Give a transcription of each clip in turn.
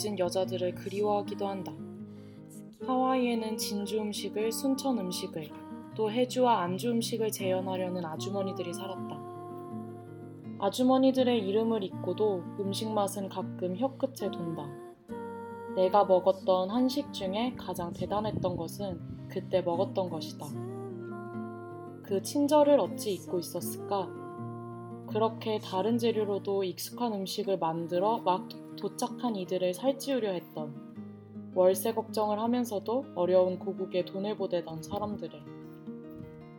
잊은 여자들을 그리워하기도 한다. 하와이에는 진주 음식을, 순천 음식을, 또 해주와 안주 음식을 재현하려는 아주머니들이 살았다. 아주머니들의 이름을 잊고도 음식 맛은 가끔 혀끝에 돈다. 내가 먹었던 한식 중에 가장 대단했던 것은 그때 먹었던 것이다. 그 친절을 어찌 잊고 있었을까? 그렇게 다른 재료로도 익숙한 음식을 만들어 막 도착한 이들을 살찌우려 했던 월세 걱정을 하면서도 어려운 고국에 돈을 보내던 사람들을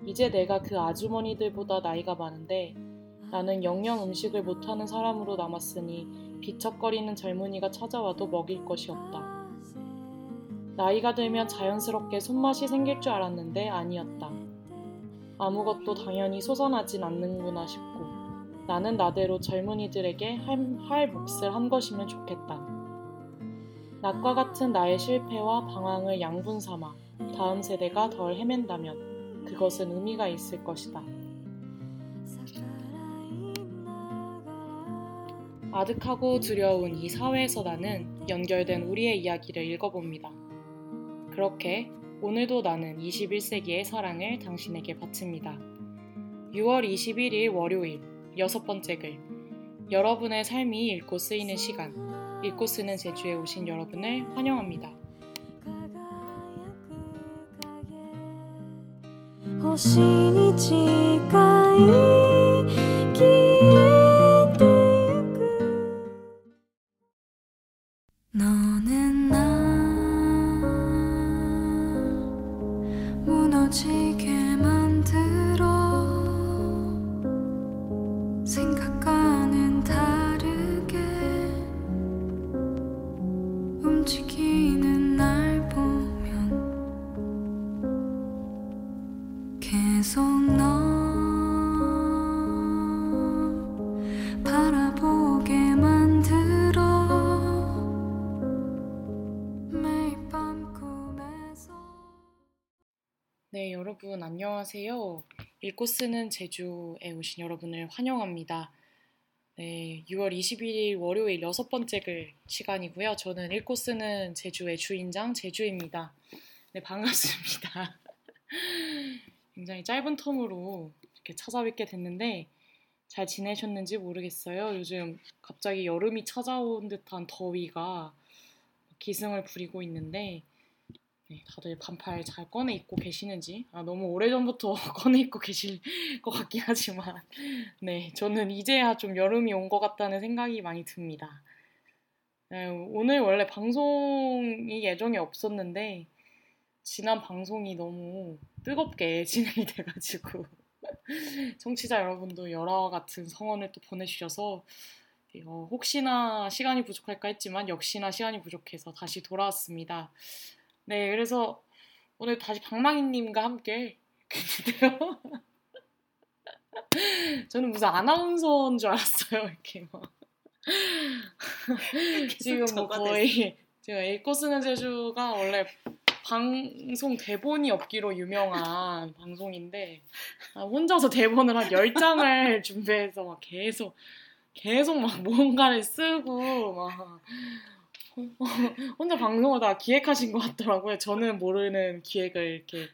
이제 내가 그 아주머니들보다 나이가 많은데 나는 영영 음식을 못하는 사람으로 남았으니 비척거리는 젊은이가 찾아와도 먹일 것이 없다. 나이가 들면 자연스럽게 손맛이 생길 줄 알았는데 아니었다. 아무것도 당연히 솟아나진 않는구나 싶고 나는 나대로 젊은이들에게 할, 할 몫을 한 것이면 좋겠다. 낮과 같은 나의 실패와 방황을 양분 삼아 다음 세대가 덜 헤맨다면 그것은 의미가 있을 것이다. 아득하고 두려운 이 사회에서 나는 연결된 우리의 이야기를 읽어봅니다. 그렇게 오늘도 나는 21세기의 사랑을 당신에게 바칩니다. 6월 21일 월요일 여섯 번째 글 여러분의 삶이 읽고 쓰이는 시간 읽고 쓰는 제주에 오신 여러분을 환영합니다. 星 읽고 쓰는 제주에 오신 여러분을 환영합니다. 네, 6월 21일 월요일 여섯 번째 글 시간이고요. 저는 읽고 쓰는 제주의 주인장 제주입니다. 네, 반갑습니다. 굉장히 짧은 텀으로 이렇게 찾아뵙게 됐는데 잘 지내셨는지 모르겠어요. 요즘 갑자기 여름이 찾아온 듯한 더위가 기승을 부리고 있는데 네, 다들 반팔 잘 꺼내 입고 계시는지 아, 너무 오래전부터 꺼내 입고 계실 것 같긴 하지만 네 저는 이제야 좀 여름이 온 것 같다는 생각이 많이 듭니다. 네, 오늘 원래 방송이 예정이 없었는데 지난 방송이 너무 뜨겁게 진행이 돼가지고 청취자 여러분도 열화와 같은 성원을 또 보내주셔서 어, 혹시나 시간이 부족할까 했지만 역시나 시간이 부족해서 다시 돌아왔습니다. 네, 그래서 오늘 다시 방망이님과 함께 했는데요. 저는 무슨 아나운서인 줄 알았어요. 이렇게 막. 지금 뭐 거의 제가 읽고 쓰는 제주가 원래 방송 대본이 없기로 유명한 방송인데 아, 혼자서 대본을 한 10장을 준비해서 막 계속 계속 막 뭔가를 쓰고 막 혼자 방송을 다 기획하신 것 같더라고요. 저는 모르는 기획을 이렇게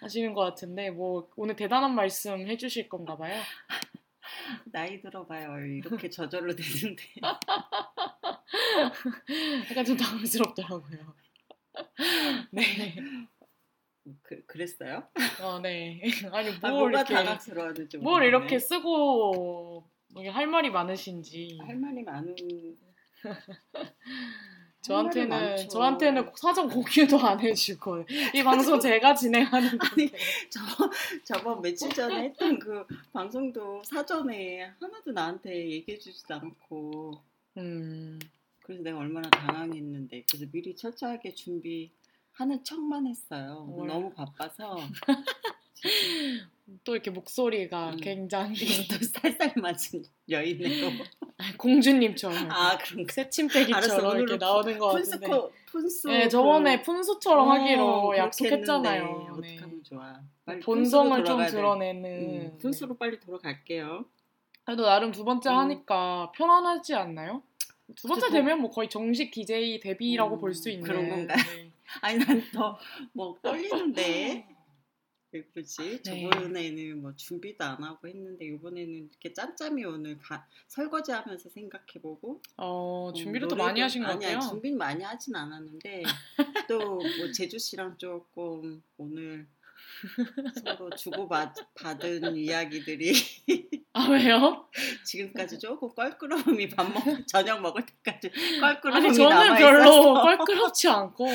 하시는 것 같은데 뭐 오늘 대단한 말씀 해주실 건가 봐요. 나이 들어봐요. 이렇게 저절로 되는데. 약간 좀 당황스럽더라고요. 네. 그, 그랬어요? 어, 네. 아니 아, 뭘 뭐가 이렇게 뭘. 이렇게 쓰고 뭐할 말이 많으신지 할 말이 많은 저한테는 많죠. 저한테는 사전 공유도 안 해주고 이 방송 제가 진행하는 건데 저 저번 며칠 전에 했던 그 방송도 사전에 하나도 나한테 얘기해주지도 않고 음 그래서 내가 얼마나 당황했는데 그래서 미리 철저하게 준비하는 척만 했어요. 뭘. 너무 바빠서 또 이렇게 목소리가 음. 굉장히 또 살살 맞은 여인으로 공주님처럼 아 그런가 그 새침대기처럼 이렇게 나오는 것 같은데 푼수 네 저번에 푼수처럼 어, 하기로 약속했잖아요 네. 어떻게 하면 좋아 본성을 좀. 드러내는 음, 푼수로 빨리 돌아갈게요 그래도 나름 두 번째 음. 하니까 편안하지 않나요? 두 번째 뭐- 되면 뭐 거의 정식 DJ 데뷔라고 음, 볼수 있는 그런 건가요? 네. 아니 난 더 뭐 떨리는데 예쁘지 네. 저번에는 뭐 준비도 안 하고 했는데 이번에는 이렇게 짬짬이 오늘 가, 설거지하면서 생각해보고 어, 어, 준비를 또 노래도- 많이 하신 것 아니, 같아요. 아니 준비는 많이 하진 않았는데 또 뭐 제주 씨랑 조금 오늘 서로 주고받은 이야기들이 아 왜요? 지금까지 조금 껄끄러움이 밥 먹, 저녁 먹을 때까지 껄끄러움이 아니 저는 남아 별로 있어서 껄끄럽지 않고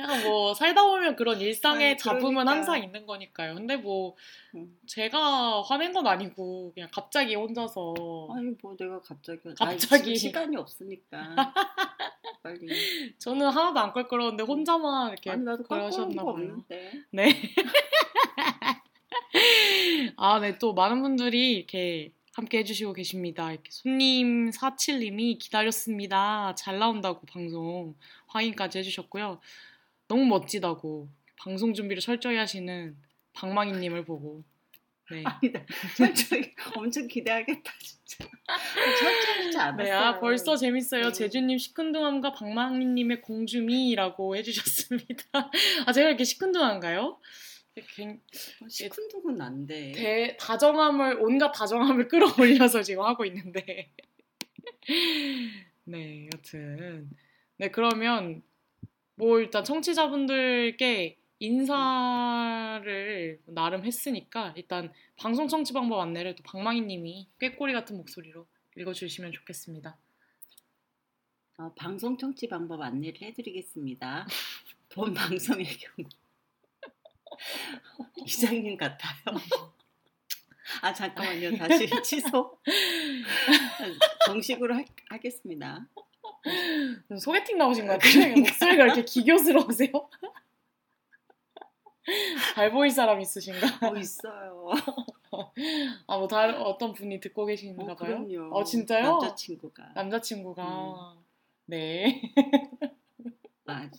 약간 뭐 살다 보면 그런 일상의 아니, 잡음은 그러니까. 항상 있는 거니까요. 근데 뭐 음. 제가 화낸 건 아니고 그냥 갑자기 혼자서 아니 뭐 내가 갑자기 아니, 갑자기. 지금 시간이 없으니까 빨리 저는 하나도 안 껄끄러운데 혼자만 이렇게 아니 나도 껄끄러운 거 봐요. 없는데 네. 아, 네, 또 많은 분들이 이렇게 함께 해주시고 계십니다. 이렇게 손님 47님이 기다렸습니다. 잘 나온다고 방송 확인까지 해주셨고요. 너무 멋지다고 방송 준비를 철저히 하시는 방망이님을 보고 네. 아니 나 철저히 엄청 기대하겠다 진짜 철저히지 않았어요 네, 아, 벌써 재밌어요. 네. 제주님 시큰둥함과 방망이님의 공주미라고 해주셨습니다. 아, 제가 이렇게 시큰둥한가요? 굉- 어, 시큰둥은 안 돼 대, 다정함을 온갖 다정함을 끌어올려서 지금 하고 있는데 네 여튼 네 그러면 뭐 일단 청취자분들께 인사를 나름 했으니까 일단 방송 청취 방법 안내를 또 방망이님이 꾀꼬리 같은 목소리로 읽어주시면 좋겠습니다. 어, 방송 청취 방법 안내를 해드리겠습니다. 본 방송의 경우. 이장님 같아요. 아 잠깐만요. 다시 취소. 정식으로 하, 하겠습니다. 소개팅 나오신 것 같아요. 목소리가 이렇게 기교스러우세요? 잘 보일 사람 있으신가? 뭐 있어요 아, 뭐 다른 어떤 분이 듣고 계신가 어, 봐요? 그럼요 어, 진짜요? 남자친구가 남자친구가 네. 아,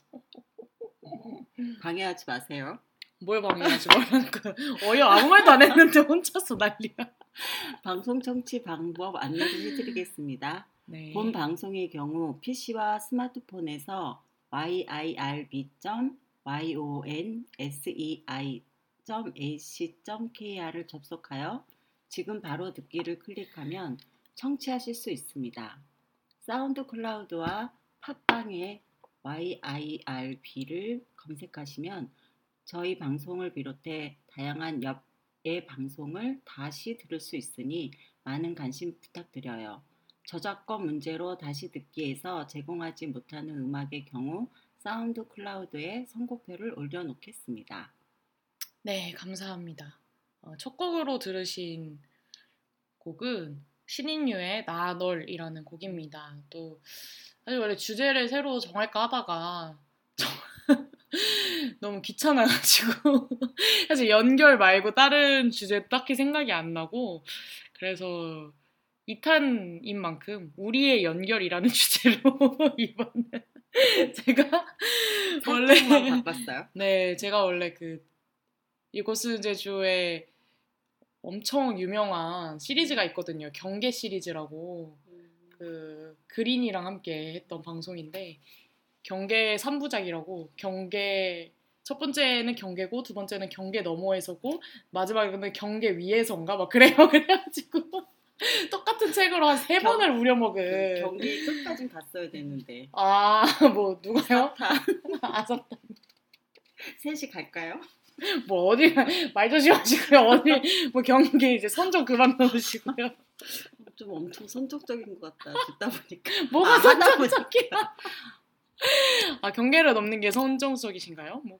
방해하지 마세요 뭘 방해하지 말라니까. 어여 아무 말도 안 했는데 혼자서 난리야. 방송 청취 방법 안내를 해드리겠습니다. 네. 본 방송의 경우 PC와 스마트폰에서 yirb.yonsei.ac.kr을 접속하여 지금 바로 듣기를 클릭하면 청취하실 수 있습니다. 사운드 클라우드와 팟빵에 yirb를 검색하시면 저희 방송을 비롯해 다양한 옆의 방송을 다시 들을 수 있으니 많은 관심 부탁드려요. 저작권 문제로 다시 듣기에서 제공하지 못하는 음악의 경우 사운드 클라우드에 선곡표를 올려놓겠습니다. 네, 감사합니다. 어, 첫 곡으로 들으신 곡은 신인류의 나 널이라는 곡입니다. 또 사실 원래 주제를 새로 정할까 하다가 너무 귀찮아가지고 사실 연결 말고 다른 주제 딱히 생각이 안 나고 그래서 2탄인 만큼 우리의 연결이라는 주제로 이번에 제가 원래 살짝만 바꿨어요. 네, 제가 원래 그 이곳은 제주에 엄청 유명한 시리즈가 있거든요. 경계 시리즈라고 그 그린이랑 함께 했던 방송인데 경계 3부작이라고 경계 첫 번째는 경계고 두 번째는 경계 너머에서고 마지막에는 경계 위에서인가 막 그래요. 그래가지고 똑같은 책으로 한세 경- 번을 우려먹은 경기 끝까지 갔어야 되는데 아 뭐 누가요? 다 아셨다. 셋이 갈까요? 뭐 어디 말 조심하시고요. 어디 뭐 경계 이제 선좀 그만 넣으시고요. 좀 엄청 선정적인 것 같다 듣다 보니까 뭐가 아, 선정적이야? 아 경계를 넘는 게 선정적이신가요? 뭐,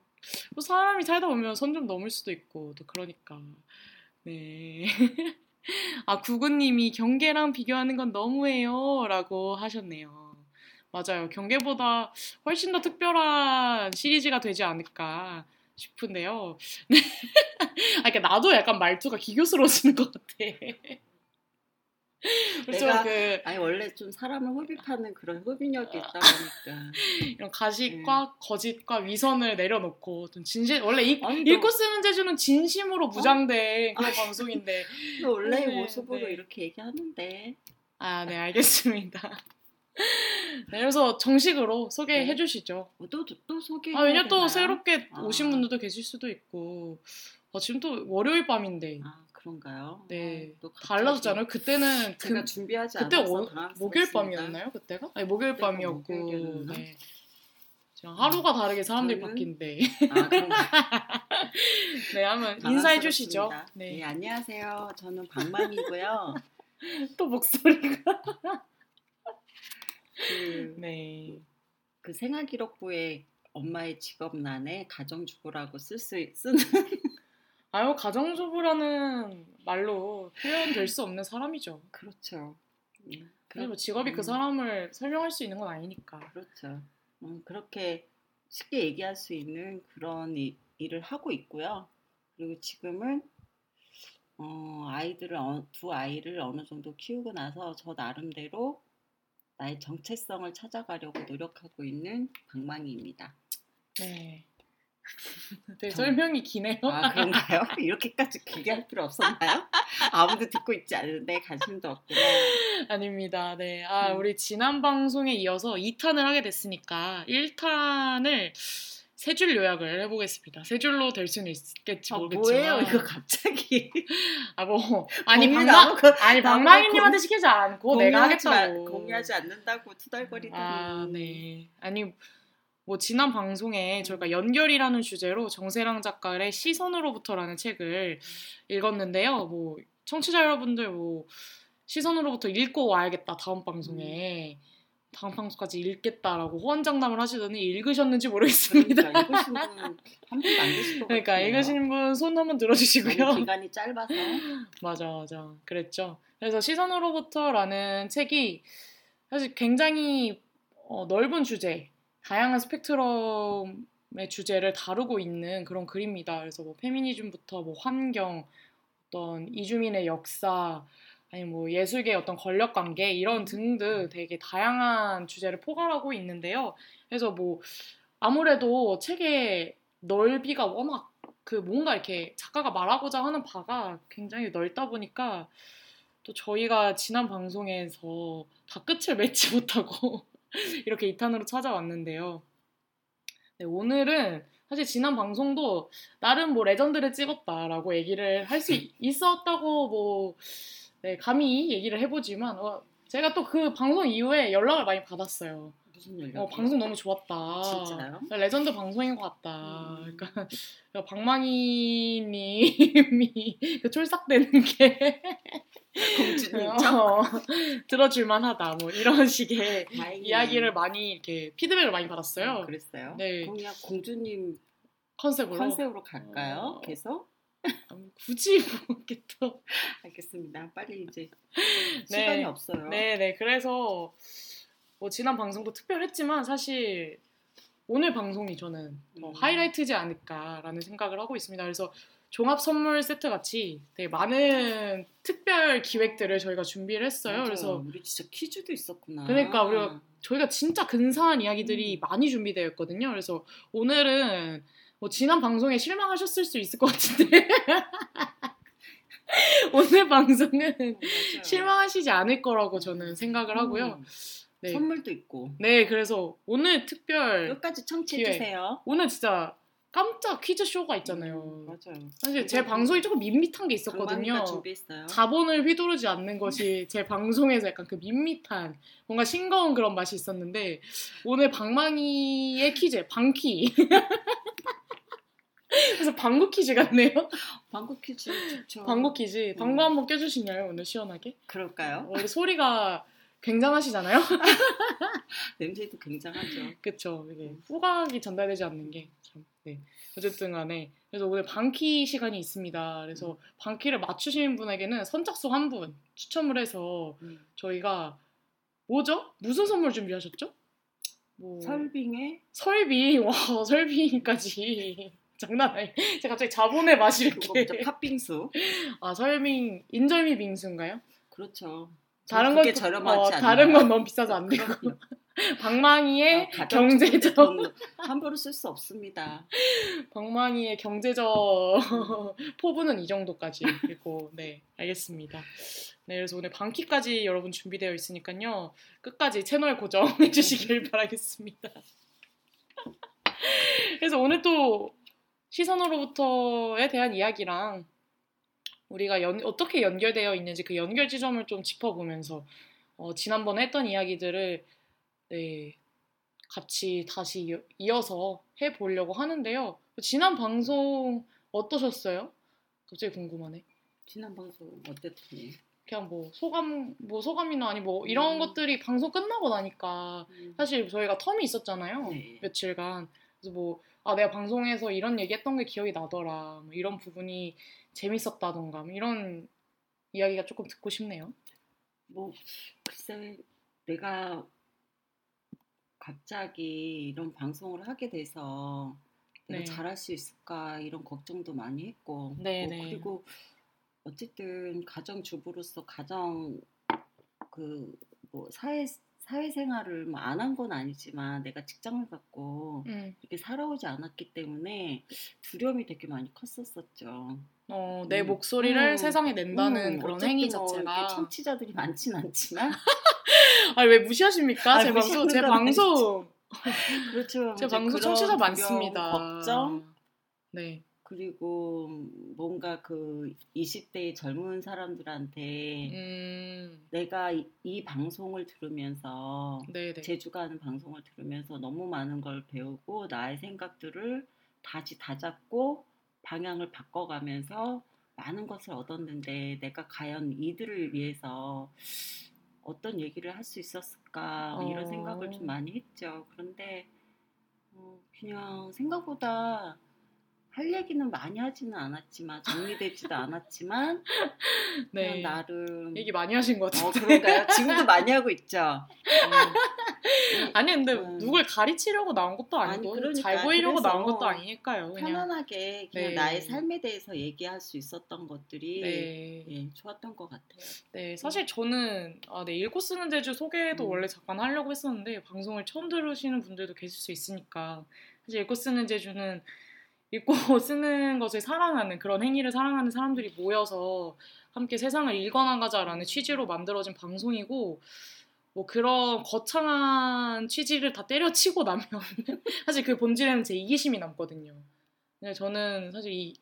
뭐 사람이 살다 보면 선 좀 넘을 수도 있고 또 그러니까 네. 아 구구님이 경계랑 비교하는 건 너무해요 라고 하셨네요. 맞아요. 경계보다 훨씬 더 특별한 시리즈가 되지 않을까 싶은데요. 아, 그러니까 나도 약간 말투가 기교스러워지는 것 같아. 내가- 그 아니 원래 좀 사람을 흡입하는 그런 흡인력이 있다 보니까 이런 가식과 거짓과 위선을 내려놓고 좀 진실 원래 이, 아니, 너- 읽고 쓰는 제주는 진심으로 무장된 그런 방송인데 너 원래 네, 모습으로 네. 이렇게 얘기하는데 아 네 알겠습니다 네, 그래서 정식으로 소개해 네. 주시죠. 어, 또, 또 소개. 아, 왜냐 또 새롭게 아. 오신 분들도 계실 수도 있고. 아, 지금 또 월요일 밤인데. 아 그런가요? 네. 아, 달라졌잖아요. 그때는 제가 그, 준비하지 그때 않아서 워- 당황스럽습니다. 목요일 밤이었나요? 그때가? 아니 목요일 그때가 밤이었고. 목요일이었나? 네. 하루가 다르게 사람들이 저는- 바뀐데. 아? 네, 한번 인사해 주시죠. 네. 네. 안녕하세요. 저는 방망이고요. 또 목소리가. 그, 네. 그 생활기록부에 엄마의 직업란에 가정주부라고 쓸 수 쓰는 아유 가정주부라는 말로 표현될 수 없는 사람이죠. 그렇죠. 음, 그리고 직업이 그 음, 사람을 설명할 수 있는 건 아니니까. 그렇죠. 음, 그렇게 쉽게 얘기할 수 있는 그런 이- 일을 하고 있고요. 그리고 지금은 어, 아이들을 어- 두 아이를 어느 정도 키우고 나서 저 나름대로 나의 정체성을 찾아가려고 노력하고 있는 방망이입니다. 네. 되게 정- 설명이 기네요. 아 그런가요? 이렇게까지 길게 할 필요 없었나요? 아무도 듣고 있지 않는데 관심도 없구나. 아닙니다. 네. 아, 음. 우리 지난 방송에 이어서 2탄을 하게 됐으니까 1탄을 세 줄 요약을 해보겠습니다. 세 줄로 될 수는 있겠지 아, 모르겠지만. 뭐예요 이거 갑자기? 아, 뭐. 아니, 방망, 나무가- 아니, 방망이님한테 시키지 않고 내가 하겠다고. 공유하지 않는다고 투덜거리더니. 아, 네. 아니, 뭐, 지난 방송에 저희가 연결이라는 주제로 정세랑 작가의 시선으로부터라는 책을 읽었는데요. 뭐, 청취자 여러분들 뭐, 시선으로부터 읽고 와야겠다, 다음 방송에. 다음 방송까지 읽겠다라고 호언장담을 하시더니 읽으셨는지 모르겠습니다. 그러니까 읽으신 분한 분도 안 계실 것 그러니까 같아요. 읽으신 분 손 한번 들어주시고요. 기간이 짧아서 맞아, 맞아. 그랬죠. 그래서 시선으로부터라는 책이 사실 굉장히 어, 넓은 주제, 다양한 스펙트럼의 주제를 다루고 있는 그런 글입니다. 그래서 뭐 페미니즘부터 뭐 환경, 어떤 이주민의 역사, 아니 뭐 예술계의 어떤 권력 관계 이런 등등 되게 다양한 주제를 포괄하고 있는데요. 그래서 뭐 아무래도 책의 넓이가 워낙 그 뭔가 이렇게 작가가 말하고자 하는 바가 굉장히 넓다 보니까 또 저희가 지난 방송에서 다 끝을 맺지 못하고 이렇게 2탄으로 찾아왔는데요. 네, 오늘은 사실 지난 방송도 나름 뭐 레전드를 찍었다라고 얘기를 할 수 있었다고 뭐 네, 감히 얘기를 해보지만 어, 제가 또 그 방송 이후에 연락을 많이 받았어요. 무슨 연락? 어, 방송 너무 좋았다. 진짜요? 레전드 방송인 것 같다. 음. 그러니까 방망이님이 그 촐싹대는 게 공주님 어, 들어줄만하다. 뭐 이런 식의 다행이네. 이야기를 많이 이렇게 피드백을 많이 받았어요. 아, 그랬어요? 네. 그냥 공주님 컨셉으로. 컨셉으로 갈까요? 어. 계속? 음, 굳이 뭐 이렇게 또. 알겠습니다. 빨리 이제 시간이 없어요. 네, 네. 그래서 뭐 지난 방송도 특별했지만 사실 오늘 방송이 저는 더 음. 하이라이트지 않을까라는 생각을 하고 있습니다. 그래서 종합 선물 세트 같이 되게 많은 특별 기획들을 저희가 준비를 했어요. 맞아요. 그래서 우리 진짜 퀴즈도 있었구나. 그러니까 우리가 저희가 진짜 근사한 이야기들이 음. 많이 준비되어 있거든요. 그래서 오늘은 뭐 지난 방송에 실망하셨을 수 있을 것 같은데 오늘 방송은 어, 맞아요. 실망하시지 않을 거라고 저는 생각을 하고요. 음, 네, 선물도 있고 네 그래서 오늘 특별 끝까지 청취해. 주세요. 오늘 진짜 깜짝 퀴즈 쇼가 음, 있잖아요. 맞아요. 사실 제 방송이 조금 밋밋한 게 있었거든요. 준비했어요. 자본을 휘두르지 않는 것이 제 방송에서 약간 그 밋밋한 뭔가 싱거운 그런 맛이 있었는데 오늘 방망이의 퀴즈 방퀴 그래서 방구 퀴즈 같네요. 방구 퀴즈 좋죠. 방구 퀴즈 음. 방구 한번 껴주시나요 오늘 시원하게? 그럴까요? 원래 소리가 굉장하시잖아요. 냄새도 굉장하죠. 그쵸. 이게 후각이 전달되지 않는 게 참. 네. 어쨌든 간에. 그래서 오늘 방키 시간이 있습니다. 그래서 방키를 맞추시는 분에게는 선착순 한 분 추첨을 해서 음. 저희가 뭐죠? 무슨 선물 준비하셨죠? 뭐 설빙에 설비. 와, 설비까지. 장난 아니. 제가 갑자기 자본의 맛이 이렇게. 팥빙수. 아, 설빙 인절미 빙수인가요? 그렇죠. 다른 건 저렴하지 어, 않나요? 다른 건 너무 비싸서 안 되고. 그럼요. 방망이의 어, 경제적 돈 함부로 쓸 수 없습니다. 방망이의 경제적 포부는 이 정도까지 그리고 네 알겠습니다. 네 그래서 오늘 방키까지 여러분 준비되어 있으니까요 끝까지 채널 고정해 주시길 바라겠습니다. 그래서 오늘 또 시선으로부터에 대한 이야기랑 우리가 연, 어떻게 연결되어 있는지 그 연결 지점을 좀 짚어보면서 어, 지난번에 했던 이야기들을 네, 같이 다시 이어서 해보려고 하는데요. 지난 방송 어떠셨어요? 갑자기 궁금하네. 지난 방송 어땠더니? 그냥 뭐 소감, 뭐 소감이나 아니 뭐 이런 음. 것들이 방송 끝나고 나니까 음. 사실 저희가 텀이 있었잖아요. 네. 며칠간. 그래서 뭐, 아, 내가 방송에서 이런 얘기 했던 게 기억이 나더라. 뭐 이런 부분이 재밌었다던가. 뭐 이런 이야기가 조금 듣고 싶네요. 뭐 글쎄 내가 갑자기 이런 방송을 하게 돼서 내가 네. 잘할 수 있을까 이런 걱정도 많이 했고 네, 뭐 네. 그리고 어쨌든 가정 주부로서 가정 그 뭐 사회 사회생활을 뭐 안 한 건 아니지만 내가 직장을 갖고 음, 이렇게 살아오지 않았기 때문에 두려움이 되게 많이 컸었었죠. 어, 내 음. 목소리를 음. 세상에 낸다는 음, 그런 행위 뭐 자체가. 청취자들이 많진 않지만 아니, 왜 무시하십니까? 아니, 제 방송, 제건 방송. 그렇죠. 제 방송 청취자 많습니다. 걱정 네. 그리고 뭔가 그 20대의 젊은 사람들한테 음, 내가 이, 이 방송을 들으면서 네네. 제주가 하는 방송을 들으면서 너무 많은 걸 배우고 나의 생각들을 다시 다잡고 방향을 바꿔가면서 많은 것을 얻었는데 내가 과연 이들을 위해서 어떤 얘기를 할 수 있었을까 뭐 이런 어. 생각을 좀 많이 했죠. 그런데 어, 그냥 생각보다 할 얘기는 많이 하지는 않았지만 정리되지도 않았지만 네. 나름 얘기 많이 하신 것어 같은데. 그런가요? 지금도 많이 하고 있죠. 아니 근데 음. 누굴 가리치려고 나온 것도 아니, 아니고 그러니까. 잘 보이려고 나온 것도 아니니까요. 그냥 편안하게 그냥 네. 나의 삶에 대해서 얘기할 수 있었던 것들이 네. 예, 좋았던 것 같아요. 네, 사실 저는 아, 네, 읽고 쓰는 제주 소개도 음. 원래 잠깐 하려고 했었는데 방송을 처음 들으시는 분들도 계실 수 있으니까 사실 읽고 쓰는 제주는 읽고 쓰는 것을 사랑하는 그런 행위를 사랑하는 사람들이 모여서 함께 세상을 읽어나가자라는 취지로 만들어진 방송이고 뭐 그런 거창한 취지를 다 때려치고 나면 사실 그 본질에는 제 이기심이 남거든요. 근데 저는 사실 이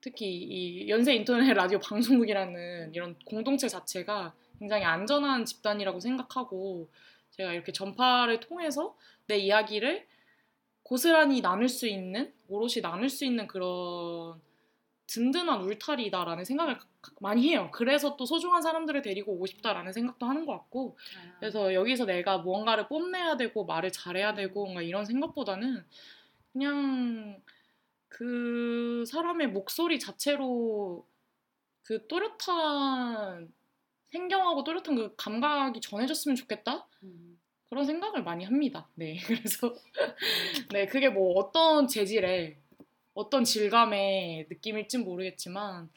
특히 이 연세 인터넷 라디오 방송국이라는 이런 공동체 자체가 굉장히 안전한 집단이라고 생각하고 제가 이렇게 전파를 통해서 내 이야기를 고스란히 나눌 수 있는 오롯이 나눌 수 있는 그런 든든한 울타리다라는 생각을 가- 많이 해요. 그래서 또 소중한 사람들을 데리고 오고 싶다라는 생각도 하는 것 같고 그래서 여기서 내가 무언가를 뽐내야 되고 말을 잘해야 되고 뭔가 이런 생각보다는 그냥 그 사람의 목소리 자체로 그 또렷한 생경하고 또렷한 그 감각이 전해졌으면 좋겠다? 음, 그런 생각을 많이 합니다. 네 그래서 네 그게 뭐 어떤 재질의 어떤 질감의 느낌일진 모르겠지만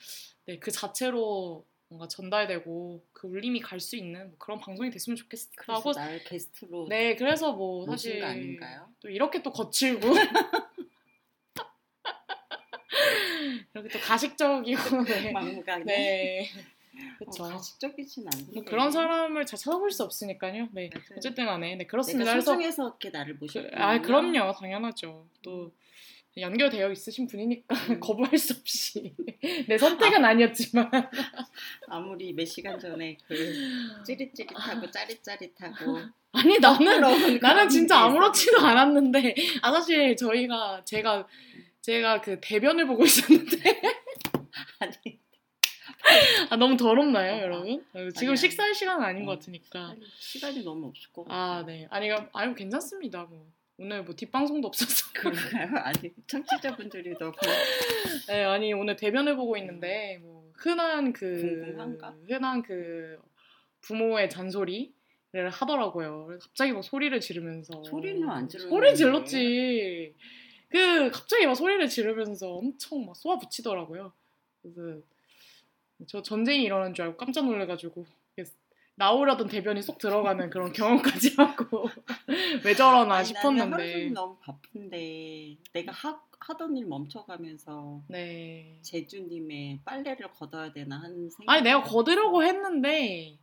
네 그 자체로 뭔가 전달되고 그 울림이 갈 수 있는 뭐 그런 방송이 됐으면 좋겠다고 날 게스트로 네 그래서 뭐 사실? 또 이렇게 또 거칠고 이렇게 또 가식적이고 네, 막무가내 네. 어, 그렇죠. 가식적이진 않은데 뭐 그런 사람을 잘 찾아볼 수 없으니까요. 네 맞아요. 어쨌든 간에 네 내가 그렇습니다. 그래서 소중해서 이렇게 나를 그, 모셨고 아 그럼요 당연하죠. 또 연결되어 있으신 분이니까 음. 거부할 수 없이 내 선택은 아 니었지만 아무리 몇 시간 전에 그 찌릿찌릿하고 짜릿짜릿하고 아니 나는 나는 진짜 게 아무렇지도. 않았는데 아 사실 저희가 제가 제가 그 대변을 보고 있었는데 아니 아 너무 더럽나요 어, 여러분? 어, 지금 아니. 식사할 시간은 아닌 어. 것 같으니까 아니, 시간이 너무 없을 것아 같아요. 네 아니 아유 괜찮습니다 뭐 오늘 뭐 뒷방송도 없어서 그런가요? 아니 청취자분들이 너무 네 아니 오늘 대변을 보고 있는데 뭐 흔한 그 궁금한가? 흔한 그 부모의 잔소리 를 하더라고요 갑자기 막 소리를 지르면서 소리는 안 질렀는데. 소리 질렀지 그 갑자기 막 소리를 지르면서 엄청 막 쏘아붙이더라고요 그래서 저 전쟁이 일어난 줄 알고 깜짝 놀래가지고 나오려던 대변이 쏙 들어가는 그런 경험까지 하고 왜 저러나 아니, 싶었는데. 종일 너무 바쁜데 내가 하, 하던 일 멈춰가면서 네. 제주님의 빨래를 걷어야 되나 하는 생각. 아니 내가 거두려고 했는데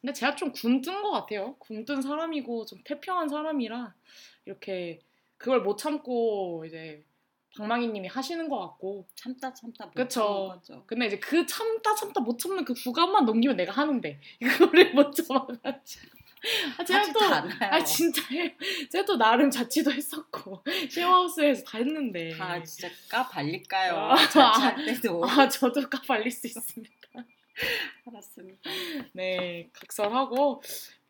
근데 제가 좀 굼뜬 것 같아요. 굼뜬 사람이고 좀 태평한 사람이라 이렇게 그걸 못 참고 이제 방망이님이 하시는 것 같고 참다 참다 못 그쵸. 참는. 근데 이제 그 참다 참다 못 참는 그 구간만 넘기면 내가 하는데 이거를 못 참아가지고 아, 제가 또. 아 진짜 해. 제가 또 나름 자취도 했었고 쉐어하우스에서 다 했는데 다 진짜 까 발릴까요? 아, 자취할 때도 아 저도 까발릴 수 있습니다. 알았습니다. 네 각설하고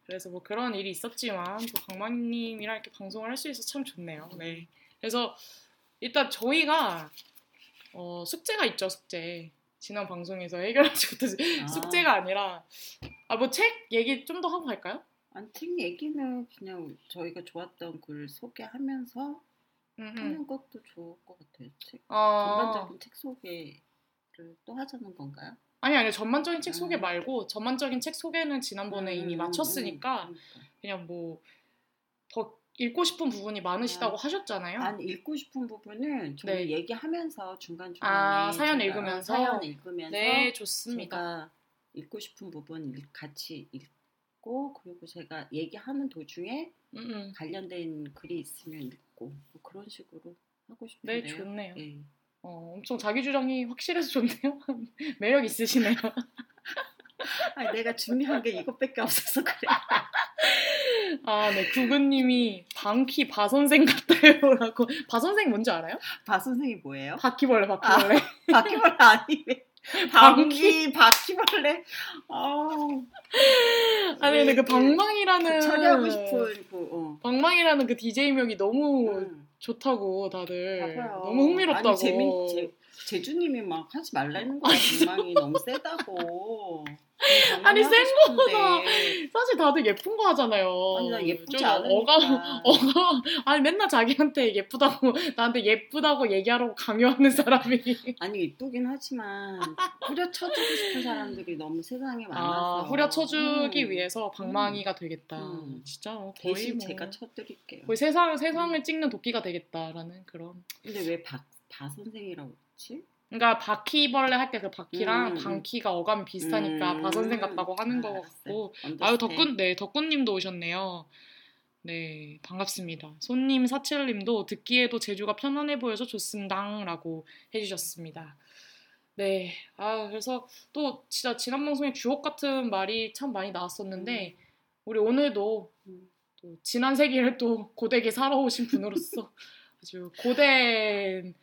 그래서 뭐 그런 일이 있었지만 또 강만님이랑 이렇게 방송을 할 수 있어서 참 좋네요. 네 그래서 일단 저희가 어, 숙제가 있죠 숙제 지난 방송에서 해결하지 못해서 아. 숙제가 아니라 아 뭐 책 얘기 좀 더 하고 갈까요? 안팅 얘기는 그냥 저희가 좋았던 글 소개하면서 음, 하는 것도 좋을 것 같아요. 책, 어, 전반적인 책 소개를 또 하자는 건가요? 아니 아니 전반적인 책 소개 음. 말고 전반적인 책 소개는 지난번에 이미 음, 마쳤으니까 음, 그러니까. 그냥 뭐더 읽고 싶은 부분이 많으시다고 아, 하셨잖아요. 아니 읽고 싶은 부분은 저희 네. 얘기하면서 중간 중간에 아, 사연 읽으면서? 사연 읽으면서 네 좋습니다. 읽고 싶은 부분 읽- 같이 읽고 그리고 제가 얘기하는 도중에 음, 음. 관련된 글이 있으면 읽고 뭐 그런 식으로 하고 네 싶은데요. 좋네요. 예. 어, 엄청 자기 주장이 확실해서 좋네요. 매력 있으시네요. 아니, 내가 준비한 게 이것밖에 없어서 그래. 아, 네. 구근님이 방키 바 선생 같아요라고. 바 선생 뭔지 알아요? 바 선생이 뭐예요? 바퀴벌레, 바퀴벌레. 바퀴벌레 아니면 방귀 바퀴벌레. 아, 아니 근데 그그 방망이라는 처리하고 싶은 그 어. 방망이라는 그 DJ 명이 너무 음. 좋다고 다들 봐봐요. 너무 흥미롭다고. 아니, 재밌, 제, 제주님이 막 하지 말라는 거야. 방망이 너무 세다고. 아니, 센 거보다. 사실 다들 예쁜 거 하잖아요. 아니 나 예쁘지 좀 않으니까. 어가 어가 아니 맨날 자기한테 예쁘다고 나한테 예쁘다고 얘기하라고 강요하는 사람이 아니 이쁘긴 하지만 후려쳐주고 싶은 사람들이 너무 세상에 많아서 아 후려쳐주기 음. 위해서 방망이가 되겠다. 음. 진짜 뭐 거의 대신 뭐 제가 쳐드릴게요. 거의 세상 세상을 찍는 도끼가 되겠다라는 그런. 근데 왜박바 선생이라고 그러지? 그러니까 바퀴벌레 할 때 그 바퀴랑 음. 방키가 어감이 비슷하니까 음. 바 선생 같다고 하는 아, 거 알았어요. 같고. 아유. 덕분 네 덕분님도 오셨네요. 네 반갑습니다. 손님 사칠님도 듣기에도 제주가 편안해 보여서 좋습니다라고 해주셨습니다. 네, 아 그래서 또 진짜 지난 방송에 주옥 같은 말이 참 많이 나왔었는데 우리 오늘도 음. 또 지난 세기를 또 고되게 살아오신 분으로서 아주 고된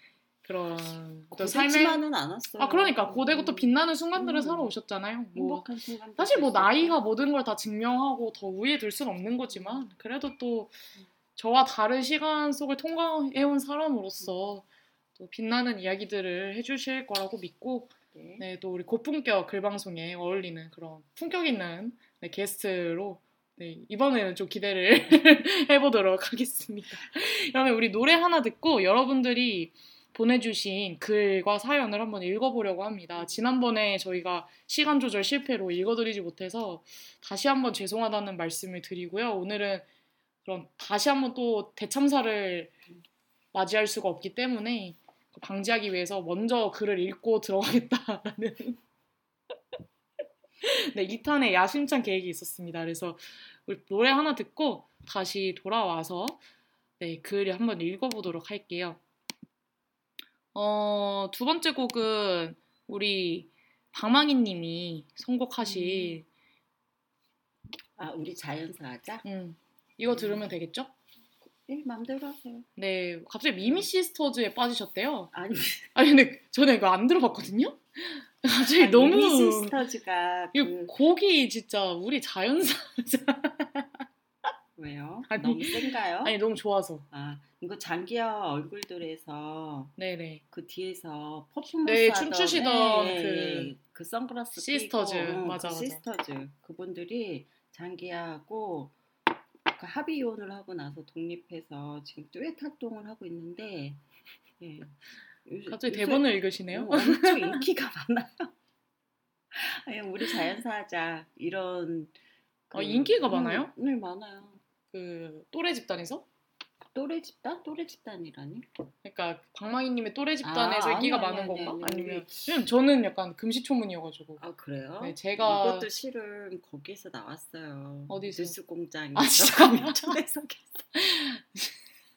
그런 어떤 삶의 않았어요. 아 그러니까 고되고 또 빛나는 순간들을 음. 살아오셨잖아요. 뭐 행복한 순간. 사실 뭐 나이가 모든 걸 다 증명하고 더 우위에 들 수는 없는 거지만 그래도 또 저와 다른 시간 속을 통과해온 사람으로서 또 빛나는 이야기들을 해주실 거라고 믿고 네. 네, 또 우리 고품격 글방송에 어울리는 그런 품격 있는 네, 게스트로 네, 이번에는 좀 기대를 해보도록 하겠습니다. 그러면 우리 노래 하나 듣고 여러분들이 보내주신 글과 사연을 한번 읽어보려고 합니다. 지난번에 저희가 시간 조절 실패로 읽어드리지 못해서 다시 한번 죄송하다는 말씀을 드리고요. 오늘은 그런 다시 한번 또 대참사를 맞이할 수가 없기 때문에 그 방지하기 위해서 먼저 글을 읽고 들어가겠다라는 네, 2탄의 야심찬 계획이 있었습니다. 그래서 우리 노래 하나 듣고 다시 돌아와서 네, 글을 한번 읽어보도록 할게요. 어, 두 번째 곡은 우리 방망이 님이 선곡하신 아 우리 자연사 하자. 음, 이거 들으면 되겠죠? 예 마음대로 하세요. 네, 갑자기 미미 시스터즈에 빠지셨대요. 아니 아니 근데 저는 이거 안 들어봤거든요. 갑자기 아니, 너무 미미 시스터즈가 이 그 곡이 진짜 우리 자연사 왜요? 아니, 너무 센가요? 아니 너무 좋아서. 아 이거 장기하 얼굴들에서 네네. 그 뒤에서 퍼포먼스 네, 춤추시던 예, 그 예, 그 선글라스 시스터즈, 끼고, 응, 맞아, 그 맞아. 시스터즈 그분들이 장기하고 그 합의 이혼을 하고 나서 독립해서 지금 듀엣 활동을 하고 있는데 예. 요새- 갑자기 대본을 읽으시네요. 어, 엄청 인기가 많아요. 아니, 우리 자연사하자 이런 아, 인기가 많아요? 네, 많아요. 그 또래 집단에서? 또래 집단? 또래 집단이라니? 그러니까 방망이님의 또래 집단에서 아, 인기가 아니, 많은 아니, 건가? 아니, 아니, 아니면 왜냐면 저는 약간 금시초문이어가지고 아 그래요? 네, 제가- 이것도 실은 거기에서 나왔어요. 어디서? 뉴스 공장에서 아, 진짜? 초대석에서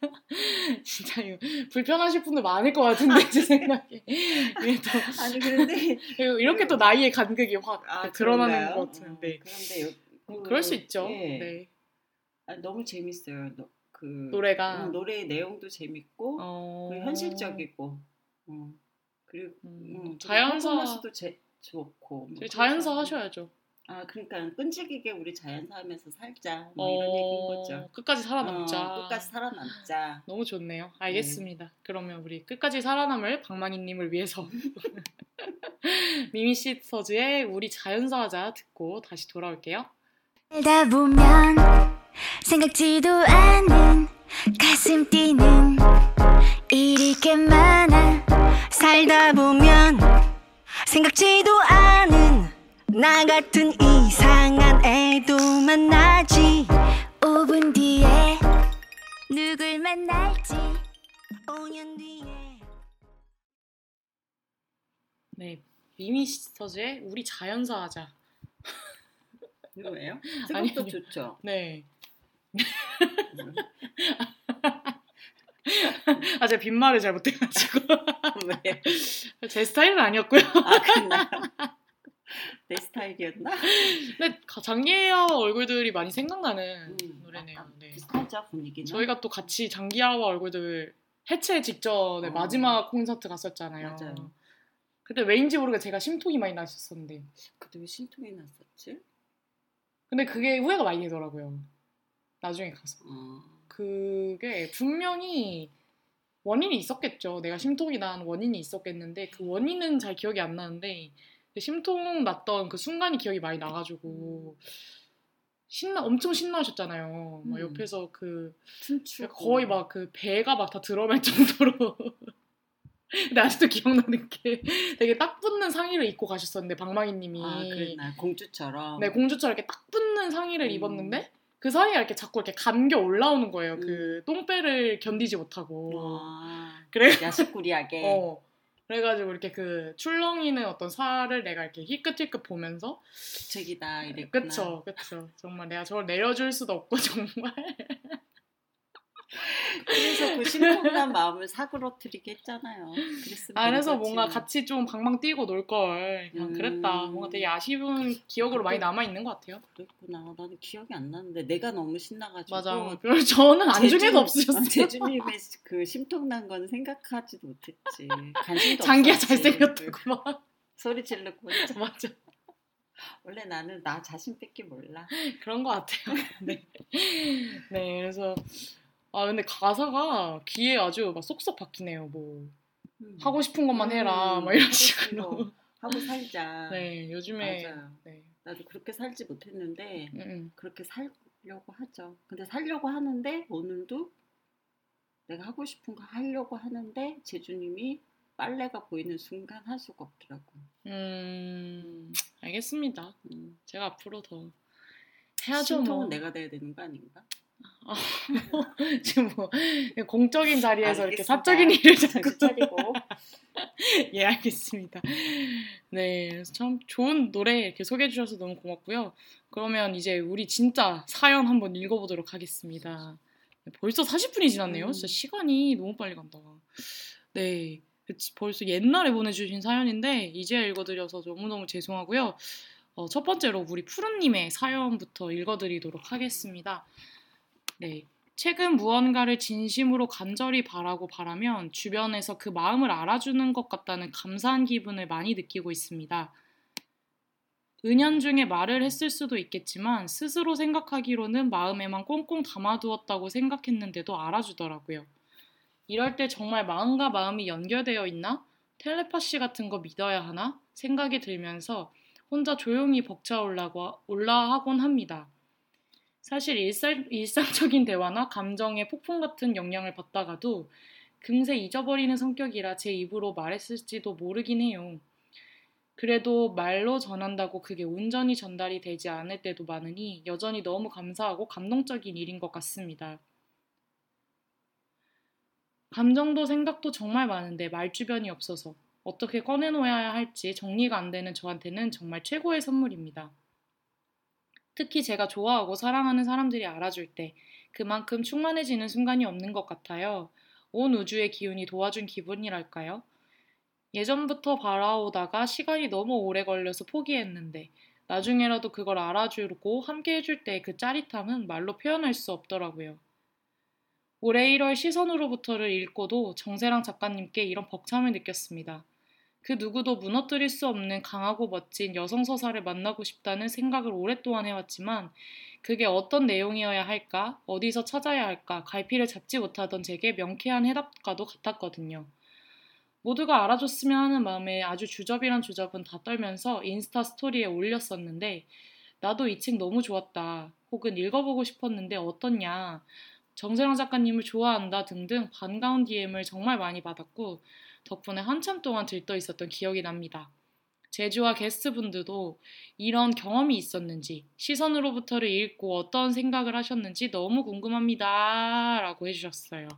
진짜 이거 불편하실 분들 많을 것 같은데 제 생각에 이게 또 아니 그런데 이렇게 또 나이의 간극이 확 아, 드러나는 그런가요? 것 같은데 어, 그런데 요, 그, 그럴 수 있죠. 예. 네. 아, 너무 재밌어요. 너, 그 노래가 음, 노래 내용도 재밌고 어... 그리고 현실적이고 어. 그리고 음, 음, 자연사- 퍼포먼스도 제, 좋고 뭐 자연사 하셔야죠. 아 그러니까 끈질기게 우리 자연사 하면서 살자 뭐 이런 얘기인 거죠. 어, 끝까지 살아남자. 어, 끝까지 살아남자. 너무 좋네요. 네. 알겠습니다. 그러면 우리 끝까지 살아남을 방망이님을 위해서 미미 시스터즈의 우리 자연사하자 듣고 다시 돌아올게요. 생각지도 않은 가슴 뛰는 일이 꽤 많아 살다 보면 생각지도 않은 나 같은 이상한 애도 만나지 5분 뒤에 누굴 만날지 5년 뒤에 네, 미미 시스터즈의 우리 자연사 하자. 이거예요? 아니, 생각도 아니. 좋죠. 네. 아, 제가 빈말을 잘 못해가지고 왜? 제 스타일은 아니었고요. 아 그나 내 스타일이었나? 근데 가- 장기하와 얼굴들이 많이 생각나는 음, 노래네요. 네. 비슷하죠 분위기는. 저희가 또 같이 장기하와 얼굴들 해체 직전에 어. 마지막 콘서트 갔었잖아요. 맞아요. 그때 왜인지 모르게 제가 심통이 많이 나셨었는데 그때 왜 신통이 났었지? 근데 그게 후회가 많이 되더라고요. 나중에 가서 어. 그게 분명히 원인이 있었겠죠. 내가 심통이 난 원인이 있었겠는데 그 원인은 잘 기억이 안 나는데 그 심통 났던 그 순간이 기억이 많이 나가지고 신나 엄청 신나셨잖아요. 막 음. 옆에서 그 춤추고 거의 막 그 배가 막 다 드러날 정도로. 근데 아직도 기억나는 게 되게 딱 붙는 상의를 입고 가셨었는데 방망이님이 아 공주처럼. 네 공주처럼 이렇게 딱 붙는 상의를 음. 입었는데 그 사이에 이렇게 자꾸 이렇게 감겨 올라오는 거예요. 음. 그 똥배를 견디지 못하고. 아, 그래 야식꾸리하게. 어 그래가지고 이렇게 그 출렁이는 어떤 살을 내가 이렇게 희끗희끗 보면서 주책이다 이랬구나. 그쵸 그쵸 정말 내가 저걸 내려줄 수도 없고 정말 그래서 그 심통난 마음을 사그러뜨리게 했잖아요. 된 뭔가. 같이 좀 방방 뛰고 놀 걸 그냥 음. 그랬다 뭔가 되게 아쉬운 기억으로 많이 남아 있는 것 같아요 그랬구나. 나는 기억이 안 나는데 내가 너무 신나가지고. 맞아 별로 저는 안중에도 없으셨어요 제주님의 그 심통난 건 생각하지도 못했지. 관심도 없었지. 잘생겼다고 막 소리 했죠. 맞아 원래 나는 나 자신밖에 몰라. 그런 것 같아요. 네. 네, 그래서 아 근데 가사가 귀에 아주 막 쏙쏙 박히네요. 뭐 음. 하고 싶은 것만 해라, 음, 막 이런 하고 식으로. 싶은 거 하고 살자. 네, 요즘에 맞아요. 네, 나도 그렇게 살지 못했는데 음, 음. 그렇게 살려고 하죠. 근데 살려고 하는데 오늘도 내가 하고 싶은 거 하려고 하는데 제주님이 빨래가 보이는 순간 할 수가 없더라고. 음, 알겠습니다. 음. 제가 앞으로 더 해야죠. 심통은 뭐 내가 돼야 되는 거 아닌가? 지금 뭐 공적인 자리에서 이렇게 알겠습니다. 사적인 일을 자꾸 차리고. 예, 알겠습니다. 네, 참 좋은 노래 이렇게 소개해 주셔서 너무 고맙고요. 그러면 이제 우리 진짜 사연 한번 읽어보도록 하겠습니다. 네, 벌써 40분이 지났네요. 음. 진짜 시간이 너무 빨리 간다. 네, 그치, 벌써 옛날에 보내주신 사연인데 이제야 읽어드려서 너무너무 죄송하고요. 어, 첫 번째로 우리 푸른님의 사연부터 읽어드리도록 하겠습니다. 네, 최근 무언가를 진심으로 간절히 바라고 바라면 주변에서 그 마음을 알아주는 것 같다는 감사한 기분을 많이 느끼고 있습니다. 은연중에 말을 했을 수도 있겠지만 스스로 생각하기로는 마음에만 꽁꽁 담아두었다고 생각했는데도 알아주더라고요. 이럴 때 정말 마음과 마음이 연결되어 있나? 텔레파시 같은 거 믿어야 하나? 생각이 들면서 혼자 조용히 벅차올라고 올라하곤 합니다. 사실 일상, 일상적인 대화나 감정의 폭풍 같은 영향을 받다가도 금세 잊어버리는 성격이라 제 입으로 말했을지도 모르긴 해요. 그래도 말로 전한다고 그게 온전히 전달이 되지 않을 때도 많으니 여전히 너무 감사하고 감동적인 일인 것 같습니다. 감정도 생각도 정말 많은데 말주변이 없어서 어떻게 꺼내놓아야 할지 정리가 안 되는 저한테는 정말 최고의 선물입니다. 특히 제가 좋아하고 사랑하는 사람들이 알아줄 때 그만큼 충만해지는 순간이 없는 것 같아요. 온 우주의 기운이 도와준 기분이랄까요? 예전부터 바라오다가 시간이 너무 오래 걸려서 포기했는데 나중에라도 그걸 알아주고 함께 해줄 때 그 짜릿함은 말로 표현할 수 없더라고요. 올해 1월 시선으로부터를 읽고도 정세랑 작가님께 이런 벅참을 느꼈습니다. 그 누구도 무너뜨릴 수 없는 강하고 멋진 여성 서사를 만나고 싶다는 생각을 오랫동안 해왔지만 그게 어떤 내용이어야 할까, 어디서 찾아야 할까, 갈피를 잡지 못하던 제게 명쾌한 해답과도 같았거든요. 모두가 알아줬으면 하는 마음에 아주 주접이란 주접은 다 떨면서 인스타 스토리에 올렸었는데 나도 이 책 너무 좋았다. 혹은 읽어보고 싶었는데 어떻냐. 정세랑 작가님을 좋아한다 등등 반가운 DM을 정말 많이 받았고 덕분에 한참 동안 들떠 있었던 기억이 납니다. 제주와 게스트분들도 이런 경험이 있었는지 시선으로부터를 읽고 어떤 생각을 하셨는지 너무 궁금합니다. 라고 해주셨어요.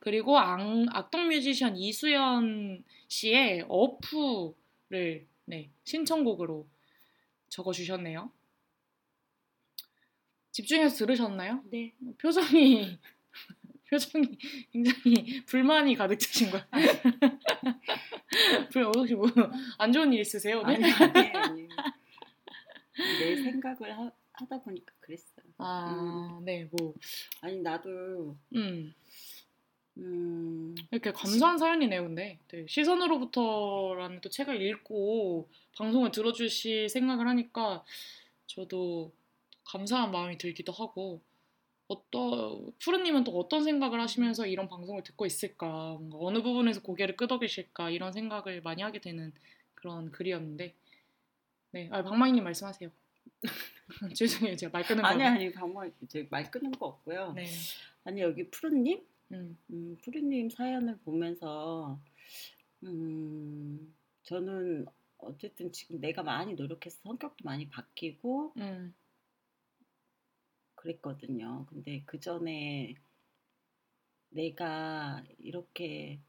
그리고 악, 악동 뮤지션 이수연 씨의 어프를 네, 신청곡으로 적어주셨네요. 집중해서 들으셨나요? 네. 표정이 표정이 굉장히 불만이 가득 차신 거야. 불 혹시 뭐안 좋은 일 있으세요? 아니 아니 아니. 내 생각을 하, 하다 보니까 그랬어요. 아, 네, 뭐 아니 나도 음. 음, 이렇게 감사한 사연이네요, 근데. 네, 시선으로부터라는 또 책을 읽고 방송을 들어주실 생각을 하니까 저도 감사한 마음이 들기도 하고, 어떤, 푸르님은 또 어떤 생각을 하시면서 이런 방송을 듣고 있을까, 뭔가 어느 부분에서 고개를 끄덕이실까, 이런 생각을 많이 하게 되는 그런 글이었는데, 네, 아, 박마희님 말씀하세요. 죄송해요, 제가 말 끊은 거. 아니 아니 방금 말 끊은 거 없고요. 네. 아니 여기 푸르님 음, 음, 푸르님 사연을 보면서 음, 저는 어쨌든 지금 내가 많이 노력해서 성격도 많이 바뀌고 음, 그랬거든요. 근데 그 전에 내가 이렇게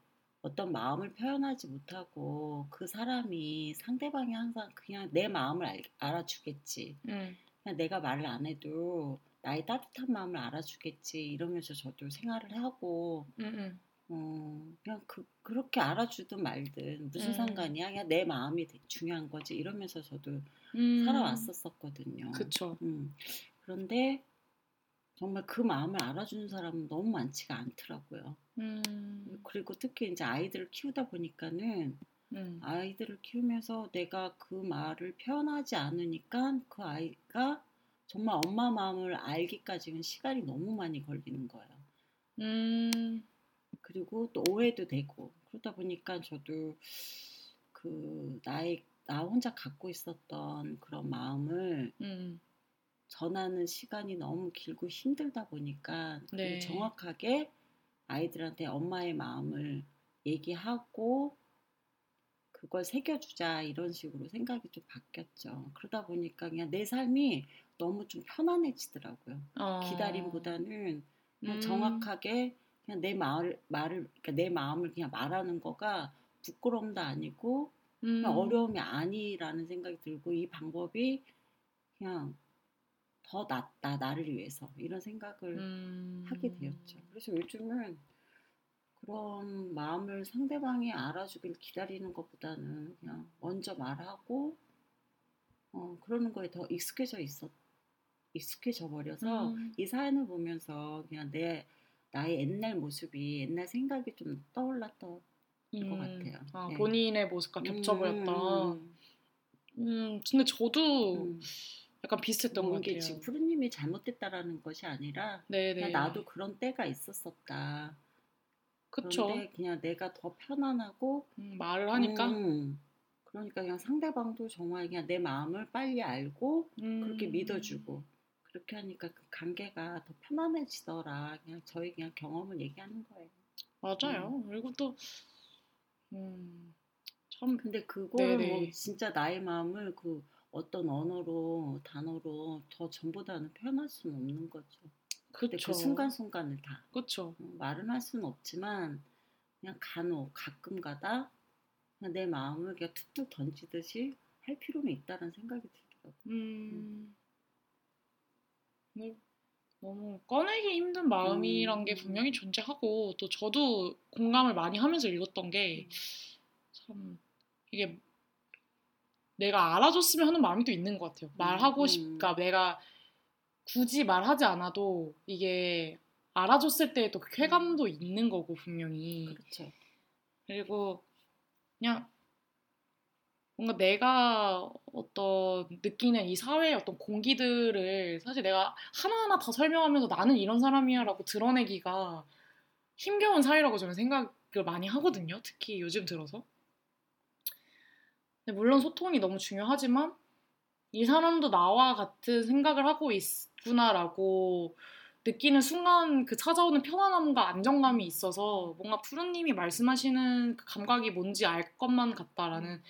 어떤 마음을 표현하지 못하고 그 사람이 상대방이 항상 그냥 내 마음을 알, 알아주겠지. 음, 그냥 내가 말을 안 해도 나의 따뜻한 마음을 알아주겠지 이러면서 저도 생활을 하고 음, 어, 그냥 그, 그렇게 알아주든 말든 무슨 음. 상관이야 그냥 내 마음이 중요한 거지 이러면서 저도 음. 살아왔었었거든요. 그쵸. 음. 그런데 정말 그 마음을 알아주는 사람은 너무 많지가 않더라고요. 음, 그리고 특히 이제 아이들을 키우다 보니까는 음, 아이들을 키우면서 내가 그 말을 표현하지 않으니까 그 아이가 정말 엄마 마음을 알기까지는 시간이 너무 많이 걸리는 거예요. 음, 그리고 또 오해도 되고. 그러다 보니까 저도 그 나의 나 혼자 갖고 있었던 그런 마음을 음, 전하는 시간이 너무 길고 힘들다 보니까 네. 정확하게 아이들한테 엄마의 마음을 얘기하고 그걸 새겨주자 이런 식으로 생각이 좀 바뀌었죠. 그러다 보니까 그냥 내 삶이 너무 좀 편안해지더라고요. 어, 기다림보다는 그냥 음, 정확하게 그냥 내 마을 말을 그러니까 내 마음을 그냥 말하는 거가 부끄러움도 아니고 음, 어려움이 아니라는 생각이 들고 이 방법이 그냥 더 낫다 나를 위해서 이런 생각을 음, 하게 되었죠. 그래서 요즘은 그런 마음을 상대방이 알아주길 기다리는 것보다는 그냥 먼저 말하고 어, 그러는 거에 더 익숙해져 있었 익숙해져 버려서 음, 이 사연을 보면서 그냥 내 나의 옛날 모습이 옛날 생각이 좀 떠올랐던 것 음, 같아요. 아, 네. 본인의 모습과 겹쳐 보였다. 음, 음, 근데 저도 음. 약간 비슷했던 것 같아요. 지금 푸르님이 잘못됐다라는 것이 아니라 네네. 그냥 나도 그런 때가 있었었다. 그쵸. 그런데 그냥 내가 더 편안하고 음, 말을 하니까. 음, 그러니까 그냥 상대방도 정말 그냥 내 마음을 빨리 알고 음, 그렇게 믿어주고 그렇게 하니까 그 관계가 더 편안해지더라. 그냥 저희 그냥 경험을 얘기하는 거예요. 맞아요. 그리고 또, 음, 참 근데 그거를 네네. 뭐 진짜 나의 마음을 그 어떤 언어로 단어로 더 전보다는 표현할 수는 없는 거죠. 그쵸. 그 순간순간을 다. 어, 말은 할 수는 없지만 그냥 간혹 가끔가다 내 마음을 그냥 툭툭 던지듯이 할 필요는 있다는 생각이 들더라고요. 음. 네, 너무 꺼내기 힘든 마음이란 게 음. 분명히 존재하고 또 저도 공감을 많이 하면서 읽었던 게 음. 참 이게 내가 알아줬으면 하는 마음이 또 있는 것 같아요. 말하고 음. 싶까 내가 굳이 말하지 않아도 이게 알아줬을 때또그 쾌감도 있는 거고 분명히 그렇죠. 그리고 그냥 뭔가 내가 어떤 느끼는 이 사회의 어떤 공기들을 사실 내가 하나하나 다 설명하면서 나는 이런 사람이야라고 드러내기가 힘겨운 사회라고 저는 생각을 많이 하거든요. 특히 요즘 들어서. 물론 소통이 너무 중요하지만 이 사람도 나와 같은 생각을 하고 있구나라고 느끼는 순간 그 찾아오는 편안함과 안정감이 있어서 뭔가 푸른님이 말씀하시는 그 감각이 뭔지 알 것만 같다라는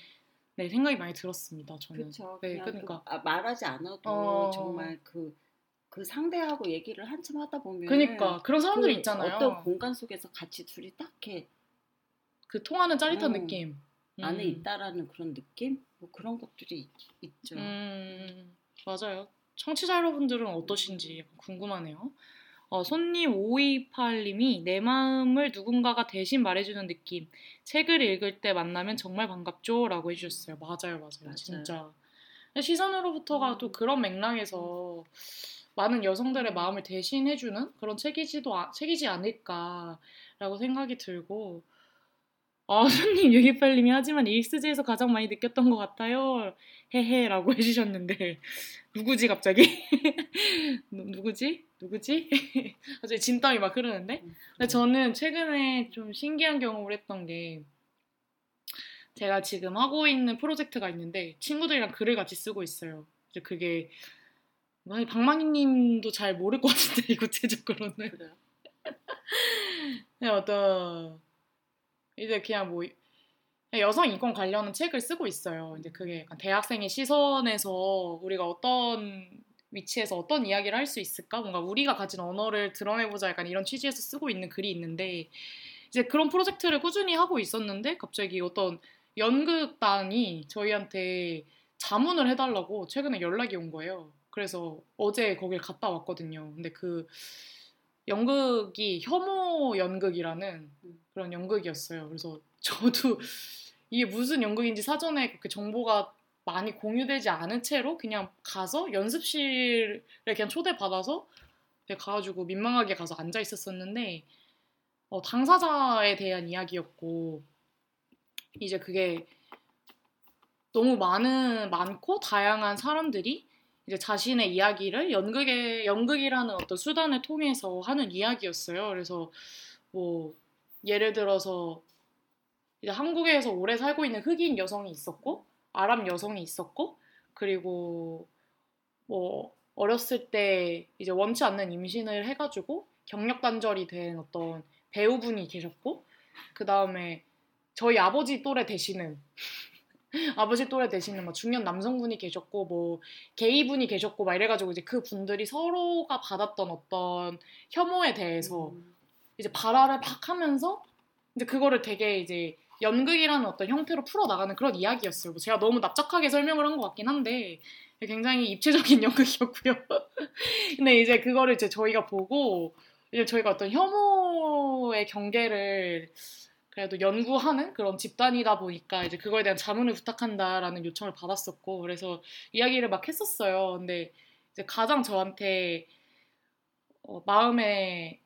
네, 생각이 많이 들었습니다. 저는. 그렇죠. 네, 그냥 그러니까. 그, 아, 말하지 않아도 어. 정말 그, 그 상대하고 얘기를 한참 하다 보면 그러니까 그런 사람들이 그 있잖아요. 어떤 공간 속에서 같이 둘이 딱 이렇게 그 통하는 짜릿한 어. 느낌. 안에 음. 있다라는 그런 느낌? 뭐 그런 것들이 있, 있죠. 음, 맞아요. 청취자 여러분들은 어떠신지 궁금하네요. 어, 손님 528님이 내 마음을 누군가가 대신 말해주는 느낌. 책을 읽을 때 만나면 정말 반갑죠? 라고 해주셨어요. 맞아요, 맞아요. 맞아요. 진짜. 시선으로부터가 음. 또 그런 맥락에서 많은 여성들의 마음을 대신해주는 그런 책이지도, 아- 책이지 않을까라고 생각이 들고, 아, 손님 628님이 하지만 EXG에서 가장 많이 느꼈던 것 같아요. 헤헤 라고 해주셨는데 누구지 갑자기? 누, 누구지? 누구지? 갑자기 진땀이 막 흐르는데? 근데 저는 최근에 좀 신기한 경험을 했던 게 제가 지금 하고 있는 프로젝트가 있는데 친구들이랑 글을 같이 쓰고 있어요. 이제 그게 박만희님도 잘 모를 것 같은데 구체적으로는 그래요. 그냥 어떤 이제 그냥 뭐 여성 인권 관련한 책을 쓰고 있어요. 이제 그게 대학생의 시선에서 우리가 어떤 위치에서 어떤 이야기를 할 수 있을까? 뭔가 우리가 가진 언어를 드러내보자 약간 이런 취지에서 쓰고 있는 글이 있는데 이제 그런 프로젝트를 꾸준히 하고 있었는데 갑자기 어떤 연극단이 저희한테 자문을 해달라고 최근에 연락이 온 거예요. 그래서 어제 거길 갔다 왔거든요. 근데 그 연극이 혐오 연극이라는 그런 연극이었어요. 그래서 저도 이게 무슨 연극인지 사전에 그렇게 정보가 많이 공유되지 않은 채로 그냥 가서 연습실에 그냥 초대받아서 가가지고 민망하게 가서 앉아 있었었는데 어, 당사자에 대한 이야기였고 이제 그게 너무 많은 많고 다양한 사람들이 이제 자신의 이야기를 연극의 연극이라는 어떤 수단을 통해서 하는 이야기였어요. 그래서 뭐 예를 들어서 이제 한국에서 오래 살고 있는 흑인 여성이 있었고 아랍 여성이 있었고 그리고 뭐 어렸을 때 이제 원치 않는 임신을 해가지고 경력 단절이 된 어떤 배우분이 계셨고 그 다음에 저희 아버지 또래 되시는 아버지 또래 되시는 뭐 중년 남성분이 계셨고 뭐 게이분이 계셨고 막 이래가지고 이제 그 분들이 서로가 받았던 어떤 혐오에 대해서 음, 이제 발화를 막 하면서 이제 그거를 되게 이제 연극이라는 어떤 형태로 풀어 나가는 그런 이야기였어요. 뭐 제가 너무 납작하게 설명을 한 것 같긴 한데 굉장히 입체적인 연극이었고요. 근데 이제 그거를 이제 저희가 보고 이제 저희가 어떤 혐오의 경계를 그래도 연구하는 그런 집단이다 보니까 이제 그거에 대한 자문을 부탁한다라는 요청을 받았었고 그래서 이야기를 막 했었어요. 근데 이제 가장 저한테 어, 마음에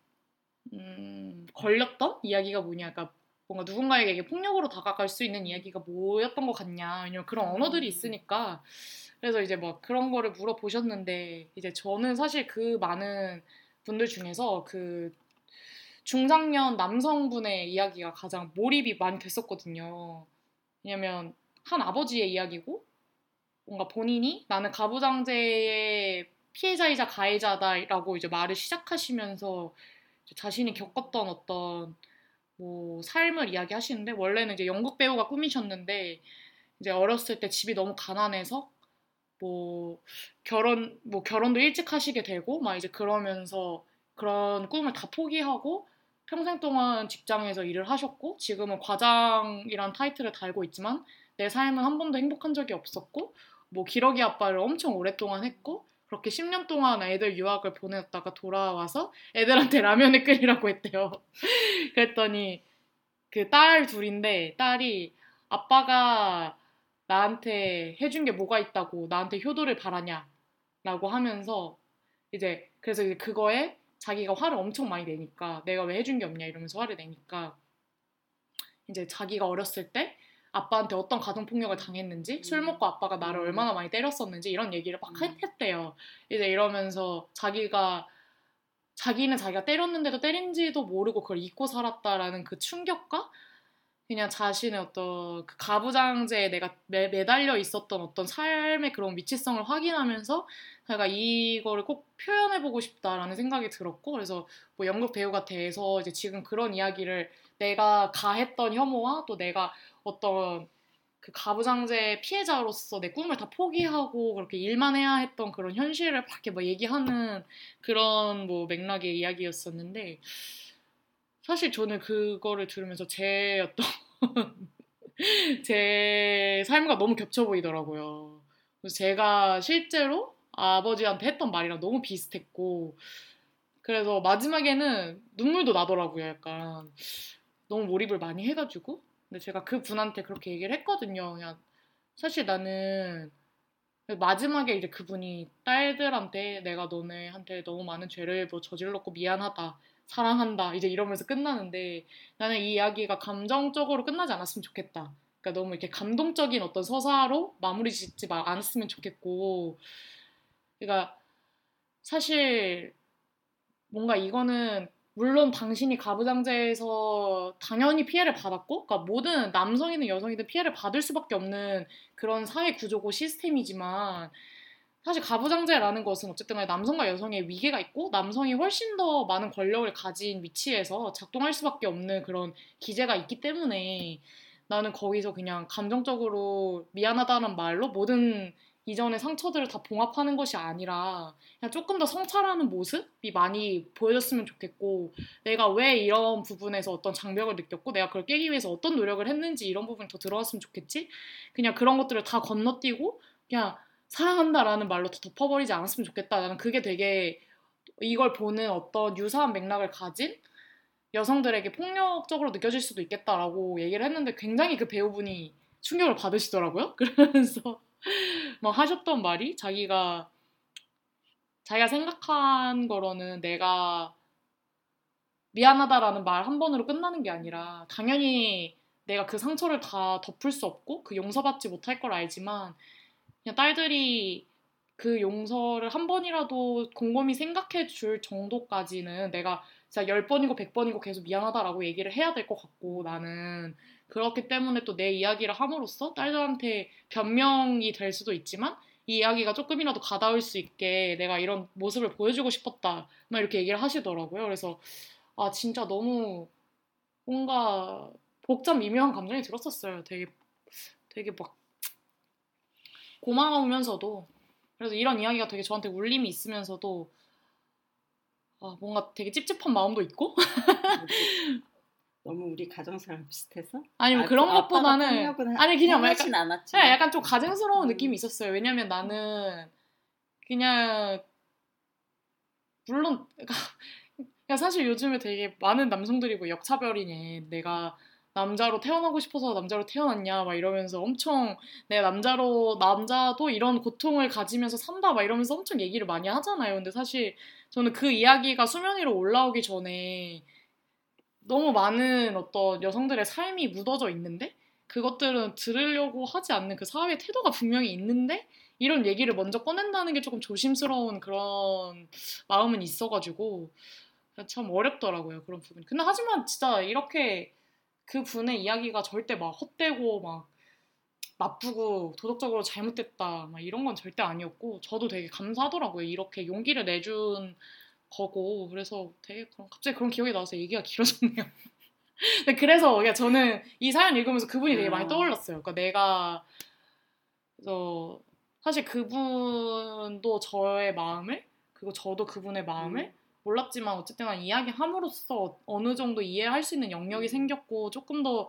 음, 걸렸던 이야기가 뭐냐, 그러니까 뭔가 누군가에게 폭력으로 다가갈 수 있는 이야기가 뭐였던 것 같냐. 왜냐면 그런 언어들이 있으니까. 그래서 이제 막 그런 거를 물어보셨는데, 이제 저는 사실 그 많은 분들 중에서 그 중장년 남성분의 이야기가 가장 몰입이 많이 됐었거든요. 왜냐면 한 아버지의 이야기고, 뭔가 본인이 나는 가부장제의 피해자이자 가해자다라고 이제 말을 시작하시면서 자신이 겪었던 어떤 뭐 삶을 이야기하시는데 원래는 이제 연극 배우가 꿈이셨는데 이제 어렸을 때 집이 너무 가난해서 뭐 결혼 뭐 결혼도 일찍 하시게 되고 막 이제 그러면서 그런 꿈을 다 포기하고 평생 동안 직장에서 일을 하셨고 지금은 과장이란 타이틀을 달고 있지만 내 삶은 한 번도 행복한 적이 없었고 뭐 기러기 아빠를 엄청 오랫동안 했고 그렇게 10년 동안 애들 유학을 보냈다가 돌아와서 애들한테 라면을 끓이라고 했대요. 그랬더니 그 딸 둘인데 딸이 아빠가 나한테 해준 게 뭐가 있다고 나한테 효도를 바라냐 라고 하면서 이제 그래서 이제 그거에 자기가 화를 엄청 많이 내니까 내가 왜 해준 게 없냐 이러면서 화를 내니까 이제 자기가 어렸을 때 아빠한테 어떤 가정폭력을 당했는지 음. 술 먹고 아빠가 나를 음. 얼마나 많이 때렸었는지 이런 얘기를 막 음. 했대요. 이제 이러면서 자기가 자기는 자기가 때렸는데도 때린지도 모르고 그걸 잊고 살았다라는 그 충격과 그냥 자신의 어떤 그 가부장제에 내가 매, 매달려 있었던 어떤 삶의 그런 위치성을 확인하면서 제가 이거를 꼭 표현해보고 싶다라는 생각이 들었고 그래서 뭐 연극 배우가 돼서 이제 지금 그런 이야기를 내가 가했던 혐오와 또 내가 어떤 그 가부장제 피해자로서 내 꿈을 다 포기하고 그렇게 일만 해야 했던 그런 현실을 밖에 뭐 얘기하는 그런 뭐 맥락의 이야기였었는데 사실 저는 그거를 들으면서 제 어떤 제 삶과 너무 겹쳐 보이더라고요. 그래서 제가 실제로 아버지한테 했던 말이랑 너무 비슷했고 그래서 마지막에는 눈물도 나더라고요. 약간 너무 몰입을 많이 해가지고 근데 제가 그 분한테 그렇게 얘기를 했거든요. 그냥 사실 나는 마지막에 이제 그분이 딸들한테 내가 너네한테 너무 많은 죄를 뭐 저질렀고 미안하다. 사랑한다. 이제 이러면서 끝나는데 나는 이 이야기가 감정적으로 끝나지 않았으면 좋겠다. 그러니까 너무 이렇게 감동적인 어떤 서사로 마무리 짓지 않았으면 좋겠고. 그러니까 사실 뭔가 이거는 물론 당신이 가부장제에서 당연히 피해를 받았고, 그러니까 모든 남성이든 여성이든 피해를 받을 수밖에 없는 그런 사회 구조고 시스템이지만, 사실 가부장제라는 것은 어쨌든 남성과 여성의 위계가 있고, 남성이 훨씬 더 많은 권력을 가진 위치에서 작동할 수밖에 없는 그런 기제가 있기 때문에 나는 거기서 그냥 감정적으로 미안하다는 말로 모든 이전의 상처들을 다 봉합하는 것이 아니라 그냥 조금 더 성찰하는 모습이 많이 보여졌으면 좋겠고 내가 왜 이런 부분에서 어떤 장벽을 느꼈고 내가 그걸 깨기 위해서 어떤 노력을 했는지 이런 부분이 더 들어갔으면 좋겠지? 그냥 그런 것들을 다 건너뛰고 그냥 사랑한다라는 말로 더 덮어버리지 않았으면 좋겠다. 나는 그게 되게 이걸 보는 어떤 유사한 맥락을 가진 여성들에게 폭력적으로 느껴질 수도 있겠다라고 얘기를 했는데 굉장히 그 배우분이 충격을 받으시더라고요. 그러면서 뭐 하셨던 말이 자기가 자기가 생각한 거로는 내가 미안하다라는 말 한 번으로 끝나는 게 아니라 당연히 내가 그 상처를 다 덮을 수 없고 그 용서받지 못할 걸 알지만 그냥 딸들이 그 용서를 한 번이라도 곰곰이 생각해 줄 정도까지는 내가 진짜 10번이고 100번이고 계속 미안하다라고 얘기를 해야 될 것 같고 나는 그렇기 때문에 또 내 이야기를 함으로써 딸들한테 변명이 될 수도 있지만 이 이야기가 조금이라도 가다울 수 있게 내가 이런 모습을 보여주고 싶었다. 막 이렇게 얘기를 하시더라고요. 그래서 아 진짜 너무 뭔가 복잡 미묘한 감정이 들었었어요. 되게 되게 막 고마우면서도 그래서 이런 이야기가 되게 저한테 울림이 있으면서도 아, 뭔가 되게 찝찝한 마음도 있고 너무 우리 가정사랑 비슷해서? 아니 뭐 아, 그런 것보다는 아니 그냥 약간 않았지. 네, 약간 좀 가증스러운 음. 느낌이 있었어요. 왜냐면 나는 그냥 물론 그러니까 사실 요즘에 되게 많은 남성들이 뭐 역차별이네. 내가 남자로 태어나고 싶어서 남자로 태어났냐 막 이러면서 엄청 내가 남자로 남자도 이런 고통을 가지면서 산다 막 이러면서 엄청 얘기를 많이 하잖아요. 근데 사실 저는 그 이야기가 수면 위로 올라오기 전에 너무 많은 어떤 여성들의 삶이 묻어져 있는데 그것들은 들으려고 하지 않는 그 사회의 태도가 분명히 있는데 이런 얘기를 먼저 꺼낸다는 게 조금 조심스러운 그런 마음은 있어가지고 참 어렵더라고요 그런 부분. 근데 하지만 진짜 이렇게 그 분의 이야기가 절대 막 헛되고 막 나쁘고 도덕적으로 잘못됐다 막 이런 건 절대 아니었고 저도 되게 감사하더라고요 이렇게 용기를 내준 거고 그래서 되게 그런 갑자기 그런 기억이 나서 얘기가 길어졌네요. 근데 그래서 그러니까 저는 이 사연 읽으면서 그분이 되게 많이 어. 떠올랐어요. 그러니까 내가 그래서 사실 그분도 저의 마음을 그리고 저도 그분의 마음을 음. 몰랐지만 어쨌든 간 이야기함으로써 어느 정도 이해할 수 있는 영역이 음. 생겼고 조금 더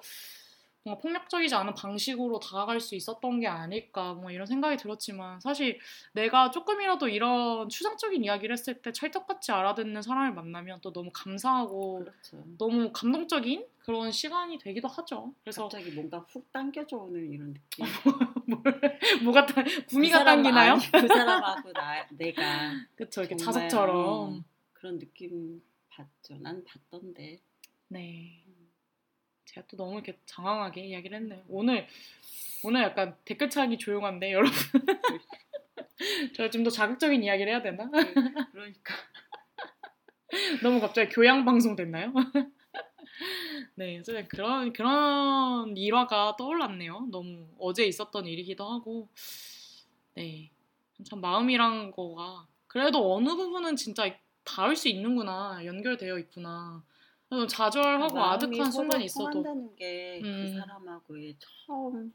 뭔가 폭력적이지 않은 방식으로 다가갈 수 있었던 게 아닐까 뭐 이런 생각이 들었지만 사실 내가 조금이라도 이런 추상적인 이야기를 했을 때 찰떡같이 알아듣는 사람을 만나면 또 너무 감사하고 그렇죠. 너무 감동적인 그런 시간이 되기도 하죠. 그래서 갑자기 뭔가 훅 당겨져 오는 이런 느낌. 뭐가 다 구미가 그 당기나요? 아니, 그 사람하고 나 내가 그쵸 이렇게 자석처럼. 어. 그런 느낌 봤죠. 난 봤던데. 네. 제가 또 너무 이렇게 장황하게 이야기를 했네요. 오늘 오늘 약간 댓글창이 조용한데 여러분. 제가 좀 더 자극적인 이야기를 해야 되나? 그러니까 너무 갑자기 교양 방송 됐나요? 네, 어쨌든 그런 그런 일화가 떠올랐네요. 너무 어제 있었던 일이기도 하고, 네, 참 마음이란 거가 그래도 어느 부분은 진짜 닿을 수 있는구나, 연결되어 있구나. 그래서 좌절하고 아득한 순간이 있어도, 통한다는 게그 음. 사람하고의 처음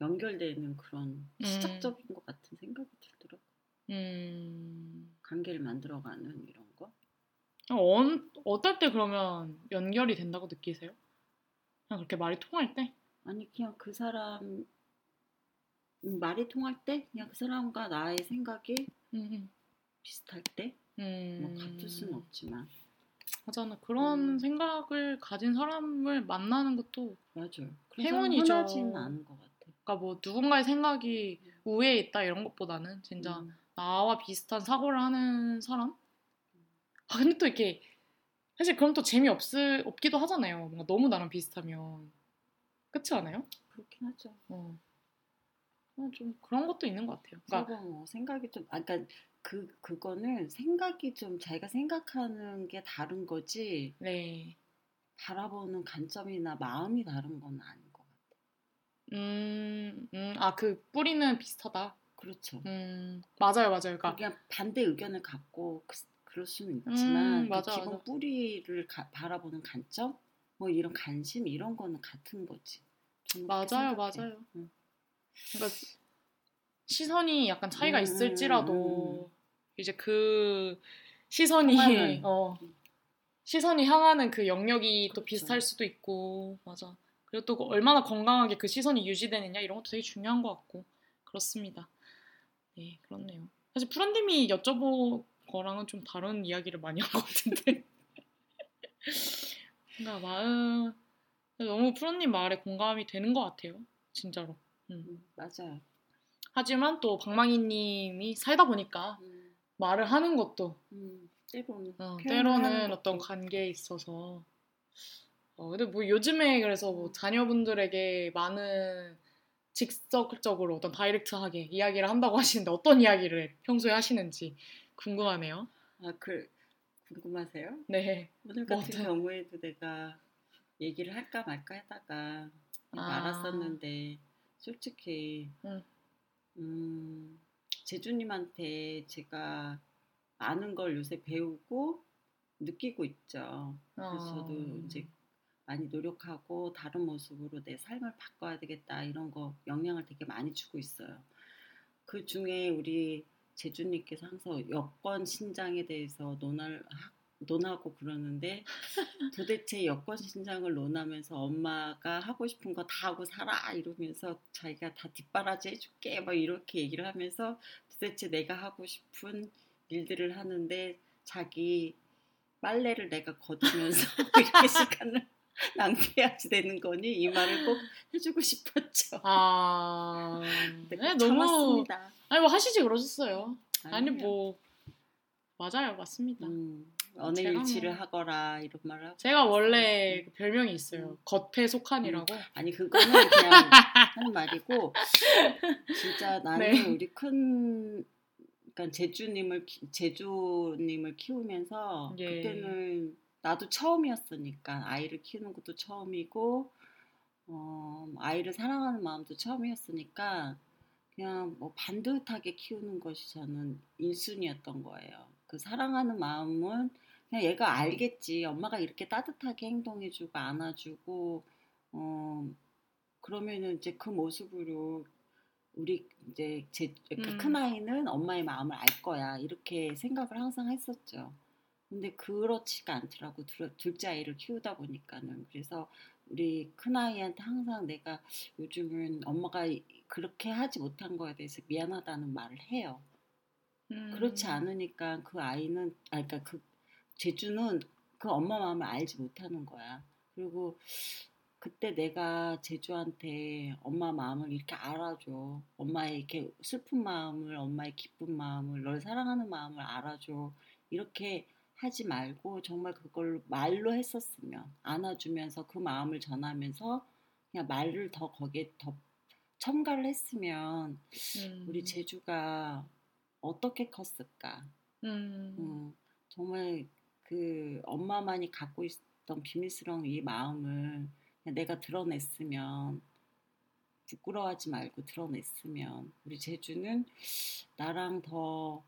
연결되는 그런 음. 시작적인 것 같은 생각이 들더라고. 음, 관계를 만들어가는 이런 거. 어, 어떨 때 그러면 연결이 된다고 느끼세요? 그냥 그렇게 말이 통할 때? 아니 그냥 그 사람 음, 말이 통할 때 그냥 그 사람과 나의 생각이 음, 비슷할 때뭐 음. 같을 수는 없지만 맞아. 그런 음. 생각을 가진 사람을 만나는 것도 맞아요. 행운이죠. 흔하지는 않은 것 같아. 그러니까 뭐 누군가의 생각이 우위에 있다 이런 것보다는 진짜 음. 나와 비슷한 사고를 하는 사람? 아 근데 또 이렇게 사실 그럼 또 재미 없을 없기도 하잖아요. 뭔가 너무 나랑 비슷하면 그렇지 않아요? 그렇긴 하죠. 어. 어, 좀 그런 것도 있는 것 같아요. 그러니까 뭐 생각이 좀, 아, 그러니까 그 그거는 생각이 좀 자기가 생각하는 게 다른 거지 네, 바라보는 관점이나 마음이 다른 건 아닌 것 같아. 음, 음, 아 그 뿌리는 비슷하다. 그렇죠. 음, 맞아요, 맞아요. 그러니까 그냥 반대 의견을 갖고 그, 그럴 수는 있지만 음, 그 맞아, 기본 맞아. 뿌리를 가- 바라보는 관점, 뭐 이런 관심 이런 거는 같은 거지. 맞아요. 맞아요. 응. 그러니까 시선이 약간 차이가 음, 있을지라도 이제 그 시선이 통하는. 어, 시선이 향하는 그 영역이 또 그렇죠. 비슷할 수도 있고 맞아. 그리고 또 얼마나 건강하게 그 시선이 유지되느냐 이런 것도 되게 중요한 것 같고 그렇습니다. 네, 그렇네요. 사실 푸른님이 여쭤본 거랑은 좀 다른 이야기를 많이 한 것 같은데. 그러니까 마음 너무 푸른님 말에 공감이 되는 것 같아요. 진짜로. 음, 맞아요. 하지만 또 방망이님이 살다 보니까 음, 말을 하는 것도 음, 때로는 어, 때로는 어떤. 관계에 있어서 어, 근데 뭐 요즘에 그래서 뭐 자녀분들에게 많은 직접적으로 어떤 다이렉트하게 이야기를 한다고 하시는데 어떤 이야기를 평소에 하시는지 궁금하네요. 아, 그 궁금하세요? 네. 오늘 뭐 같은 어떤- 경우에도 내가 얘기를 할까 말까 하다가 아. 말았었는데 솔직히 응. 음, 제주님한테 제가 아는 걸 요새 배우고 느끼고 있죠. 그래서 어, 저도 이제 많이 노력하고 다른 모습으로 내 삶을 바꿔야 되겠다 이런 거 영향을 되게 많이 주고 있어요. 그 중에 우리 제주님께서 항상 여권 신장에 대해서 논할 하- 논하고 그러는데 도대체 여권 신장을 논하면서 엄마가 하고 싶은 거 다 하고 살아 이러면서 자기가 다 뒷바라지 해줄게 막 이렇게 얘기를 하면서 도대체 내가 하고 싶은 일들을 하는데 자기 빨래를 내가 거두면서 이렇게 시간을 낭비하지 되는 거니 이 말을 꼭 해주고 싶었죠. 아, 네, 네, 꼭 너무. 아니 뭐 하시지 그러셨어요. 아니 아니에요. 뭐 맞아요, 맞습니다. 음, 어느 제가 일치를 뭐- 하거라 이런 말을 하고 제가 원래 음. 그 별명이 있어요. 겉에 속한이라고. 아니 그거는 그냥 하는 말이고 진짜 나는 네. 우리 큰 그러니까 제주님을 키- 제주님을 키우면서 예. 그때는 나도 처음이었으니까 아이를 키우는 것도 처음이고 어, 아이를 사랑하는 마음도 처음이었으니까 그냥 뭐 반듯하게 키우는 것이 저는 1순위였던 거예요. 그 사랑하는 마음은 그냥 얘가 알겠지. 엄마가 이렇게 따뜻하게 행동해주고 안아주고 어 그러면은 이제 그 모습으로 우리 이제 제 그러니까 음. 큰 아이는 엄마의 마음을 알 거야 이렇게 생각을 항상 했었죠. 근데 그렇지가 않더라고 둘, 둘째 아이를 키우다 보니까는 그래서 우리 큰 아이한테 항상 내가 요즘은 엄마가 이- 그렇게 하지 못한 거에 대해서 미안하다는 말을 해요. 음. 그렇지 않으니까 그 아이는 아 그러니까 그 제주는 그 엄마 마음을 알지 못하는 거야. 그리고 그때 내가 제주한테 엄마 마음을 이렇게 알아줘. 엄마의 이렇게 슬픈 마음을, 엄마의 기쁜 마음을, 널 사랑하는 마음을 알아줘. 이렇게 하지 말고 정말 그걸 말로 했었으면 안아주면서 그 마음을 전하면서 그냥 말을 더 거기에 더 첨가를 했으면 음. 우리 제주가 어떻게 컸을까? 음. 음, 정말 그 엄마만이 갖고 있었던 비밀스러운 이 마음을 내가 드러냈으면 부끄러워하지 말고 드러냈으면 우리 제주는 나랑 더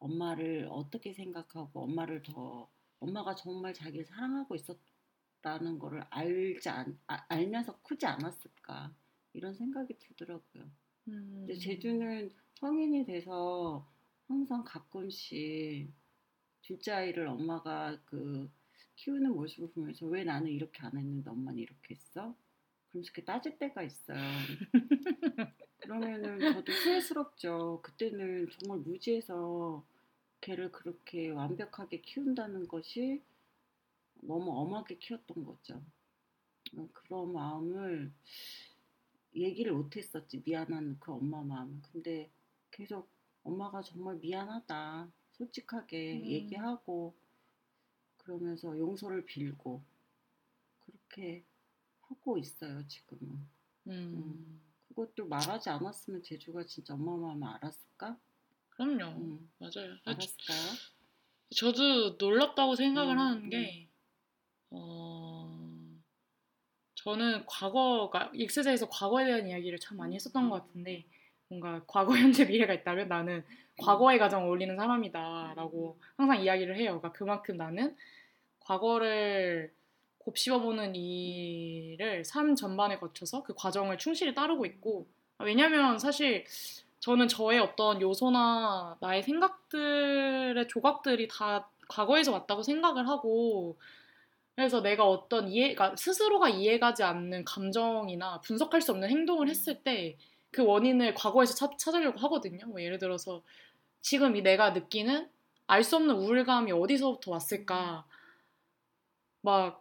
엄마를 어떻게 생각하고 엄마를 더 엄마가 정말 자기를 사랑하고 있었다는 거를 알지 않, 아- 알면서 크지 않았을까 이런 생각이 들더라고요. 음. 근데 제주는 성인이 돼서 항상 가끔씩 둘째 아이를 엄마가 그 키우는 모습을 보면서 왜 나는 이렇게 안 했는데 엄마는 이렇게 했어? 그러면서 이렇게 따질 때가 있어요. 그러면은 저도 후회스럽죠. 그때는 정말 무지해서 걔를 그렇게 완벽하게 키운다는 것이 너무 엄하게 키웠던 거죠. 어, 그런 마음을 얘기를 못했었지 미안한 그 엄마 마음. 근데 계속 엄마가 정말 미안하다 솔직하게 음. 얘기하고 그러면서 용서를 빌고 그렇게 하고 있어요 지금은. 음. 그것도 말하지 않았으면 제주가 진짜 엄마 마음을 알았을까? 그럼요. 음, 맞아요. 아, 알았을까요? 저도 놀랍다고 생각을 음, 하는 게, 어, 저는 과거가, 익스제에서 과거에 대한 이야기를 참 많이 했었던 것 같은데, 뭔가 과거, 현재, 미래가 있다면 나는 과거의 가정을 어울리는 사람이다라고 항상 이야기를 해요. 그러니까 그만큼 나는 과거를 곱씹어보는 일을 삶 전반에 거쳐서 그 과정을 충실히 따르고 있고, 왜냐면 사실 저는 저의 어떤 요소나 나의 생각들의 조각들이 다 과거에서 왔다고 생각을 하고 그래서 내가 어떤 이해가 스스로가 이해가지 않는 감정이나 분석할 수 없는 행동을 했을 때 그 원인을 과거에서 찾, 찾으려고 하거든요. 뭐 예를 들어서 지금 이 내가 느끼는 알 수 없는 우울감이 어디서부터 왔을까? 막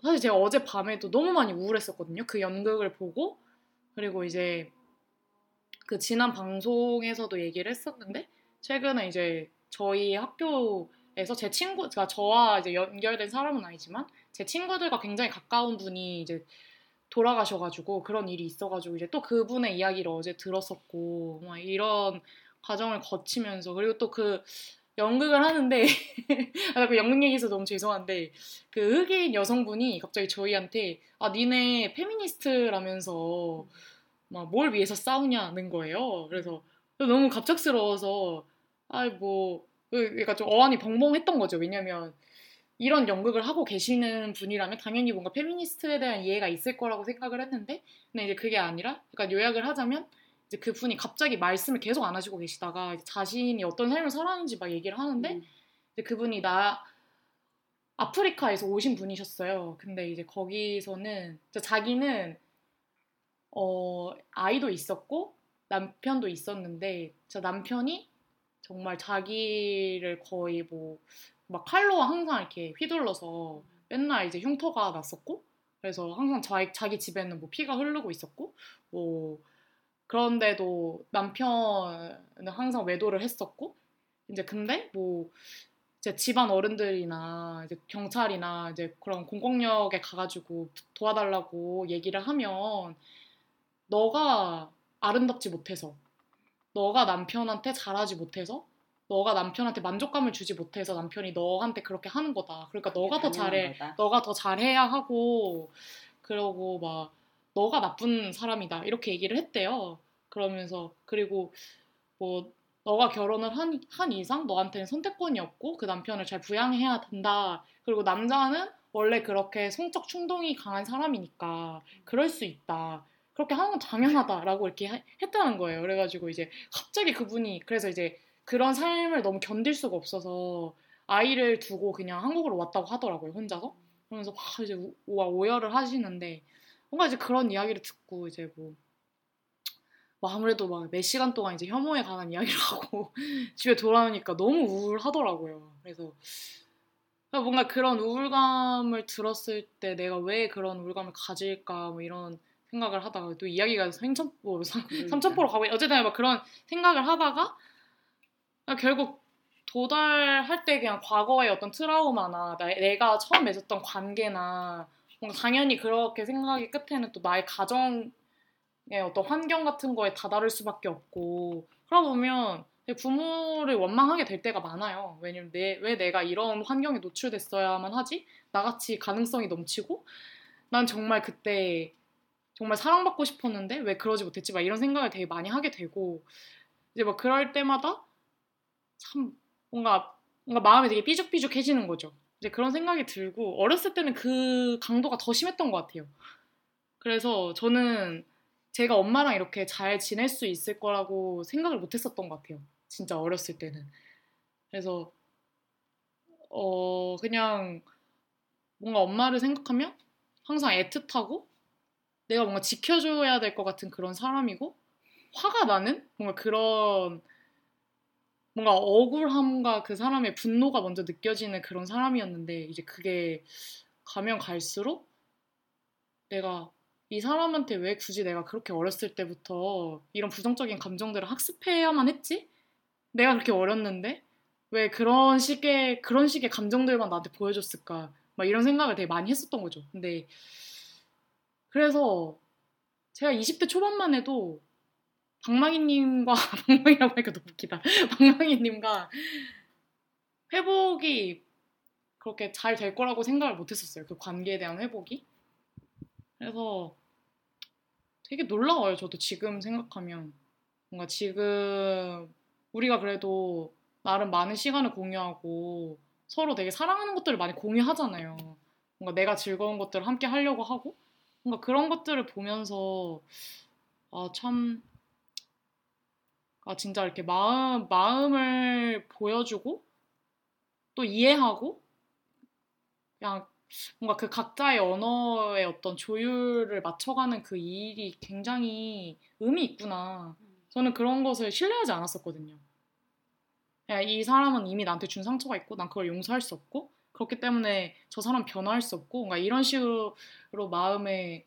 사실 제가 어제 밤에도 너무 많이 우울했었거든요. 그 연극을 보고 그리고 이제 그 지난 방송에서도 얘기를 했었는데 최근에 이제 저희 학교에서 제 친구, 그러니까 저와 이제 연결된 사람은 아니지만 제 친구들과 굉장히 가까운 분이 이제 돌아가셔가지고 그런 일이 있어가지고 이제 또 그분의 이야기를 어제 들었었고 막 이런 과정을 거치면서 그리고 또 그 연극을 하는데 아, 그 연극 얘기해서 너무 죄송한데 그 흑인 여성분이 갑자기 저희한테 아 니네 페미니스트라면서 막 뭘 위해서 싸우냐는 거예요. 그래서 너무 갑작스러워서 아뭐 그러니까 좀 어안이 벙벙했던 거죠. 왜냐면 이런 연극을 하고 계시는 분이라면 당연히 뭔가 페미니스트에 대한 이해가 있을 거라고 생각을 했는데 근데 이제 그게 아니라 그러니까 요약을 하자면 이제 그 분이 갑자기 말씀을 계속 안 하시고 계시다가 자신이 어떤 삶을 살았는지 막 얘기를 하는데 음, 이제 그분이 나 아프리카에서 오신 분이셨어요. 근데 이제 거기서는 자기는 어 아이도 있었고 남편도 있었는데 저 남편이 정말 자기를 거의 뭐 막 칼로 항상 이렇게 휘둘러서 맨날 이제 흉터가 났었고 그래서 항상 자기, 자기 집에는 뭐 피가 흐르고 있었고 뭐 그런데도 남편은 항상 외도를 했었고 이제 근데 뭐 이제 집안 어른들이나 이제 경찰이나 이제 그런 공공력에 가가지고 도와달라고 얘기를 하면 너가 아름답지 못해서 너가 남편한테 잘하지 못해서 너가 남편한테 만족감을 주지 못해서 남편이 너한테 그렇게 하는 거다. 그러니까 너가 더 잘해. 거다. 너가 더 잘해야 하고 그러고 막 너가 나쁜 사람이다 이렇게 얘기를 했대요. 그러면서 그리고 뭐 너가 결혼을 한, 한 이상 너한테는 선택권이 없고 그 남편을 잘 부양해야 된다. 그리고 남자는 원래 그렇게 성적 충동이 강한 사람이니까 그럴 수 있다. 그렇게 하는 건 당연하다라고 이렇게 하- 했다는 거예요. 그래가지고 이제 갑자기 그분이 그래서 이제 그런 삶을 너무 견딜 수가 없어서 아이를 두고 그냥 한국으로 왔다고 하더라고요. 혼자서. 그러면서 막 이제 오, 오열을 하시는데 뭔가 이제 그런 이야기를 듣고 이제 뭐, 뭐 아무래도 막 몇 시간 동안 이제 혐오에 관한 이야기를 하고 집에 돌아오니까 너무 우울하더라고요. 그래서 뭔가 그런 우울감을 들었을 때 내가 왜 그런 우울감을 가질까 뭐 이런 생각을 하다가 또 이야기가 생천포로 그러니까. 삼천포로 가고 있- 어쨌든 막 그런 생각을 하다가 결국 도달할 때 그냥 과거의 어떤 트라우마나 나- 내가 처음 맺었던 관계나 뭔가 당연히 그렇게 생각이 끝에는 또 나의 가정의 어떤 환경 같은 거에 다다를 수밖에 없고 그러다 보면 부모를 원망하게 될 때가 많아요. 왜냐면 내, 왜 내가 이런 환경에 노출됐어야만 하지? 나같이 가능성이 넘치고 난 정말 그때 정말 사랑받고 싶었는데 왜 그러지 못했지? 막 이런 생각을 되게 많이 하게 되고 이제 막 그럴 때마다 참 뭔가 뭔가 마음이 되게 삐죽삐죽해지는 거죠. 이제 그런 생각이 들고 어렸을 때는 그 강도가 더 심했던 것 같아요. 그래서 저는 제가 엄마랑 이렇게 잘 지낼 수 있을 거라고 생각을 못 했었던 것 같아요. 진짜 어렸을 때는. 그래서 어 그냥 뭔가 엄마를 생각하면 항상 애틋하고 내가 뭔가 지켜줘야 될 것 같은 그런 사람이고 화가 나는 뭔가 그런 뭔가 억울함과 그 사람의 분노가 먼저 느껴지는 그런 사람이었는데 이제 그게 가면 갈수록 내가 이 사람한테 왜 굳이 내가 그렇게 어렸을 때부터 이런 부정적인 감정들을 학습해야만 했지? 내가 그렇게 어렸는데 왜 그런 식의 그런 식의 감정들만 나한테 보여줬을까? 막 이런 생각을 되게 많이 했었던 거죠. 근데 그래서 제가 20대 초반만 해도 방망이님과 방망이라고 하니까 너무 웃기다. 방망이님과 회복이 그렇게 잘 될 거라고 생각을 못 했었어요. 그 관계에 대한 회복이. 그래서 되게 놀라워요. 저도 지금 생각하면. 뭔가 지금 우리가 그래도 나름 많은 시간을 공유하고 서로 되게 사랑하는 것들을 많이 공유하잖아요. 뭔가 내가 즐거운 것들을 함께 하려고 하고 뭔가 그런 것들을 보면서 아, 참, 아, 진짜 이렇게 마음, 마음을 보여주고 또 이해하고 그냥 뭔가 그 각자의 언어의 어떤 조율을 맞춰가는 그 일이 굉장히 의미 있구나. 저는 그런 것을 신뢰하지 않았었거든요. 이 사람은 이미 나한테 준 상처가 있고 난 그걸 용서할 수 없고 그렇기 때문에 저 사람 변화할 수 없고 뭔가 이런 식으로 마음에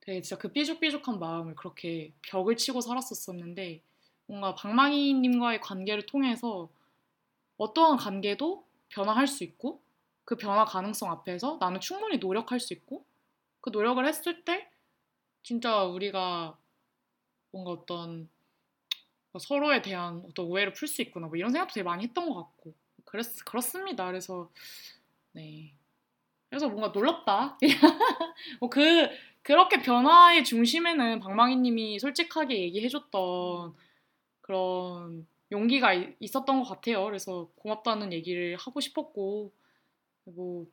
되게 진짜 그 삐죽삐죽한 마음을 그렇게 벽을 치고 살았었었는데 뭔가 방망이님과의 관계를 통해서 어떠한 관계도 변화할 수 있고 그 변화 가능성 앞에서 나는 충분히 노력할 수 있고 그 노력을 했을 때 진짜 우리가 뭔가 어떤 서로에 대한 어떤 오해를 풀 수 있구나 뭐 이런 생각도 되게 많이 했던 것 같고 그랬, 그렇습니다. 그래서 네 그래서 뭔가 놀랍다. 뭐그 그렇게 변화의 중심에는 방망이님이 솔직하게 얘기해줬던 그런 용기가 이- 있었던 것 같아요. 그래서 고맙다는 얘기를 하고 싶었고 뭐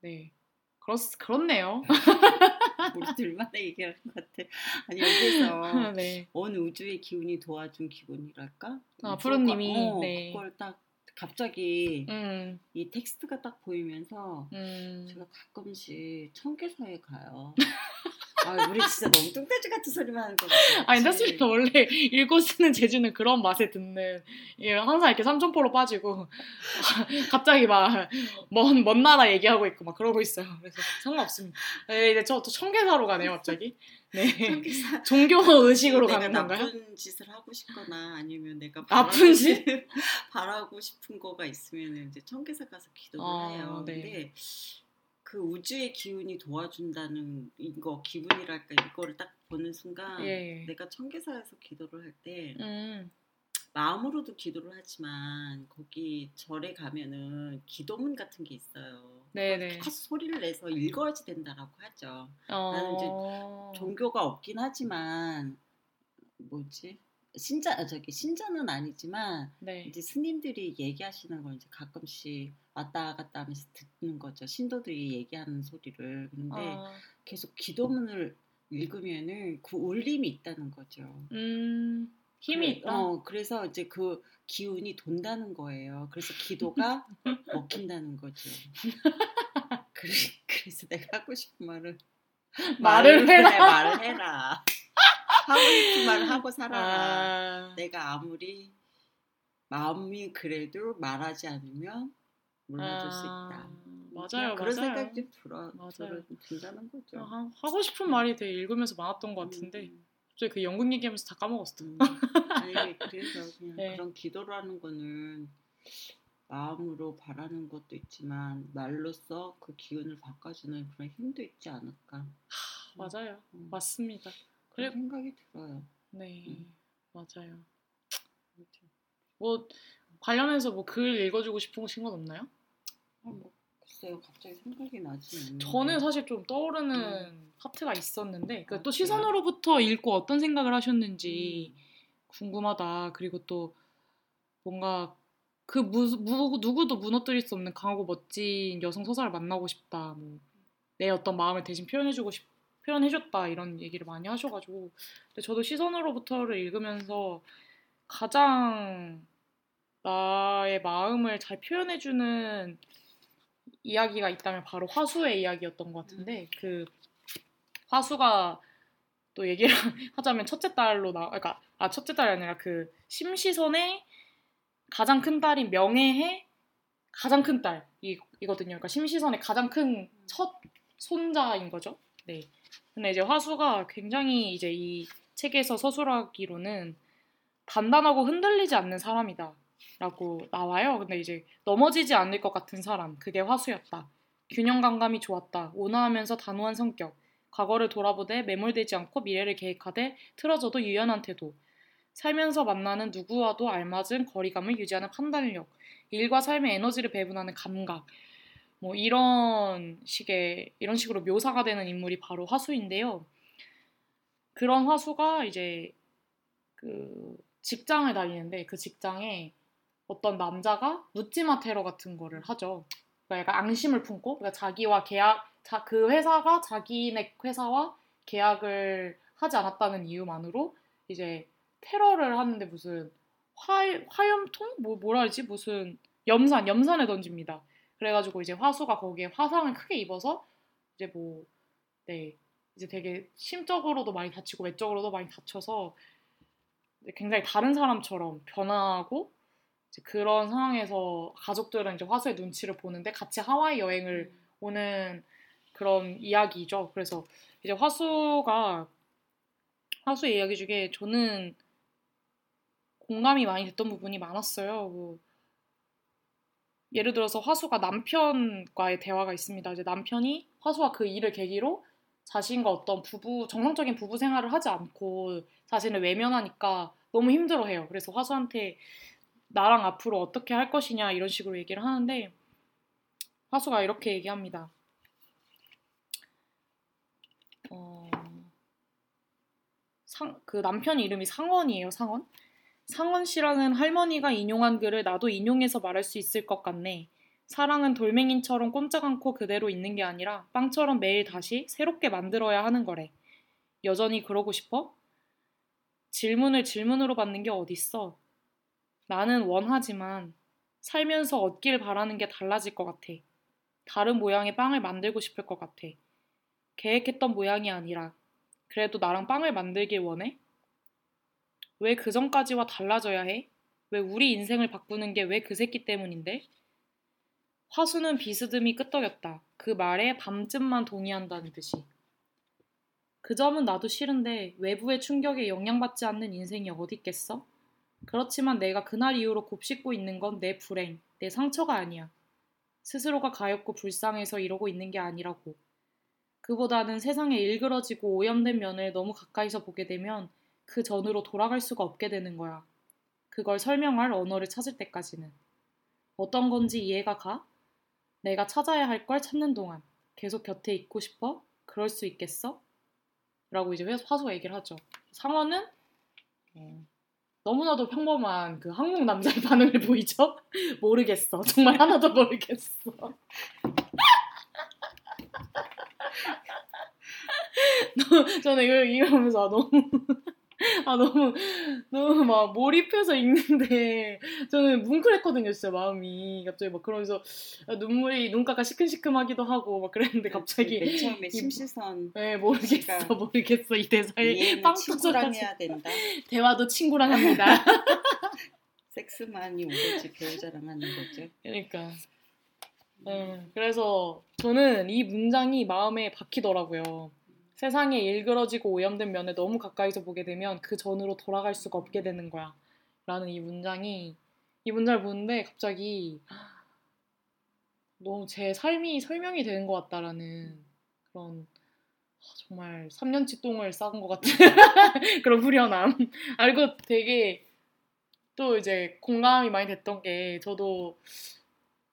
네. 그렇, 그렇네요. 우리 둘만 얘기하는 것 같아. 아니 여기서 네. 어느 우주의 기운이 도와준 기분이랄까? 아, 푸른님이, 어, 네. 그걸 딱 갑자기 음, 이 텍스트가 딱 보이면서 음. 제가 가끔씩 청계사에 가요. 아, 우리 진짜 너무 뚱돼지 같은 소리만 하는 거 같아. 아니, 됐습니다. 원래 읽고 쓰는 제주는 그런 맛에 듣는, 예, 항상 이렇게 삼천포로 빠지고, 갑자기 막, 먼, 먼 나라 얘기하고 있고, 막 그러고 있어요. 그래서 상관없습니다. 네, 이제 저 또 청계사로 가네요, 갑자기. 네. 청계사 종교 의식으로 가는 건가요? 나쁜 짓을 하고 싶거나 아니면 내가 나쁜 짓? 싶- 바라고 싶은 거가 있으면 이제 청계사 가서 기도를 아, 해요. 네. 근데 그 우주의 기운이 도와준다는 이거 기분이랄까 이거를 딱 보는 순간 예. 내가 청계사에서 기도를 할때 음, 마음으로도 기도를 하지만 거기 절에 가면은 기도문 같은 게 있어요. 네네. 그걸 커서 소리를 내서 읽어야지 된다라고 하죠. 어, 나는 이제 종교가 없긴 하지만 뭐지 신자 아, 저기 신자는 아니지만 네. 이제 스님들이 얘기하시는 걸 이제 가끔씩 왔다 갔다 하면서 듣는 거죠. 신도들이 얘기하는 소리를. 근데 아, 계속 기도문을 읽으면은 그 울림이 있다는 거죠. 음, 힘이 그래, 있다. 어, 그래서 이제 그 기운이 돈다는 거예요. 그래서 기도가 먹힌다는 거죠. 그래, 그래서 내가 하고 싶은 말은 말을 해라. 말을 해라. 하고 싶은 말을 하고 살아라. 아, 내가 아무리 마음이 그래도 말하지 않으면 몰라줄 수 아, 있다. 맞아요, 그런 맞아요. 생각 좀 들어, 맞아요. 든다는 거죠. 아, 하고 싶은 말이 되게 읽으면서 많았던 것 같은데 음, 갑자기 그 연극 얘기하면서 다 까먹었어. 음. 아니 그래서 그냥 네. 그런 기도라는 거는 마음으로 바라는 것도 있지만 말로써 그 기운을 바꿔주는 그런 힘도 있지 않을까. 맞아요, 음, 맞습니다. 그래- 생각이 들어요. 네, 음. 맞아요. 뭐 관련해서 뭐 글 읽어주고 싶으신 건 없나요? 아, 뭐, 글쎄요, 갑자기 생각이 나지. 저는 사실 좀 떠오르는 파트가 있었는데 그 아, 또? 시선으로부터 읽고 어떤 생각을 하셨는지 궁금하다. 그리고 또 뭔가 그 무, 무, 누구도 무너뜨릴 수 없는 강하고 멋진 여성 서사를 만나고 싶다. 뭐, 내 어떤 마음을 대신 표현해주고 싶, 표현해줬다. 이런 얘기를 많이 하셔가지고. 근데 저도 시선으로부터를 읽으면서 가장 나의 마음을 잘 표현해주는 이야기가 있다면 바로 화수의 이야기였던 것 같은데 그 화수가 또 얘기를 하자면 첫째 딸로 나 그러니까 아 첫째 딸이 아니라 그 심시선의 가장 큰 딸인 명예의 가장 큰 딸이 이거든요. 그러니까 심시선의 가장 큰 첫 손자인 거죠. 네. 근데 이제 화수가 굉장히 이제 이 책에서 서술하기로는 단단하고 흔들리지 않는 사람이다. 라고 나와요. 근데 이제 넘어지지 않을 것 같은 사람. 그게 화수였다. 균형 감각이 좋았다. 온화하면서 단호한 성격. 과거를 돌아보되 매몰되지 않고 미래를 계획하되 틀어져도 유연한 태도. 살면서 만나는 누구와도 알맞은 거리감을 유지하는 판단력. 일과 삶의 에너지를 배분하는 감각. 뭐 이런 식의 이런 식으로 묘사가 되는 인물이 바로 화수인데요. 그런 화수가 이제 그 직장을 다니는데 그 직장에 어떤 남자가 묻지마 테러 같은 거를 하죠. 그러니까 약간 앙심을 품고 그러니까 자기와 계약 자, 그 회사가 자기네 회사와 계약을 하지 않았다는 이유만으로 이제 테러를 하는데 무슨 화, 화염통? 뭐, 뭐라 하지? 무슨 염산, 염산에 던집니다. 그래가지고 이제 화수가 거기에 화상을 크게 입어서 이제 뭐, 네. 이제 되게 심적으로도 많이 다치고 외적으로도 많이 다쳐서 굉장히 다른 사람처럼 변하고 이제 그런 상황에서 가족들은 이제 화수의 눈치를 보는데 같이 하와이 여행을 오는 그런 이야기죠. 그래서 이제 화수가 화수의 이야기 중에 저는 공감이 많이 됐던 부분이 많았어요. 뭐 예를 들어서 화수가 남편과의 대화가 있습니다. 이제 남편이 화수와 그 일을 계기로 자신과 어떤 부부 정상적인 부부 생활을 하지 않고 자신을 외면하니까 너무 힘들어해요. 그래서 화수한테 나랑 앞으로 어떻게 할 것이냐 이런 식으로 얘기를 하는데 화수가 이렇게 얘기합니다. 어, 상, 그 남편 이름이 상원이에요. 상원. 상원 씨라는 할머니가 인용한 글을 나도 인용해서 말할 수 있을 것 같네. 사랑은 돌멩이처럼 꼼짝 않고 그대로 있는 게 아니라 빵처럼 매일 다시 새롭게 만들어야 하는 거래. 여전히 그러고 싶어? 질문을 질문으로 받는 게 어딨어? 나는 원하지만 살면서 얻길 바라는 게 달라질 것 같아. 다른 모양의 빵을 만들고 싶을 것 같아. 계획했던 모양이 아니라 그래도 나랑 빵을 만들길 원해? 왜 그 전까지와 달라져야 해? 왜 우리 인생을 바꾸는 게 왜 그 새끼 때문인데? 화수는 비스듬히 끄떡였다. 그 말에 밤쯤만 동의한다는 듯이. 그 점은 나도 싫은데 외부의 충격에 영향받지 않는 인생이 어디 있겠어? 그렇지만 내가 그날 이후로 곱씹고 있는 건 내 불행, 내 상처가 아니야. 스스로가 가엾고 불쌍해서 이러고 있는 게 아니라고. 그보다는 세상에 일그러지고 오염된 면을 너무 가까이서 보게 되면 그 전으로 돌아갈 수가 없게 되는 거야. 그걸 설명할 언어를 찾을 때까지는. 어떤 건지 이해가 가? 내가 찾아야 할 걸 찾는 동안 계속 곁에 있고 싶어? 그럴 수 있겠어? 라고 이제 화수가 얘기를 하죠. 상어는 어, 너무나도 평범한 그 한국 남자의 반응을 보이죠? 모르겠어. 정말 하나도 모르겠어. 저는 이거 이러면서 아, 너무 아 너무 너무 막 몰입해서 읽는데 저는 뭉클했거든요 진짜 마음이. 갑자기 막 그러면서 눈물이 눈가가 시큼시큼하기도 하고 막 그랬는데 갑자기 맨 처음에 심시선 네 모르겠어 모르겠어. 이 대사에 빵 친구랑 해야 된다. 대화도 친구랑 합니다. 섹스만이 오로지 배우자랑 하는 거죠. 그러니까. 음, 그래서 저는 이 문장이 마음에 박히더라고요 세상에 일그러지고 오염된 면을 너무 가까이서 보게 되면 그 전으로 돌아갈 수가 없게 되는 거야. 라는 이 문장이 이 문장을 보는데 갑자기 너무 제 삶이 설명이 되는 것 같다라는 그런 정말 3년치 똥을 싸은 것 같은 그런 후련함. 알고 되게 또 이제 공감이 많이 됐던 게 저도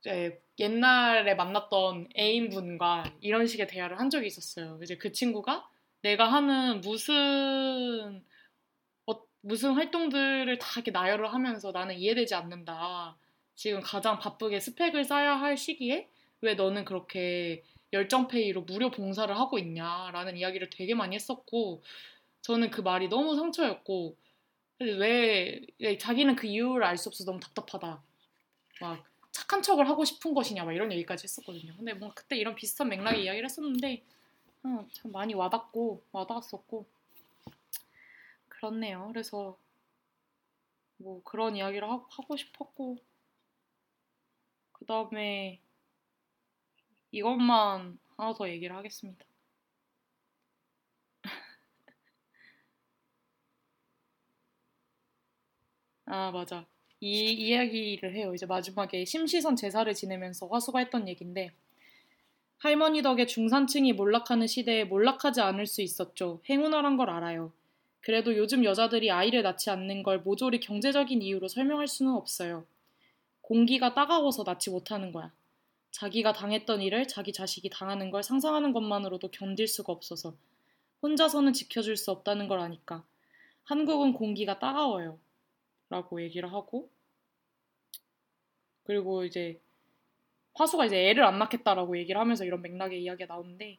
이제 옛날에 만났던 애인분과 이런 식의 대화를 한 적이 있었어요. 이제 그 친구가 내가 하는 무슨 어, 무슨 활동들을 다 이렇게 나열을 하면서 나는 이해되지 않는다. 지금 가장 바쁘게 스펙을 쌓아야 할 시기에 왜 너는 그렇게 열정페이로 무료 봉사를 하고 있냐라는 이야기를 되게 많이 했었고 저는 그 말이 너무 상처였고 왜 자기는 그 이유를 알 수 없어서 너무 답답하다. 막 착한 척을 하고 싶은 것이냐 막 이런 얘기까지 했었거든요. 근데 뭔가 그때 이런 비슷한 맥락의 이야기를 했었는데 어, 참 많이 와닿고 와닿았었고 그렇네요. 그래서 뭐 그런 이야기를 하, 하고 싶었고 그 다음에 이것만 하나 더 얘기를 하겠습니다. 아 맞아. 이 이야기를 해요. 이제 마지막에 심시선 제사를 지내면서 화수가 했던 얘기인데 할머니 덕에 중산층이 몰락하는 시대에 몰락하지 않을 수 있었죠. 행운아란 걸 알아요. 그래도 요즘 여자들이 아이를 낳지 않는 걸 모조리 경제적인 이유로 설명할 수는 없어요. 공기가 따가워서 낳지 못하는 거야. 자기가 당했던 일을 자기 자식이 당하는 걸 상상하는 것만으로도 견딜 수가 없어서 혼자서는 지켜줄 수 없다는 걸 아니까. 한국은 공기가 따가워요. 라고 얘기를 하고 그리고 이제 화수가 이제 애를 안 낳겠다라고 얘기를 하면서 이런 맥락의 이야기가 나오는데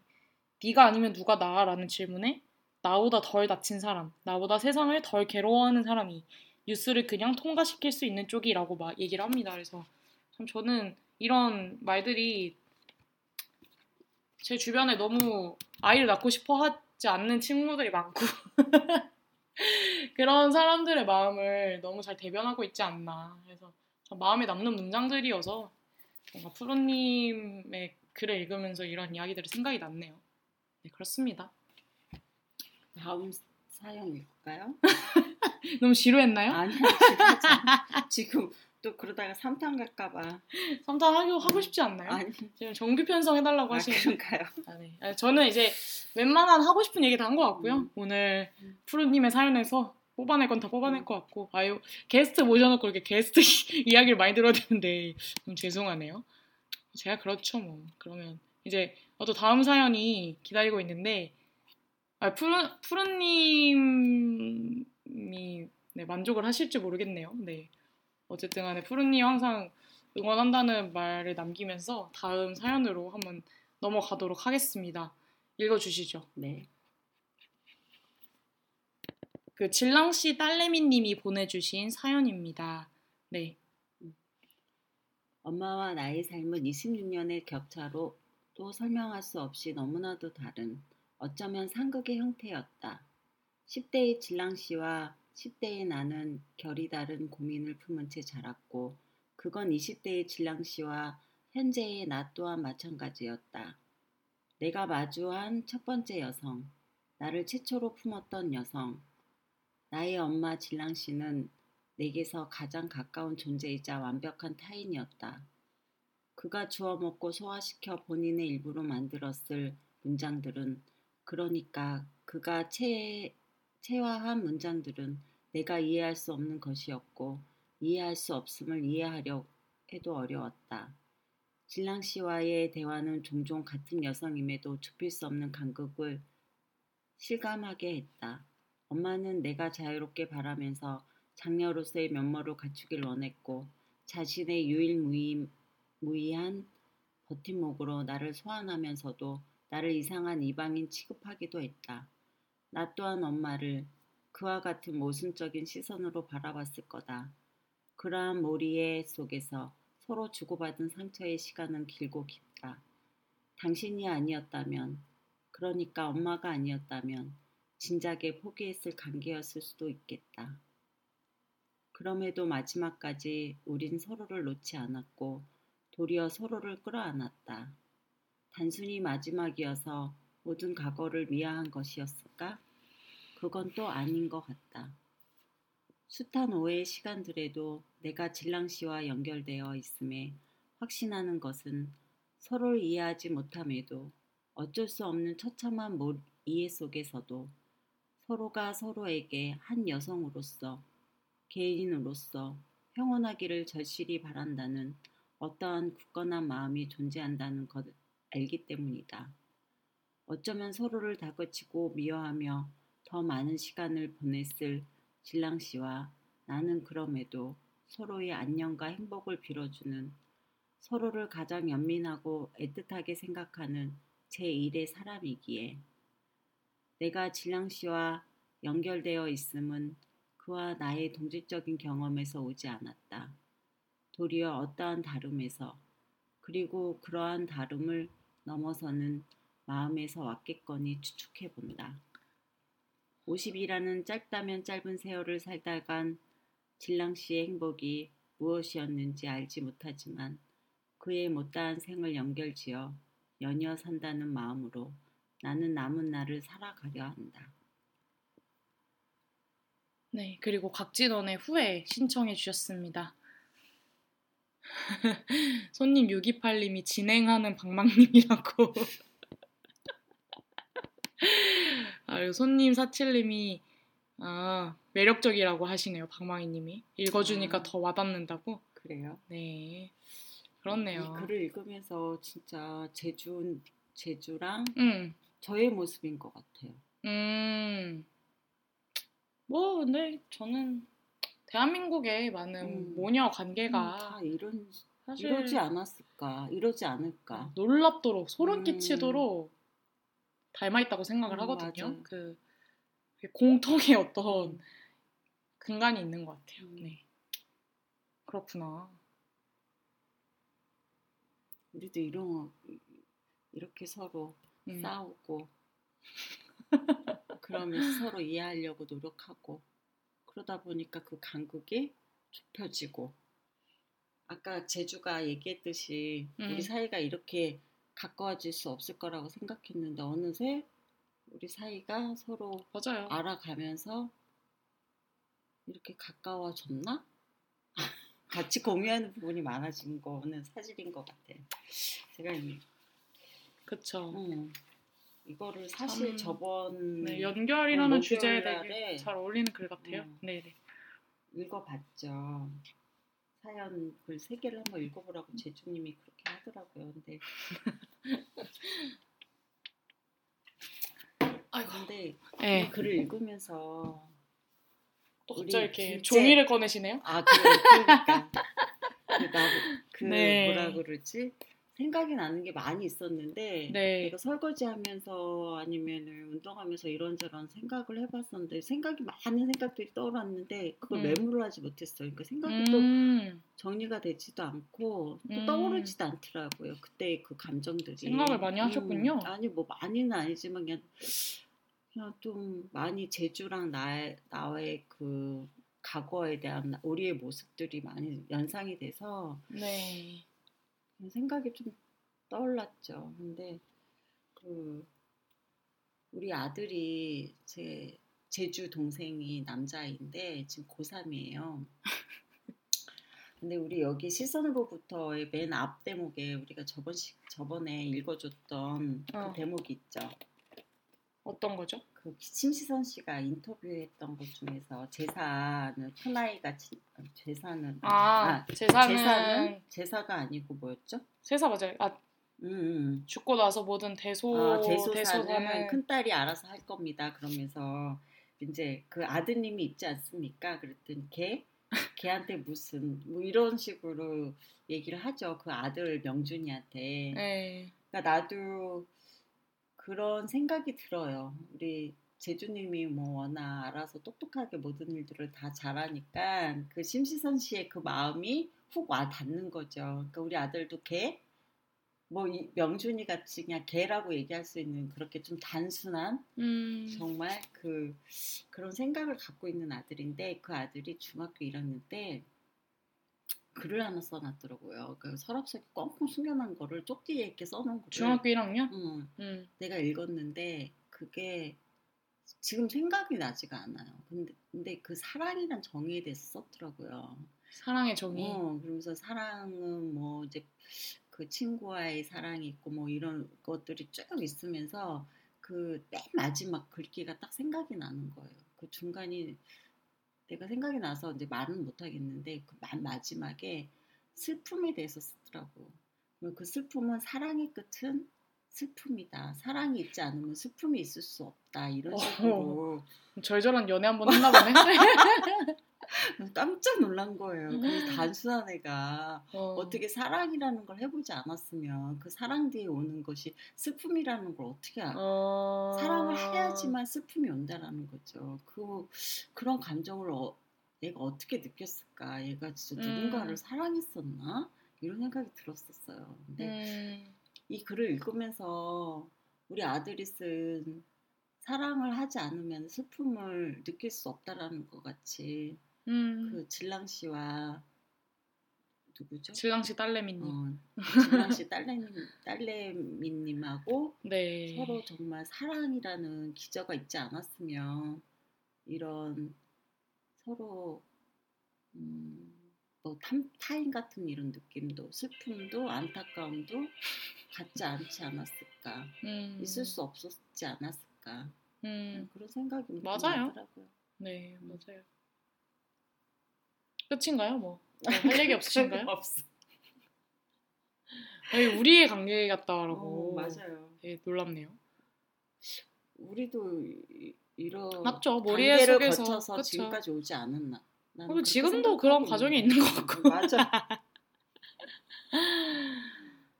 네가 아니면 누가 나라는 질문에 나보다 덜 다친 사람, 나보다 세상을 덜 괴로워하는 사람이 뉴스를 그냥 통과시킬 수 있는 쪽이라고 막 얘기를 합니다. 그래서 참 저는 이런 말들이 제 주변에 너무 아이를 낳고 싶어 하지 않는 친구들이 많고 그런 사람들의 마음을 너무 잘 대변하고 있지 않나. 그래서 마음에 남는 문장들이어서 뭔가 프로님의 글을 읽으면서 이런 이야기들이 생각이 났네요. 네, 그렇습니다. 다음 사연 읽을까요? 너무 지루했나요? 아니요, 지금 또 그러다가 3탄 갈까봐. 3탄 하고, 하고 싶지 않나요? 아니. 지금 정규 편성 해달라고 아, 하시는. 그런가요? 아, 네. 아, 저는 이제 웬만한 하고 싶은 얘기 다 한 것 같고요. 음. 오늘 프로님의 사연에서 뽑아낼 건 다 뽑아낼 것 같고. 아유, 게스트 모셔놓고 이렇게 게스트 이야기를 많이 들어야 되는데, 좀 죄송하네요. 제가 그렇죠, 뭐. 그러면 이제 또 다음 사연이 기다리고 있는데, 아, 푸르, 푸르님이 네, 만족을 하실지 모르겠네요. 네. 어쨌든 간에 푸르님 항상 응원한다는 말을 남기면서 다음 사연으로 한번 넘어가도록 하겠습니다. 읽어주시죠. 네. 그 질랑씨 딸내미님이 보내주신 사연입니다. 네. 엄마와 나의 삶은 26년의 격차로 또 설명할 수 없이 너무나도 다른 어쩌면 상극의 형태였다. 10대의 질랑씨와 10대의 나는 결이 다른 고민을 품은 채 자랐고 그건 20대의 질랑씨와 현재의 나 또한 마찬가지였다. 내가 마주한 첫 번째 여성, 나를 최초로 품었던 여성, 나의 엄마 질랑씨는 내게서 가장 가까운 존재이자 완벽한 타인이었다. 그가 주워 먹고 소화시켜 본인의 일부로 만들었을 문장들은 그러니까 그가 채, 체화한 문장들은 내가 이해할 수 없는 것이었고 이해할 수 없음을 이해하려 해도 어려웠다. 진랑 씨와의 대화는 종종 같은 여성임에도 좁힐 수 없는 간극을 실감하게 했다. 엄마는 내가 자유롭게 바라면서 장녀로서의 면모를 갖추길 원했고 자신의 유일무이한 버팀목으로 나를 소환하면서도 나를 이상한 이방인 취급하기도 했다. 나 또한 엄마를 그와 같은 모순적인 시선으로 바라봤을 거다. 그러한 모리에 속에서 서로 주고받은 상처의 시간은 길고 깊다. 당신이 아니었다면, 그러니까 엄마가 아니었다면, 진작에 포기했을 관계였을 수도 있겠다. 그럼에도 마지막까지 우린 서로를 놓지 않았고, 도리어 서로를 끌어안았다. 단순히 마지막이어서 모든 과거를 미화한 것이었을까? 그건 또 아닌 것 같다. 숱한 오해의 시간들에도 내가 진랑 씨와 연결되어 있음에 확신하는 것은 서로를 이해하지 못함에도 어쩔 수 없는 처참한 이해 속에서도 서로가 서로에게 한 여성으로서 개인으로서 평온하기를 절실히 바란다는 어떠한 굳건한 마음이 존재한다는 것을 알기 때문이다. 어쩌면 서로를 다그치고 미워하며 더 많은 시간을 보냈을 진랑 씨와 나는 그럼에도 서로의 안녕과 행복을 빌어주는 서로를 가장 연민하고 애틋하게 생각하는 제1의 사람이기에 내가 진랑 씨와 연결되어 있음은 그와 나의 동질적인 경험에서 오지 않았다. 도리어 어떠한 다름에서 그리고 그러한 다름을 넘어서는 마음에서 왔겠거니 추측해 본다. 50이라는 짧다면 짧은 세월을 살다간 진랑 씨의 행복이 무엇이었는지 알지 못하지만 그의 못다한 생을 연결지어 연이어 산다는 마음으로 나는 남은 날을 살아가려 한다. 네, 그리고 각진원의 후에 신청해 주셨습니다. 손님 628님이 진행하는 방망님이라고. 아, 손님 47님이 아, 매력적이라고 하시네요. 방망이님이. 읽어주니까 아, 더 와닿는다고. 그래요? 네. 그렇네요. 이 글을 읽으면서 진짜 제주, 제주랑 음. 저의 모습인 것 같아요. 음. 뭐, 근데 저는 대한민국의 많은 음. 모녀 관계가 음, 다 이런 사실 이러지 않았을까, 이러지 않을까. 놀랍도록 소름 음. 끼치도록 닮아 있다고 생각을 음, 하거든요. 맞아요. 그 공통의 어떤 음. 근간이 있는 것 같아요. 네. 그렇구나. 우리도 이런 이렇게 서로 음. 싸우고 그러면서 서로 이해하려고 노력하고 그러다 보니까 그 간극이 좁혀지고 아까 제주가 얘기했듯이 음. 우리 사이가 이렇게 가까워질 수 없을 거라고 생각했는데 어느새 우리 사이가 서로 맞아요. 알아가면서 이렇게 가까워졌나? 같이 공유하는 부분이 많아진 거는 사실인 것 같아. 제가 이 그쵸. 음, 이거를 사실 참, 저번 네, 연결이라는 어, 주제에 되게 잘 어울리는 글 같아요. 음, 네, 읽어봤죠. 사연 글 세 개를 한번 읽어보라고 제주님이 그렇게 하더라고요. 근데 아이고. 근데 네. 이 글을 읽으면서 또 갑자기 이렇게 둘째... 종이를 꺼내시네요. 아, 그, 그러니까 그, 나, 그 네. 뭐라 그러지? 생각이 나는 게 많이 있었는데 네. 내가 설거지하면서 아니면 운동하면서 이런저런 생각을 해봤었는데 생각이 많은 생각들이 떠올랐는데 그걸 음. 메모를 하지 못했어요. 그러니까 생각이 음. 또 정리가 되지도 않고 또 음. 떠오르지도 않더라고요. 그때 그 감정들이 생각을 많이 하셨군요. 음. 아니 뭐 많이는 아니지만 그냥 그냥 좀 많이 제주랑 나, 나의 그 과거에 대한 우리의 모습들이 많이 연상이 돼서 네. 생각이 좀 떠올랐죠. 근데 그 우리 아들이 제 제주 동생이 남자인데 지금 고3이에요. 근데 우리 여기 시선으로부터의 맨 앞 대목에 우리가 저번 시, 저번에 읽어줬던 그 어. 그 대목이 있죠. 어떤 거죠? 그 심시선 씨가 인터뷰했던 것 중에서 제사는 큰아이가 제사는 아, 아 제사는 제사는 제사가 아니고 뭐였죠? 제사 맞아요. 아 음, 음. 죽고 나서 모든 대소 아, 대소사는 큰 딸이 알아서 할 겁니다. 그러면서 이제 그 아드님이 있지 않습니까? 그랬더니 걔 걔한테 무슨 뭐 이런 식으로 얘기를 하죠. 그 아들 명준이한테. 네. 그러니까 나도 그런 생각이 들어요. 우리 제주님이 뭐 워낙 알아서 똑똑하게 모든 일들을 다 잘하니까 그 심시선 씨의 그 마음이 훅 와 닿는 거죠. 그러니까 우리 아들도 걔, 뭐 이- 명준이 같이 그냥 걔라고 얘기할 수 있는 그렇게 좀 단순한 음. 정말 그 그런 생각을 갖고 있는 아들인데 그 아들이 중학교 1학년 때 글을 하나 써놨더라고요. 그 서랍속에 꽁꽁 숨겨놓은 거를 쪽지에 이렇게 써놓은 거를 중학교 1학년? 응, 음. 내가 읽었는데 그게 지금 생각이 나지가 않아요. 근데, 근데 그 사랑이란 정의에 대해서 썼더라고요. 사랑의 정의. 어, 그러면서 사랑은 뭐 이제 그 친구와의 사랑이 있고 뭐 이런 것들이 쭉 있으면서 그 맨 마지막 글귀가 딱 생각이 나는 거예요. 그 중간이 내가 생각이 나서 이제 말은 못 하겠는데 그맨 마지막에 슬픔에 대해서 쓰더라고. 그 슬픔은 사랑의 끝은 슬픔이다. 사랑이 있지 않으면 슬픔이 있을 수 없다. 이런 어. 식으로 절절한 연애 한번 했나 보네. 깜짝 놀란 거예요. 그 단순한 애가 어. 어떻게 사랑이라는 걸 해보지 않았으면 그 사랑 뒤에 오는 것이 슬픔이라는 걸 어떻게 알아? 어. 사랑을 해야지만 슬픔이 온다라는 거죠. 그 그런 감정을 어, 얘가 어떻게 느꼈을까? 얘가 진짜 음. 누군가를 사랑했었나? 이런 생각이 들었었어요. 근데 음. 이 글을 읽으면서 우리 아들이 쓴 사랑을 하지 않으면 슬픔을 느낄 수 없다라는 것 같이 음. 그 질랑 씨와 누구죠? 질랑 씨 딸내미님. 어, 질랑 씨 딸내미 딸내미님하고 네. 서로 정말 사랑이라는 기저가 있지 않았으면 이런 서로 음, 뭐 탐, 타인 같은 이런 느낌도 슬픔도 안타까움도 갖지 않지 않았을까 음. 있을 수 없었지 않았을까 음. 그런 생각이 맞아요. 나더라고요. 네, 맞아요. 끝인가요? 뭐. 뭐할 얘기 없으신가요? 없어. 아니, 우리의 관계 같다라고. 어, 맞아요. 되게 놀랍네요. 우리도 이- 이런 맞죠. 머리에 속에서 거쳐서 그쵸. 지금까지 오지 않았나. 그리고 지금도 그런 과정이 있는 있는 것 같고. 맞아.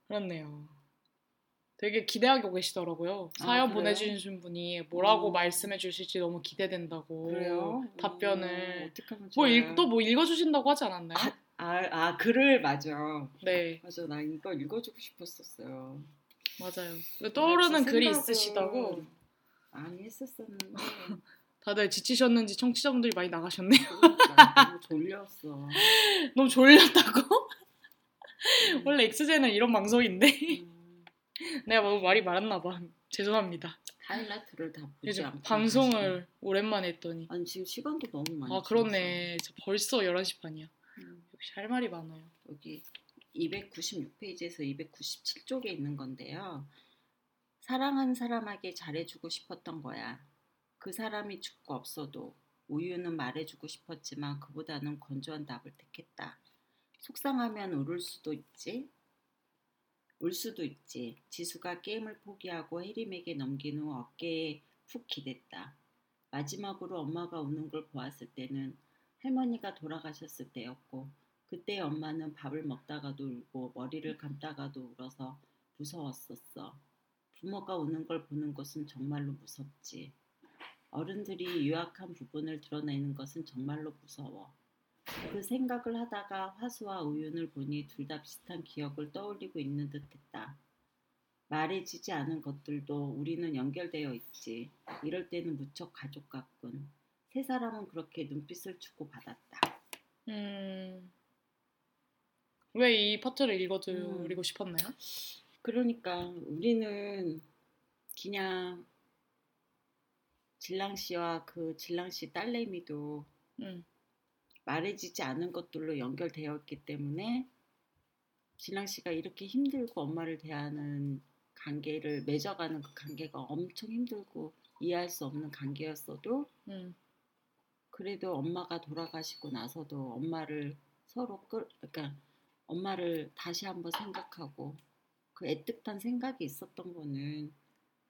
그렇네요. 되게 기대하고 계시더라고요. 사연 아? 보내주신 분이 뭐라고 음. 말씀해 주실지 너무 기대된다고. 그래요? 답변을. 뭐 또뭐 읽어주신다고 하지 않았나요? 아, 아 글을 맞아. 네, 맞아. 나 이거 읽어주고 싶었었어요. 맞아요. 떠오르는 나 글이 있으시다고 많이 했었었는데 다들 지치셨는지 청취자분들이 많이 나가셨네요. 그러니까 너무 졸렸어. 너무 졸렸다고? 음. 원래 엑스제는 이런 방송인데 음, 내가 너무 말이 많았나 봐. 죄송합니다. 하이라이트를 다 보지 않고 방송을 오랜만에 했더니 아니 지금 시간도 너무 많이 아 그렇네. 진짜 벌써 11시 반이야. 음. 역시 할 말이 많아요. 여기 296페이지에서 297쪽에 있는 건데요. 사랑한 사람에게 잘해주고 싶었던 거야. 그 사람이 죽고 없어도 우유는 말해주고 싶었지만 그보다는 건조한 답을 택했다. 속상하면 울을 수도 있지. 울 수도 있지. 지수가 게임을 포기하고 혜림에게 넘긴 후 어깨에 푹 기댔다. 마지막으로 엄마가 우는 걸 보았을 때는 할머니가 돌아가셨을 때였고 그때 엄마는 밥을 먹다가도 울고 머리를 감다가도 울어서 무서웠었어. 부모가 우는 걸 보는 것은 정말로 무섭지. 어른들이 유약한 부분을 드러내는 것은 정말로 무서워. 그 생각을 하다가 화수와 우윤을 보니 둘 다 비슷한 기억을 떠올리고 있는 듯했다. 말해지지 않은 것들도 우리는 연결되어 있지. 이럴 때는 무척 가족 같군. 세 사람은 그렇게 눈빛을 주고 받았다. 음. 왜 이 파트를 읽어드리고 음. 싶었나요? 그러니까 우리는 그냥 질랑 씨와 그 질랑 씨 딸내미도 음. 말해지지 않은 것들로 연결되어 있기 때문에 질랑 씨가 이렇게 힘들고 엄마를 대하는 관계를 맺어가는 그 관계가 엄청 힘들고 이해할 수 없는 관계였어도 음. 그래도 엄마가 돌아가시고 나서도 엄마를 서로 끌, 그러니까 엄마를 다시 한번 생각하고 그 애틋한 생각이 있었던 거는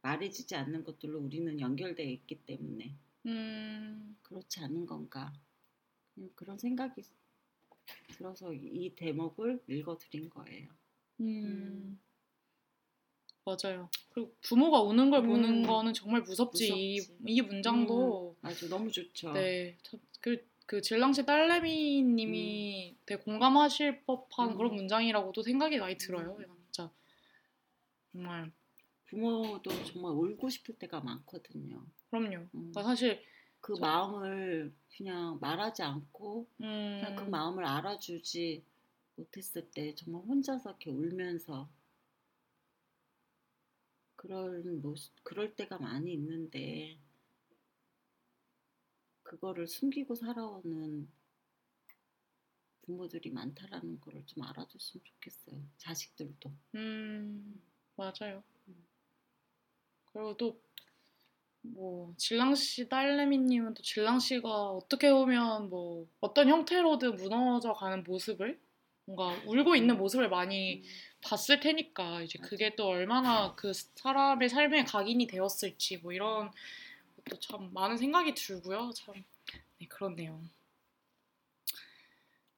말해지지 않는 것들로 우리는 연결되어 있기 때문에 음, 그렇지 않은 건가 그런 생각이 들어서 이 대목을 읽어드린 거예요. 음, 맞아요. 그리고 부모가 우는 걸 보는 음. 거는 정말 무섭지. 이, 무섭지. 이 문장도 아주 너무 좋죠. 네, 참, 그, 그 질랑씨 딸내미님이 되게 공감하실 법한 음. 그런 문장이라고도 생각이 많이 들어요. 진짜 정말 부모도 정말 울고 싶을 때가 많거든요. 그럼요. 음. 그러니까 사실 그 마음을 그냥 말하지 않고 음, 그냥 그 마음을 알아주지 못했을 때 정말 혼자서 이렇게 울면서 그럴 모습, 그럴 때가 많이 있는데 그거를 숨기고 살아오는 부모들이 많다라는 거를 좀 알아줬으면 좋겠어요. 자식들도. 음, 맞아요. 그리고 또, 뭐, 질랑 씨 딸내미님은 또 질랑 씨가 어떻게 보면 뭐, 어떤 형태로든 무너져 가는 모습을, 뭔가 울고 있는 모습을 많이 봤을 테니까, 이제 그게 또 얼마나 그 사람의 삶에 각인이 되었을지, 뭐 이런 것도 참 많은 생각이 들고요. 참, 네, 그렇네요.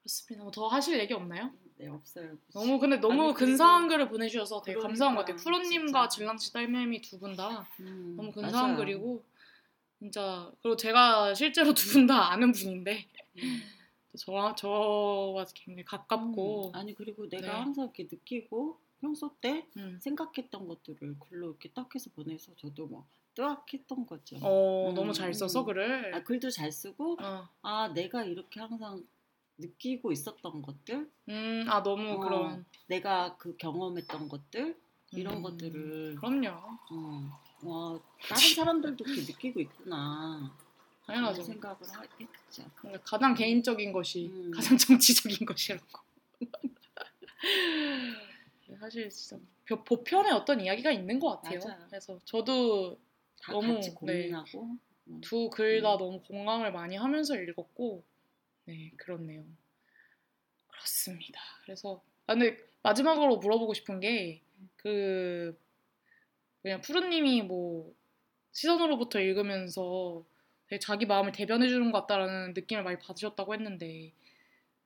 그렇습니다. 뭐 더 하실 얘기 없나요? 네 없어요. 너무 근데 너무 근사한 글을 보내주셔서 되게 그러니까, 감사한 것 같아요. 프로님과 진짜. 질랑씨 딸매미 두 분다 음, 너무 근사한 맞아요. 글이고 진짜 그리고 제가 실제로 두 분 다 아는 분인데 음. 또 저, 저와 굉장히 가깝고 음, 아니 그리고 내가 네. 항상 이렇게 느끼고 평소 때 음. 생각했던 것들을 글로 이렇게 딱 해서 보내서 저도 뭐 뜨악했던 거죠. 어 음, 너무 잘 써서 음. 글을 아, 글도 잘 쓰고 어. 아 내가 이렇게 항상 느끼고 있었던 것들, 음, 아 너무 어, 그런 내가 그 경험했던 것들 이런 음, 것들을 그럼요 어, 와 다른 사람들도 이렇게 느끼고 있구나. 당연하죠. 생각을 하- 했죠. 그러니까 가장 개인적인 것이 음. 가장 정치적인 것이라고 사실 진짜 보- 보편의 어떤 이야기가 있는 것 같아요. 맞아요. 그래서 저도 다 너무, 고민하고 음. 두글다 음. 너무 공감을 많이 하면서 읽었고, 네, 그렇네요. 그렇습니다. 그래서, 아, 근데 마지막으로 물어보고 싶은 게, 그, 그냥 푸르님이 뭐, 시선으로부터 읽으면서 자기 마음을 대변해 주는 것 같다라는 느낌을 많이 받으셨다고 했는데,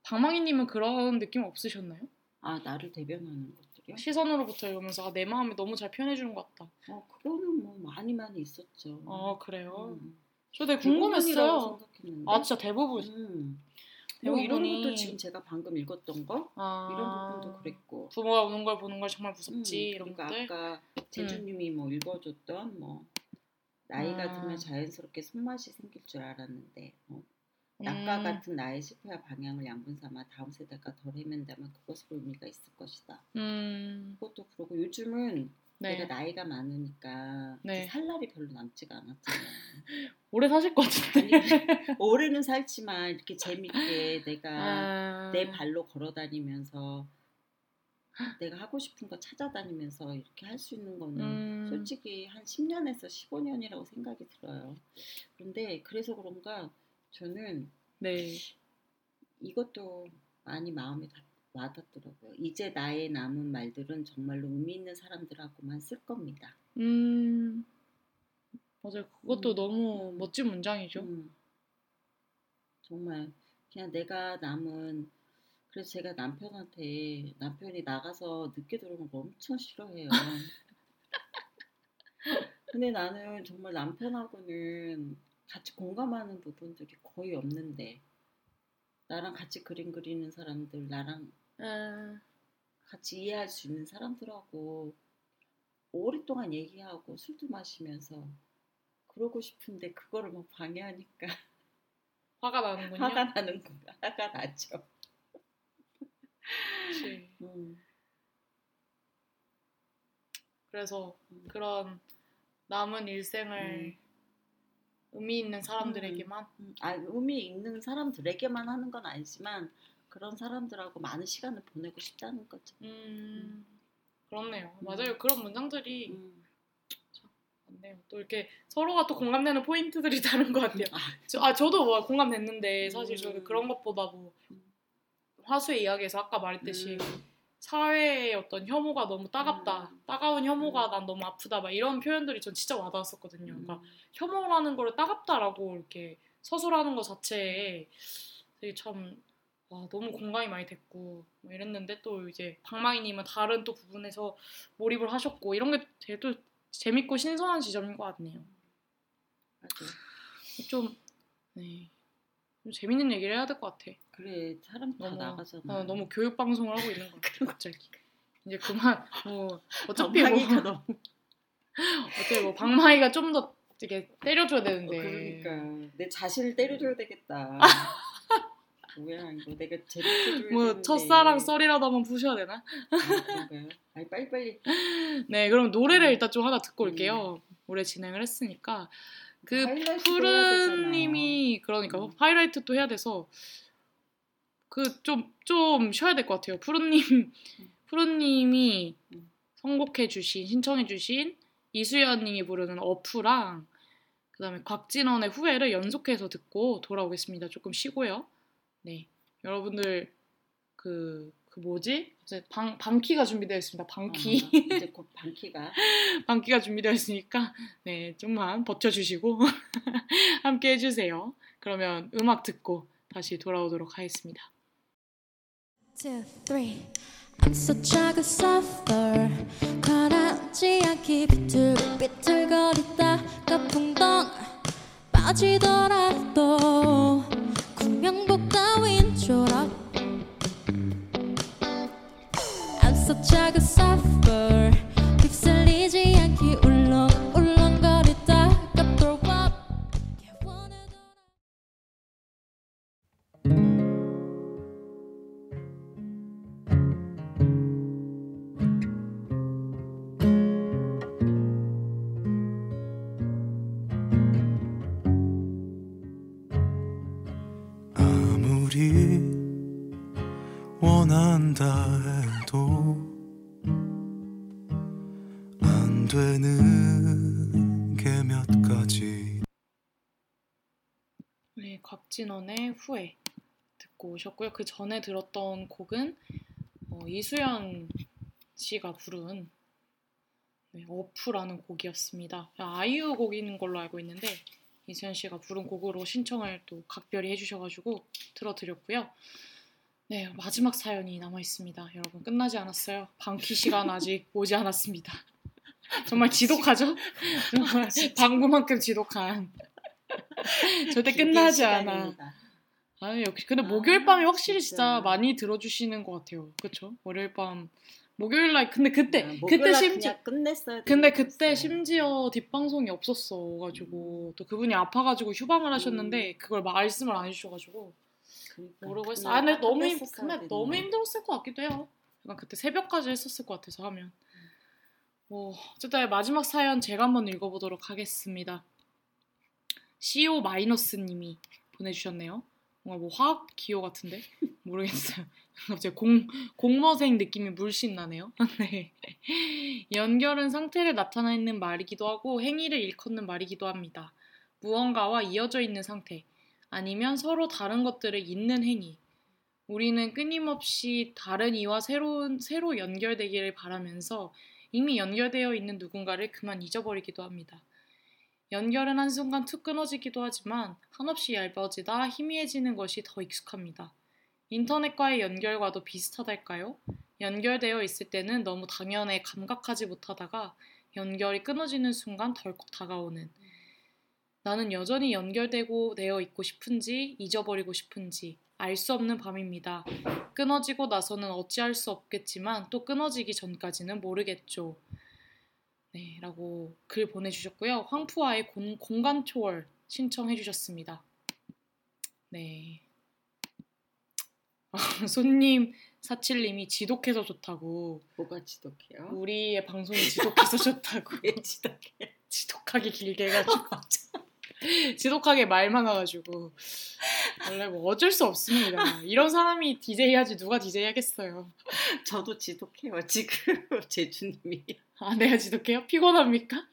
방망이님은 그런 느낌 없으셨나요? 아 나를 대변하는 것들이요? 시선으로부터 읽으면서 아, 내 마음을 너무 잘 표현해 주는 것 같다. 어 그거는 뭐 많이 많이 있었죠. 아, 그래요? 음. 저 되게 궁금했어요. 아, 진짜 대부분. 음. 뭐 이런 것도 지금 제가 방금 읽었던 거 아, 이런 부분도 그랬고 부모가 우는 걸 보는 걸 정말 무섭지 음, 이런 그리고 것들. 아까 제주님이 뭐 읽어줬던 뭐 나이가 아. 들면 자연스럽게 손맛이 생길 줄 알았는데 뭐 낙과 음, 같은 나의 실패와 방향을 양분 삼아 다음 세대가 덜 헤맨다면 그것으로 의미가 있을 것이다. 음, 그것도 그러고 요즘은 네. 내가 나이가 많으니까 네. 이제 살 날이 별로 남지가 않았잖아요. 오래 사실 것 같은데. 아니 올해는 살지만 이렇게 재밌게 내가 아, 내 발로 걸어 다니면서 내가 하고 싶은 거 찾아다니면서 이렇게 할 수 있는 거는 음, 솔직히 한 10년에서 15년이라고 생각이 들어요. 그런데 그래서 그런가 저는 네. 이것도 많이 마음에 다- 와닿더라고요. 이제 나의 남은 말들은 정말로 의미 있는 사람들하고만 쓸 겁니다. 음, 맞아요. 그것도 음, 너무 음. 멋진 문장이죠. 음, 정말 그냥 내가 남은 그래서 제가 남편한테 남편이 나가서 늦게 들어오는 거 엄청 싫어해요. 근데 나는 정말 남편하고는 같이 공감하는 부분들이 거의 없는데 나랑 같이 그림 그리는 사람들, 나랑 아, 같이 이해할 수 있는 사람들하고 오랫동안 얘기하고 술도 마시면서 그러고 싶은데 그거를 막 방해하니까 화가 나는군요. 화가 나는. 화가 나죠. 음, 그래서 음. 그런 남은 일생을 의미 있는 사람들에게만 음. 아, 의미 있는 사람들에게만 하는 건 아니지만 그런 사람들하고 많은 시간을 보내고 싶다는 거죠. 음, 그렇네요. 음. 맞아요. 그런 문장들이 음. 많네요. 또 이렇게 서로가 또 공감되는 포인트들이 다른 것 같아요. 아, 저, 아 저도 뭐 공감됐는데 사실 음. 저는 그런 것보다 뭐 음. 화수의 이야기에서 아까 말했듯이 음. 사회의 어떤 혐오가 너무 따갑다, 음. 따가운 혐오가 음. 난 너무 아프다, 막 이런 표현들이 전 진짜 와닿았었거든요. 음. 그러니까 혐오라는 거를 따갑다라고 이렇게 서술하는 것 자체에 되게 참 와, 너무 공감이 많이 됐고 뭐 이랬는데 또 이제 박마희님은 다른 또 부분에서 몰입을 하셨고 이런 게 되게 또 재밌고 신선한 지점인 것 같네요. 좀, 네. 좀 재밌는 얘기를 해야 될 것 같아. 그래 사람 다 너무, 나가잖아. 어, 너무 교육 방송을 하고 있는 것 같아. 갑자기. 이제 그만 뭐 어차피 뭐 어차피 뭐 박마희가 좀 더 이렇게 때려줘야 어, 되는데. 그러니까 내 자신을 때려줘야 되겠다. 뭐야 이거 내가 제대로 뭐. 첫사랑 썰이라도 한번 부셔야 되나? 아, 그런가요? 아니 빨리빨리 네, 그럼 노래를 음. 일단 좀 하나 듣고 올게요. 오래 진행을 했으니까 그 하이라이트도 푸른님이 그러니까 음. 하이라이트 또 해야 돼서 그 좀 좀 쉬어야 될 것 같아요. 푸른님 푸른님이 음. 선곡해주신 신청해주신 이수연님이 부르는 어프랑 그다음에 곽진원의 후회를 연속해서 듣고 돌아오겠습니다. 조금 쉬고요. 네, 여러분들 그, 그 뭐지? 이제 방 방키가 준비되어 있습니다. 방키. 어, 이제 곧 반키가 방기가 준비되어 있으니까 네 좀만 버텨주시고 함께 해주세요. 그러면 음악 듣고 다시 돌아오도록 하겠습니다. two, three. I'm such a good suffer. 가라앉지 않기 비틀비틀거리다 거풍덩 빠지더라도 구명복 따윈 졸업. I'm such a good suffer. 네, 곽진원의 후회 듣고 오셨고요. 그 전에 들었던 곡은 어, 이수연 씨가 부른 네, 어프라는 곡이었습니다. 아이유 곡인 걸로 알고 있는데 이수연 씨가 부른 곡으로 신청을 또 각별히 해주셔가지고 들어드렸고요. 네, 마지막 사연이 남아 있습니다. 여러분 끝나지 않았어요. 방키 시간 아직 오지 않았습니다. 정말 지독하죠? 정말 방구만큼 지독한. 절대 끝나지 않아. 아 역시 근데 아, 목요일 밤이 확실히 진짜 진짜. 많이 들어주시는 것 같아요. 그렇죠? 월요일 밤, 목요일 날 근데 그때 아, 그때 심지어 그냥 끝냈어야 근데 그때. 심지어 뒷방송이 없었어 가지고 또 그분이 아파가지고 휴방을 음. 하셨는데 그걸 말씀을 안 해주셔가지고 그러니까 모르고 했어. 아 근데 딱 너무 힘, 근데. 너무 힘들었을 것 같기도 해요. 약간 그때 새벽까지 했었을 것 같아서 하면. 뭐 어쨌든 마지막 사연 제가 한번 읽어보도록 하겠습니다. CO 마이너스님이 보내주셨네요. 뭔가 뭐 화학 기호 같은데 모르겠어요. 갑자기 공 공모생 느낌이 물씬 나네요. 네. 연결은 상태를 나타내는 말이기도 하고 행위를 일컫는 말이기도 합니다. 무언가와 이어져 있는 상태 아니면 서로 다른 것들을 잇는 행위. 우리는 끊임없이 다른 이와 새로운 새로 연결되기를 바라면서 이미 연결되어 있는 누군가를 그만 잊어버리기도 합니다. 연결은 한순간 툭 끊어지기도 하지만 한없이 얇아지다 희미해지는 것이 더 익숙합니다. 인터넷과의 연결과도 비슷하달까요? 연결되어 있을 때는 너무 당연해 감각하지 못하다가 연결이 끊어지는 순간 덜컥 다가오는 나는 여전히 연결되고 되어 있고 싶은지 잊어버리고 싶은지 알 수 없는 밤입니다. 끊어지고 나서는 어찌할 수 없겠지만 또 끊어지기 전까지는 모르겠죠. 네, 라고 글 보내주셨고요. 황푸아의 공, 공간 초월 신청해 주셨습니다. 네. 손님 사칠님이 지독해서 좋다고 뭐가 지독해요? 우리의 방송이 지독해서 좋다고 왜 지독해? 지독하게 길게 해가지고 지독하게 말 많아가지고 원래 뭐 어쩔 수 없습니다. 이런 사람이 DJ 하지 누가 DJ 하겠어요. 저도 지독해요 지금 제주님이 아 내가 지독해요? 피곤합니까?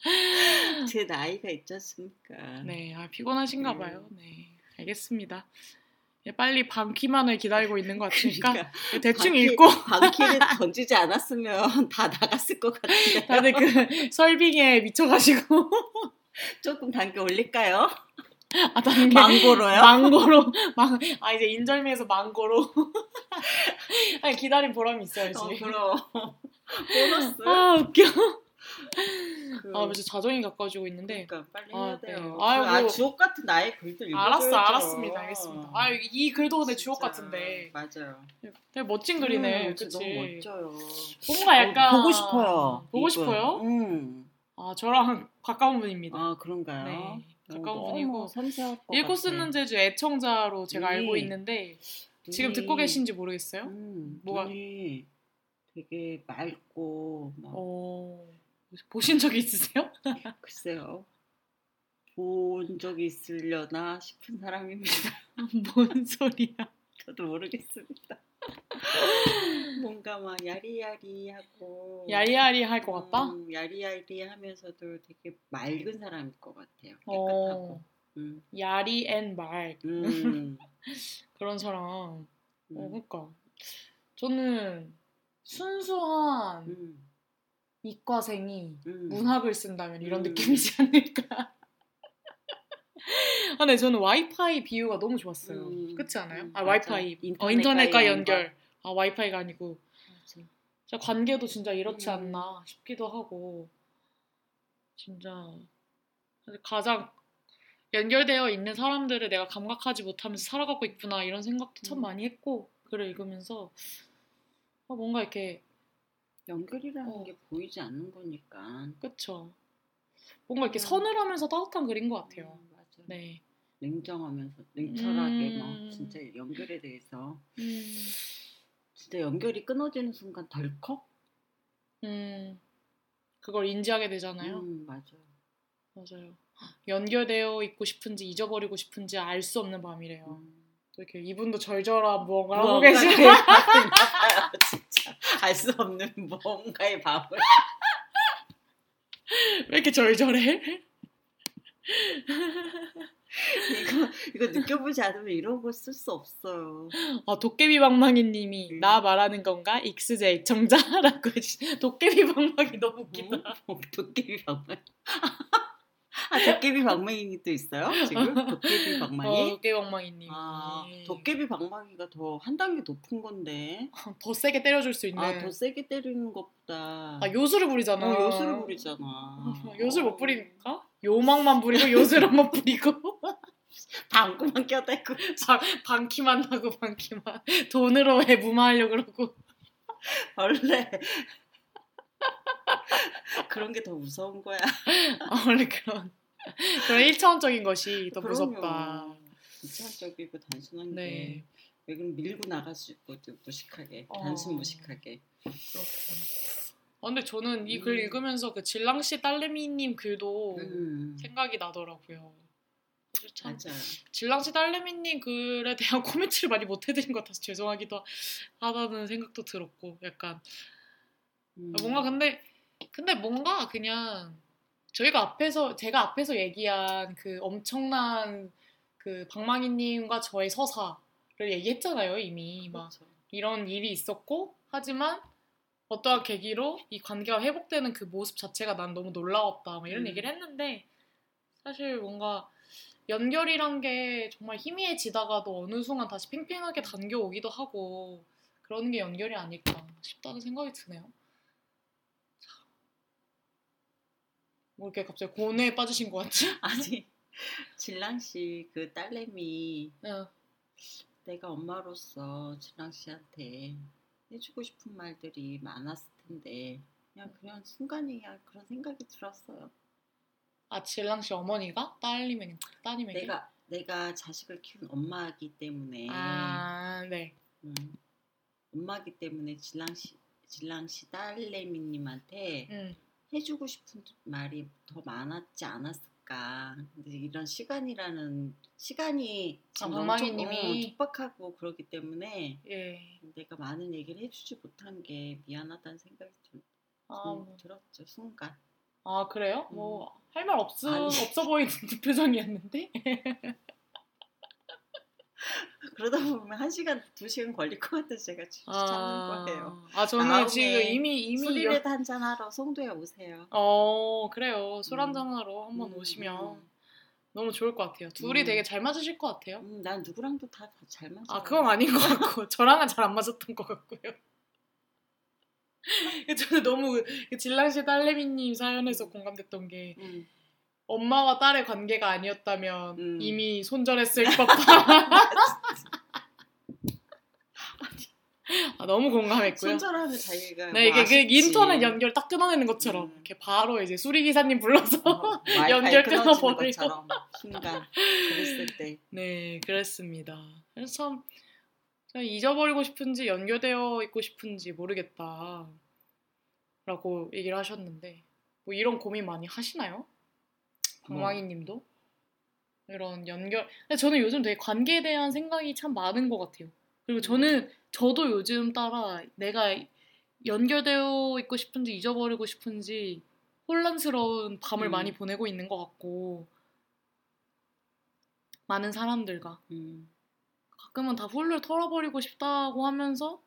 제 나이가 있지 않습니까? 네, 아, 피곤하신가 음. 봐요. 네, 알겠습니다. 예, 빨리 반키만을 기다리고 있는 것 같으니까 그러니까 대충 반키- 읽고 방키를 던지지 않았으면 다 나갔을 것 같은데 다들 그 설빙에 미쳐가지고 조금 단계 올릴까요? 아 단계 망고로요? 망고로 망, 아 이제 인절미에서 망고로 아니 기다린 보람이 있어야지 어, 그럼 보너스. 아 웃겨 그, 아 진짜 자정이 가까워지고 있는데 그러니까 빨리 아, 해야 돼요. 네. 그, 아이고. 아 주옥 같은 나의 글도 읽어줘야죠. 알았어 알았습니다 알겠습니다 아 이 글도 근데 주옥. 같은데 맞아요. 되게 멋진 글이네 음, 그치 너무 멋져요. 뭔가 약간 보고 싶어요. 보고 이분. 싶어요? 음. 아 저랑 가까운 분입니다 아 그런가요? 네 어, 가까운 너무 분이고 읽고. 쓰는 제주 애청자로 제가 네. 알고 있는데 지금 눈이- 듣고 계신지 모르겠어요 음, 뭐가- 되게 맑고 막 어... 보신 적이 있으세요? 글쎄요. 본 적이 있으려나 싶은 사람입니다. 뭔 소리야 저도 모르겠습니다. 뭔가 막 야리야리하고 야리야리 할 것 같다? 음, 야리야리하면서도 되게 맑은 사람일 것 같아요. 깨끗하고. 어, 음. 야리 앤 말 음. 그런 사람 어 음. 그러니까 저는 순수한 음. 이과생이 음. 문학을 쓴다면 이런 음. 느낌이지 않을까 아, 네, 저는 와이파이 비유가 너무 좋았어요. 음, 그렇지 않아요? 음, 아. 와이파이. 어, 인터넷과의 인터넷과 연결. 연결. 아, 와이파이가 아니고. 맞아. 진짜 관계도 진짜 이렇지 음. 않나 싶기도 하고. 진짜 가장 연결되어 있는 사람들을 내가 감각하지 못하면서 살아가고 있구나 이런 생각도 참 음. 많이 했고 글을 읽으면서 아, 뭔가 이렇게 연결이라는 어. 게 보이지 않는 거니까. 그쵸 뭔가 이렇게 음. 서늘하면서 따뜻한 글인 것 같아요. 음. 네. 냉정하면서 냉철하게 막 음. 진짜 연결에 대해서 음, 진짜 연결이 끊어지는 순간 덜컥. 음, 그걸 인지하게 되잖아요. 음, 맞아요. 맞아요. 연결되어 있고 싶은지 잊어버리고 싶은지 알 수 없는 밤이래요. 음. 또 이렇게 이분도 절절한 무언가 하고 계시네요. 진짜 알 수 없는 뭔가의 밤을. 왜 이렇게 절절해? 이거 이거 느껴보지 않으면 이런 거 쓸 수 없어요. 아, 도깨비 방망이님이 음. 나 말하는 건가? 익스제 애청자라고 해주시. 도깨비 방망이 너무 웃기다. 어? 도깨비 방망이. 아 도깨비 방망이 또 있어요? 지금 도깨비 방망이? 어, 도깨비 방망이님. 아 도깨비 방망이가 더 한 단계 높은 건데. 더 세게 때려줄 수 있는. 아 더 세게 때리는 것보다. 아, 요술을 부리잖아. 어, 요술을 부리잖아. 요술 못 부리니까? 요망만 부리고 요술 한번 부리고 방구만 껴대고. 방, 방키만 나고 방키만 돈으로 해 무마하려고 그러고 원래 그런 게 더 무서운 거야. 아, 원래 그런 그런 일차원적인 것이 더. 무섭다. 이차적이고 단순한 네. 게. 왜 그럼 밀고 나갈 수 있거든 무식하게 어. 단순 무식하게 그렇군. 아, 근데 저는 이글 음. 읽으면서 그 질랑 씨 딸내미님 글도 음, 생각이 나더라고요. 참 맞아요 질랑 씨 딸내미님 글에 대한 코멘트를 많이 못 해드린 것 같아서 죄송하기도 하다는 생각도 들었고 약간 음. 뭔가 근데 근데 뭔가 그냥 저희가 앞에서 제가 앞에서 얘기한 그 엄청난 그 방망이님과 저의 서사를 얘기했잖아요 이미 막 그렇죠. 이런 일이 있었고 하지만 어떠한 계기로 이 관계가 회복되는 그 모습 자체가 난 너무 놀라웠다 막 이런 음. 얘기를 했는데 사실 뭔가 연결이란 게 정말 희미해지다가도 어느 순간 다시 팽팽하게 당겨오기도 하고 그런 게 연결이 아닐까 싶다는 생각이 드네요. 뭐 이렇게 갑자기 고뇌에 빠지신 것 같지? 아니 진랑 씨 그 딸내미 응. 내가 엄마로서 진랑 씨한테 해주고 싶은 말들이 많았을 텐데 그냥 그냥 순간이야 그런 생각이 들었어요. 아 질랑 씨 어머니가 딸님에게 따님에게 내가 내가 자식을 키운 엄마이기 때문에 아 네. 음, 엄마기 때문에 진랑 씨 진랑 씨 딸내미님한테 음. 해주고 싶은 말이 더 많았지 않았을까. 근데 이런 시간이라는 시간이 아, 방망이님이? 어, 촉박하고 그렇기 때문에 예. 내가 많은 얘기를 해주지 못한 게 미안하다는 생각이 좀, 아. 들었죠 순간. 아 그래요? 음. 뭐할 말 없어. 없어 보이는 표정이었는데. 그러다 보면 한 시간 두 시간 걸릴 것 같아서 제가 주- 참는 거예요. 아 저는 지금 이미 이미 술이라도 한잔 하러 송도에 오세요. 어 그래요 술 음. 한잔 하러 한번 음, 오시면 음. 너무 좋을 것 같아요. 둘이 음. 되게 잘 맞으실 것 같아요. 음, 난 누구랑도 다 잘 맞아. 아 그건 아닌 것 같고 저랑은 잘 안 맞았던 것 같고요. 저는 너무 그 질랑시 딸내미님 사연에서 공감됐던 게 음. 엄마와 딸의 관계가 아니었다면 음. 이미 손절했을 법한. 아, 너무 공감했고요. 손절하는 자기가 네 이게 뭐그 아쉽지. 인터넷 연결 딱 끊어내는 것처럼 음. 이렇게 바로 이제 수리 기사님 불러서 어, 연결 끊어버리고. 순간 그랬을 때 네, 그랬습니다. 그래서 참 잊어버리고 싶은지 연결되어 있고 싶은지 모르겠다. 라고 얘기를 하셨는데 뭐 이런 고민 많이 하시나요? 방망이 님도? 이런 연결 저는 요즘 되게 관계에 대한 생각이 참 많은 것 같아요. 그리고 저는 저도 요즘 따라 내가 연결되어 있고 싶은지 잊어버리고 싶은지 혼란스러운 밤을 음. 많이 보내고 있는 것 같고 많은 사람들과 음. 가끔은 다 훌훌 털어버리고 싶다고 하면서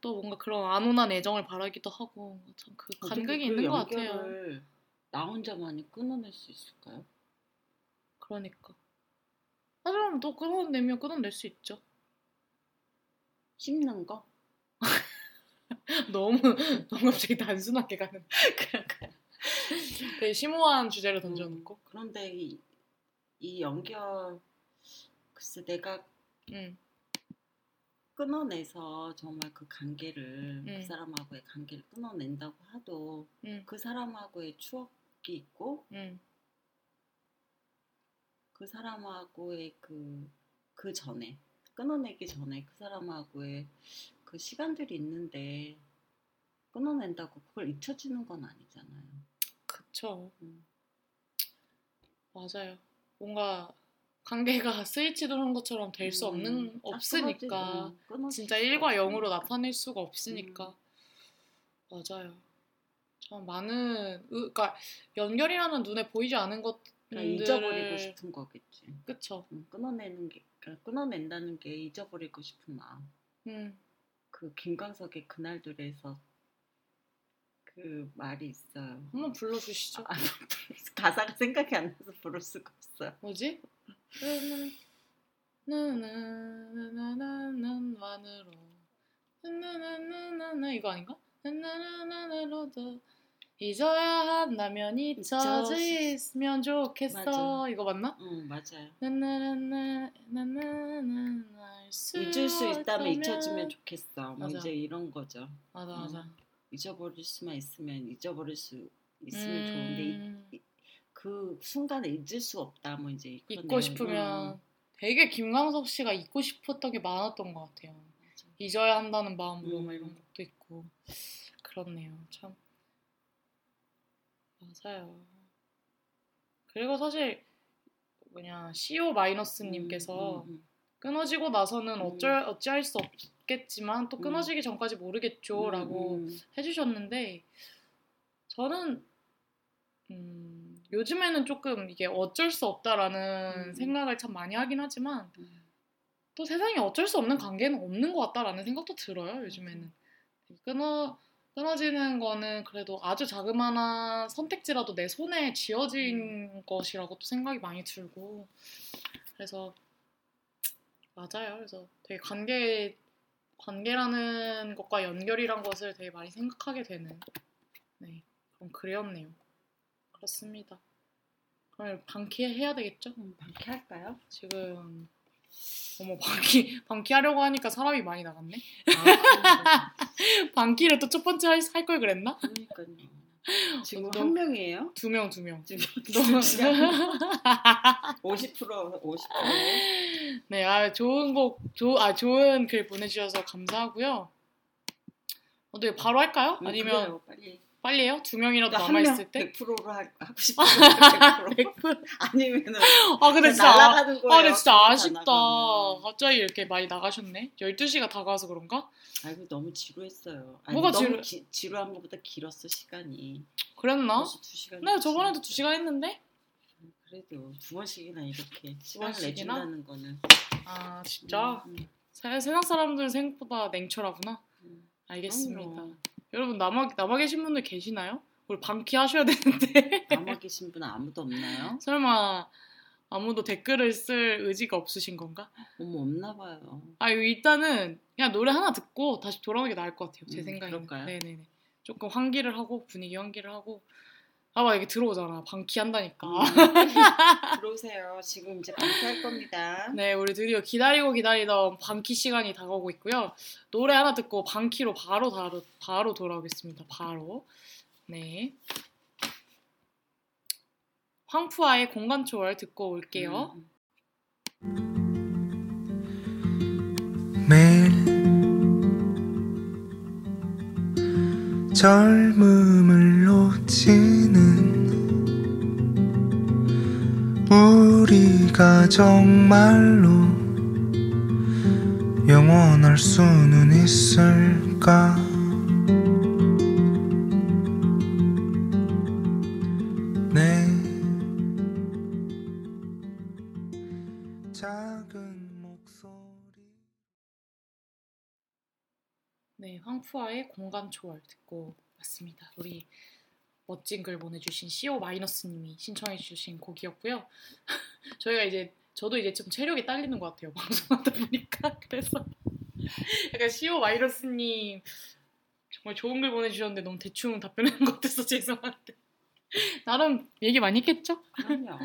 또 뭔가 그런 안온한 애정을 바라기도 하고 참그 어떻게 간극이 그 있는 것 같아요. 나 혼자만이 끊어낼 수 있을까요? 그러니까 하지만 또 끊어내면 끊어낼 수 있죠. 씹는 거? 너무 너무 갑자기 단순하게 가는 그런가요? 되게 심오한 주제를 던져놓고. 음, 그런데 이, 이 연결 글쎄 내가 음. 끊어내서 정말 그 관계를 음. 그 사람하고의 관계를 끊어낸다고 하도 음. 그 사람하고의 추억이 있고 음. 그 사람하고의 그, 그 전에 끊어내기 전에 그 사람하고의 그 시간들이 있는데 끊어낸다고 그걸 잊혀지는 건 아니잖아요. 그쵸. 음. 맞아요. 뭔가 관계가 스위치 도는 것처럼 될수 없는 음, 없으니까 딱 끊어지- 음, 진짜 수가 1과 0으로 없으니까. 나타낼 수가 없으니까 맞아요. 참 많은 으, 그러니까 연결이라는 눈에 보이지 않은 것들을 그러니까 잊어버리고 싶은 거겠지. 그쵸. 음, 끊어내는 게 끊어낸다는 게 잊어버리고 싶은 마음. 음. 그 김광석의 그날들에서 그 말이 있어요. 한번 불러주시죠. 아, 가사가 생각이 안 나서 부를 수가 없어요. 뭐지? 나나나나나나난 만으로 나나나나나 이거 아닌가? 나나나나나로도 잊어야 한다면 잊혀졌으면 좋겠어 맞아. 이거 맞나? 응 맞아요. 나나나나나나나 잊을 수 있다면 잊혀지면 좋겠어. 뭐 맞아. 이제 이런 거죠. 맞아 어. 맞아 잊어버릴 수만 있으면 잊어버릴 수 있으면 좋은데 이- 음, 그 순간에 잊을 수 없다. 뭐 이제 그런 잊고. 싶으면 어, 되게 김광석 씨가 잊고 싶었던 게 많았던 것 같아요 맞아. 잊어야 한다는 마음으로 막 음. 이런 것도 있고 그렇네요 참 맞아요 그리고 사실 뭐냐 CO 마이너스님께서 음, 음, 끊어지고 나서는 음. 어쩔 어찌할 수 없겠지만 또 음. 끊어지기 전까지 모르겠죠라고 음, 음, 해주셨는데 저는 음, 요즘에는 조금 이게 어쩔 수 없다라는 음. 생각을 참 많이 하긴 하지만 음. 또 세상에 어쩔 수 없는 관계는 없는 것 같다라는 생각도 들어요 요즘에는 끊어 끊어지는 거는 그래도 아주 자그마한 선택지라도 내 손에 쥐어진 것이라고 또 생각이 많이 들고. 그래서 맞아요. 그래서 되게 관계 관계라는 것과 연결이란 것을 되게 많이 생각하게 되는 네 그런 글이었네요. 그렇습니다. 그럼 방키해야 되겠죠? 음, 방쾌할까요? 지금 어머 방키 방키 하려고 하니까 사람이 많이 나갔네. 아, 방키를 또 첫 번째 할 걸 그랬나? 그러니까요. 지금 너- 한 명이에요? 두 명 두 명. 지금 너무 50% 50%. 네, 아 좋은 곡, 좋아 좋은 글 보내주셔서 감사하고요. 어떻게 바로 할까요? 아니면 음, 그래요, 빨리. 빨리 해요? 두 명이라도 남아 있을 때? 100%로 하, 하고 싶어요. 100%. 100%. 아니면은 아 근데 진짜 아. 아, 근데 진짜 다 아쉽다. 갑자기 이렇게 많이 나가셨네. 12시가 다가와서 그런가? 아이고 너무 지루했어요. 아니, 뭐가 너무 지루- 지, 지루한 것보다 길었어 시간이. 그랬나? 네, 저번에도 2시간 했는데. 그래도 두 번씩이나 이렇게 시간을 번씩이나? 내준다는 거는 아 진짜 음, 음, 세- 세상 사람들은 생각보다 냉철하구나. 음. 알겠습니다. 그럼요. 여러분 남아 남아 계신 분들 계시나요? 우리 방키 하셔야 되는데 남아 계신 분은 아무도 없나요? 설마 아무도 댓글을 쓸 의지가 없으신 건가? 어머 없나 봐요. 아 일단은 그냥 노래 하나 듣고 다시 돌아오는 게 나을 것 같아요. 제 음, 생각에는. 그럴까요? 네네네. 조금 환기를 하고 분위기 환기를 하고 아마 이게 들어오잖아. 방키 한다니까. 음, 들어오세요. 지금 이제 방송할 겁니다. 네, 우리 드디어 기다리고 기다리던 방키 시간이 다가오고 있고요. 노래 하나 듣고 방키로 바로 바로 바로 돌아오겠습니다. 바로. 네. 황푸아의 공간 초월 듣고 올게요. 음, 젊음을 놓치는 우리가 정말로 영원할 수는 있을까? 푸아의 공간 초월 듣고 왔습니다. 우리 멋진 글 보내주신 CO 마이너스님이 신청해주신 곡이었고요. 저희가 이제 저도 이제 좀 체력이 딸리는 것 같아요. 방송하다 보니까 그래서 약간 CO 마이너스님 정말 좋은 글 보내주셨는데 너무 대충 답변하는 것 같아서 죄송한데 나름 얘기 많이 했겠죠? 그럼요.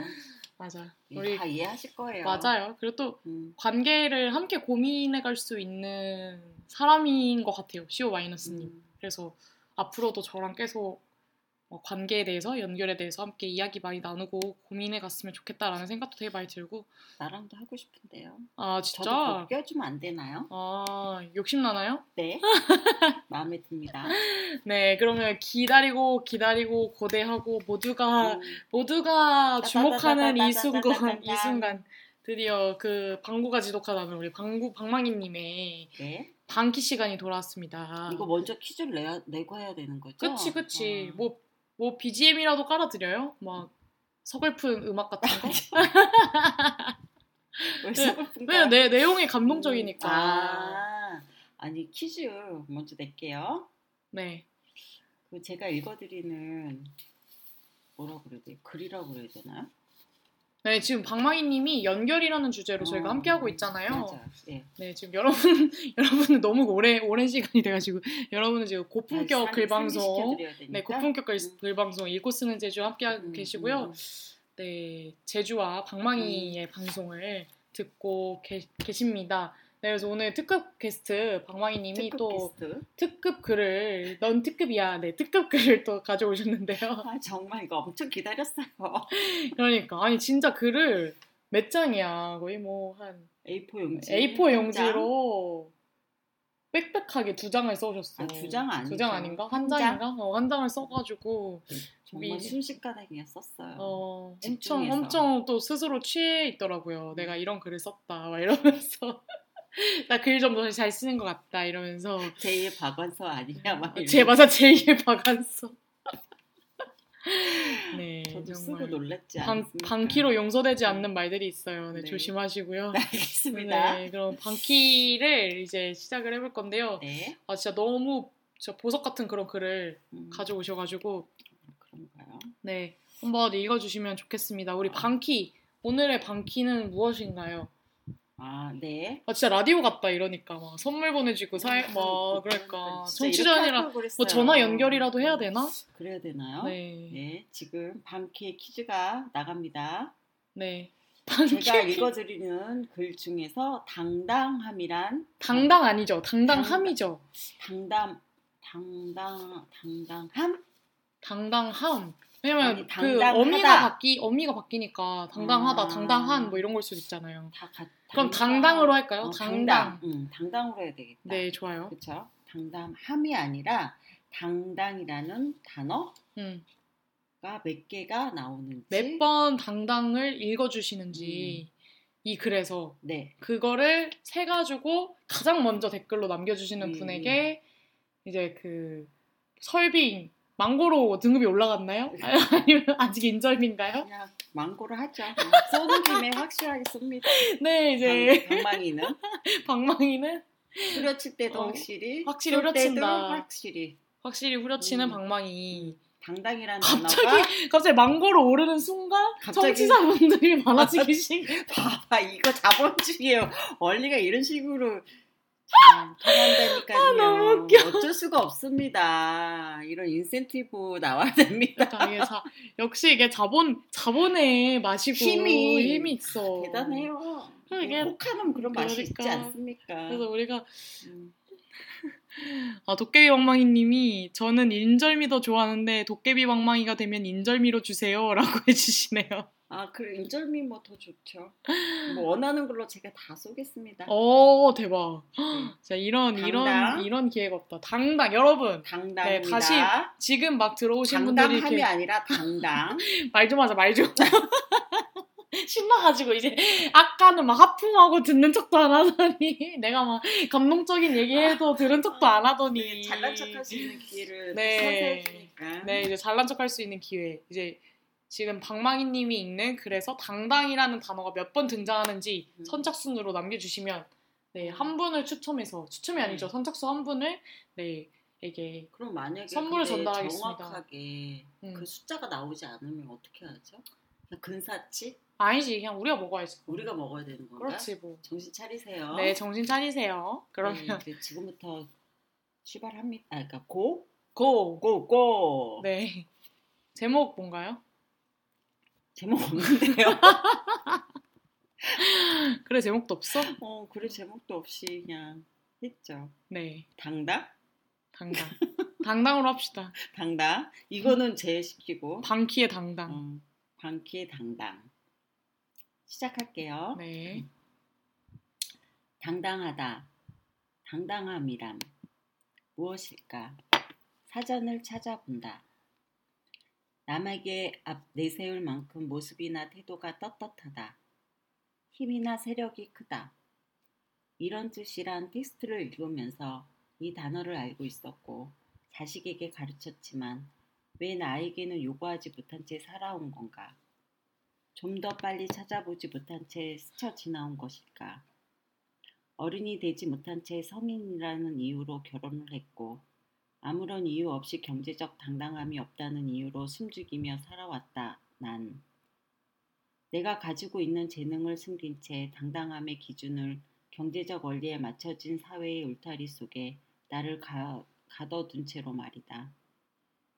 맞아. 우리 우리 다 이해하실 거예요. 맞아요. 그리고 또 음, 관계를 함께 고민해 갈 수 있는 사람인 것 같아요. CO 마이너스님. 음, 그래서 앞으로도 저랑 계속 어, 관계에 대해서 연결에 대해서 함께 이야기 많이 나누고 고민해 갔으면 좋겠다라는 생각도 되게 많이 들고 나랑도 하고 싶은데요. 아 저도 진짜 꼭 껴주면 안 되나요? 아 욕심 나나요? 네. 마음에 듭니다. 네 그러면 기다리고 기다리고 고대하고 모두가 음, 모두가 주목하는 이 순간. 이 순간 드디어 그 방구가 지독하다는 우리 방구 방망이님의 네. 방키 시간이 돌아왔습니다. 이거 먼저 퀴즈를 내, 내고 해야 되는 거죠? 그치 그치 어. 뭐 뭐 BGM이라도 깔아드려요? 막 서글픈 음악 같은 거? 왜 네, 슬픈 왜냐 거야? 내 내용이 감동적이니까. 아, 아니 퀴즈 먼저 낼게요. 네. 그 제가 읽어드리는 뭐라고 그래야 돼? 글이라고 그래야 되나요? 네 지금 방망이님이 연결이라는 주제로 저희가 어, 함께 하고 있잖아요. 맞아요. 예. 네 지금 여러분 여러분은 너무 오래 오랜 시간이 돼가지고 여러분은 지금 고품격 상- 글방송. 네 고품격 글, 음. 글방송 읽고 쓰는 제주 함께 하고 음, 계시고요. 음, 네 제주와 방망이의 방송을 듣고 계, 계십니다. 네 그래서 오늘 특급 게스트 방망이님이 특급 또 게스트. 특급 글을 넌 특급이야. 네 특급 글을 또 가져오셨는데요. 아, 정말 이거 엄청 기다렸어요. 그러니까 아니 진짜 글을 몇 장이야 거의 뭐 한 A4 용지. A4 한 용지로 빽빽하게 두 장을 써오셨어. 아, 두장 아니죠. 두장 아닌가? 한, 한 장? 장인가? 어, 한 장을 써가지고 장. 정말 미- 순식간에 그냥 썼어요. 어, 엄청. 엄청 또 스스로 취해 있더라고요. 내가 이런 글을 썼다 막 이러면서 나 글좀더잘 쓰는 것 같다 이러면서 제2의 박원서 아니냐 막제 이러면서. 맞아 제2의 박안서. 네 저도 쓰고 놀랐지 않습니까? 방키로 용서되지 않는 말들이 있어요. 네, 네. 조심하시고요. 네, 알겠습니다. 네, 그럼 방키를 이제 시작을 해볼 건데요. 네. 아 진짜 너무 저 보석 같은 그런 글을 음, 가져오셔가지고 그런가요? 네 한번 읽어주시면 좋겠습니다. 우리 방키 오늘의 방키는 무엇인가요? 아, 네. 아 진짜 라디오 같다 이러니까 막 선물 보내주고 사이 막 그러니까 진짜 청취자 이렇게 아니라 할걸 그랬어요. 뭐 전화 연결이라도 해야 되나? 그래야 되나요? 네, 네, 지금 방키의 퀴즈가 나갑니다. 네. 제가 읽어드리는 글 중에서 당당함이란 당당 아니죠? 당당함이죠. 당당 당당 당당함 당당함. 왜냐면 그. 어미가 바뀌 어미가 바뀌니까 당당하다, 아. 당당한 뭐 이런 걸 수도 있잖아요. 다 같. 그럼 당당- 당당으로 할까요? 어, 당당. 응, 당당으로 해야 되겠다. 네, 좋아요. 그렇죠. 당당함이 아니라 당당이라는 단어가 음. 몇 개가 나오는지 몇 번 당당을 읽어주시는지 음. 이 글에서 네, 그거를 세 가지고 가장 먼저 댓글로 남겨주시는 음. 분에게 이제 그 설빙 망고로 등급이 올라갔나요? 아니면 아직 인절미인가요? 그냥 망고를 하죠. 뭐 쏘는 김에 확실하게 씁니다. 네, 이제 방, 방망이는 방망이는 후려칠 때도 어, 확실히 확실히 후려친다. 확실히 확실히 후려치는 음. 방망이. 당당이라는 갑자기 단어가 갑자기 망고로 오르는 순간 갑자기- 청취자분들이 많아지기 시작. 봐봐 이거 자본주의의 원리가 이런 식으로 참 통한다니까요. 아, 너무 웃겨. 어쩔 수가 없습니다. 이런 인센티브 나와야 됩니다. 그러니까 자, 역시 이게 자본 자본의 맛이고 힘이 힘이 있어. 대단해요. 이게- 혹하면 그런 맛이 있지 그러니까. 않습니까? 그래서 우리가 음, 아 도깨비 방망이 님이 저는 인절미 더 좋아하는데 도깨비 방망이가 되면 인절미로 주세요라고 해 주시네요. 아 그래 인절미 뭐더 좋죠. 뭐 원하는 걸로 제가 다 쏘겠습니다. 오 대박. 네. 자 이런 이런 당당. 이런 기회가 없다. 당당 여러분 당당입니다. 네, 다시 지금 막 들어오신 분들이 당당함이 이렇게 아니라 당당. 말 좀 하자 말 좀. 신나가지고 이제 아까는 막 하품하고 듣는 척도 안 하더니 내가 막 감동적인 얘기해도 들은 척도 안 하더니 네, 잘난 척할 수 있는 기회를 네. 선사해 주니까. 네 이제 잘난 척할 수 있는 기회 이제 지금 방망이님이 읽는 그래서 당당이라는 단어가 몇 번 등장하는지 음. 선착순으로 남겨주시면 네 한 분을 추첨해서 추첨이 아니죠 음. 선착순 한 분을 네 에게 그럼 만약에 선물을 전달하겠습니다. 정확하게 음. 그 숫자가 나오지 않으면 어떻게 하죠? 그냥 근사치 아니지 그냥 우리가 먹어야지 우리가 먹어야 되는 건가? 그렇지 뭐 정신 차리세요. 네, 정신 차리세요. 그러면 네, 지금부터 출발합니다. 아, 그러니까 고, 고. 고, 고. 네. 제목 뭔가요? 제목 없는데요. 그래 제목도 없어? 어, 그래 제목도 없이 그냥 했죠. 네. 당당, 당당. 당당으로 합시다. 당당. 이거는 제일 시키고. 방키의 당당. 어, 방키의 당당. 시작할게요. 네. 당당하다. 당당함이란 무엇일까? 사전을 찾아본다. 남에게 앞 내세울 만큼 모습이나 태도가 떳떳하다. 힘이나 세력이 크다. 이런 뜻이란 텍스트를 읽으면서 이 단어를 알고 있었고 자식에게 가르쳤지만 왜 나에게는 요구하지 못한 채 살아온 건가? 좀 더 빨리 찾아보지 못한 채 스쳐 지나온 것일까? 어른이 되지 못한 채 성인이라는 이유로 결혼을 했고 아무런 이유 없이 경제적 당당함이 없다는 이유로 숨죽이며 살아왔다. 난 내가 가지고 있는 재능을 숨긴 채 당당함의 기준을 경제적 원리에 맞춰진 사회의 울타리 속에 나를 가, 가둬둔 채로 말이다.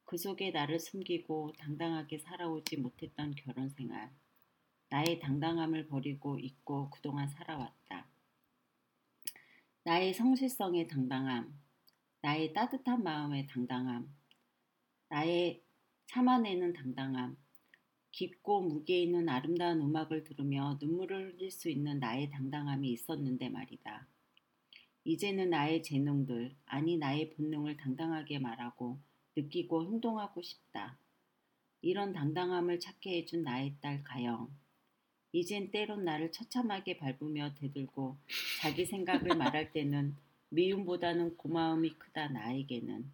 그 속에 나를 숨기고 당당하게 살아오지 못했던 결혼 생활. 나의 당당함을 버리고 잊고 그동안 살아왔다. 나의 성실성의 당당함, 나의 따뜻한 마음의 당당함, 나의 참아내는 당당함, 깊고 무게 있는 아름다운 음악을 들으며 눈물을 흘릴 수 있는 나의 당당함이 있었는데 말이다. 이제는 나의 재능들, 아니 나의 본능을 당당하게 말하고 느끼고 행동하고 싶다. 이런 당당함을 찾게 해준 나의 딸 가영. 이젠 때론 나를 처참하게 밟으며 대들고 자기 생각을 말할 때는 미움보다는 고마움이 크다 나에게는.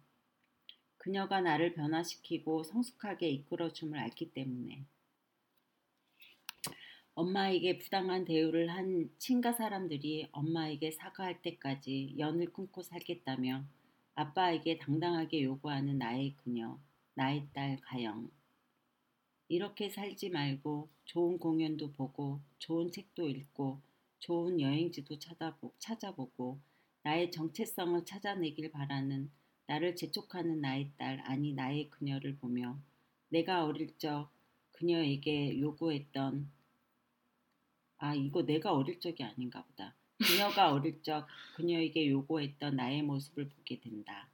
그녀가 나를 변화시키고 성숙하게 이끌어줌을 알기 때문에. 엄마에게 부당한 대우를 한 친가 사람들이 엄마에게 사과할 때까지 연을 끊고 살겠다며 아빠에게 당당하게 요구하는 나의 그녀, 나의 딸 가영. 이렇게 살지 말고 좋은 공연도 보고 좋은 책도 읽고 좋은 여행지도 찾아보, 찾아보고 나의 정체성을 찾아내길 바라는 나를 재촉하는 나의 딸 아니 나의 그녀를 보며 내가 어릴 적 그녀에게 요구했던 아 이거 내가 어릴 적이 아닌가 보다 그녀가 어릴 적 그녀에게 요구했던 나의 모습을 보게 된다.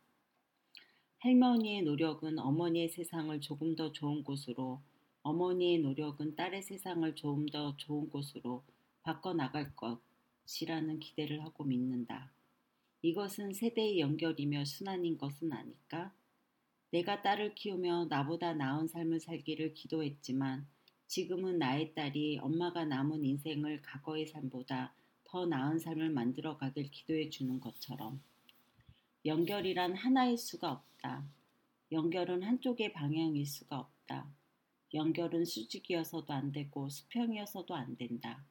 할머니의 노력은 어머니의 세상을 조금 더 좋은 곳으로 어머니의 노력은 딸의 세상을 조금 더 좋은 곳으로 바꿔 나갈 것이라는 기대를 하고 믿는다. 이것은 세대의 연결이며 순환인 것은 아닐까? 내가 딸을 키우며 나보다 나은 삶을 살기를 기도했지만 지금은 나의 딸이 엄마가 남은 인생을 과거의 삶보다 더 나은 삶을 만들어 가길 기도해 주는 것처럼 연결이란 하나일 수가 없다. 연결은 한쪽의 방향일 수가 없다. 연결은 수직이어서도 안 되고 수평이어서도 안 된다.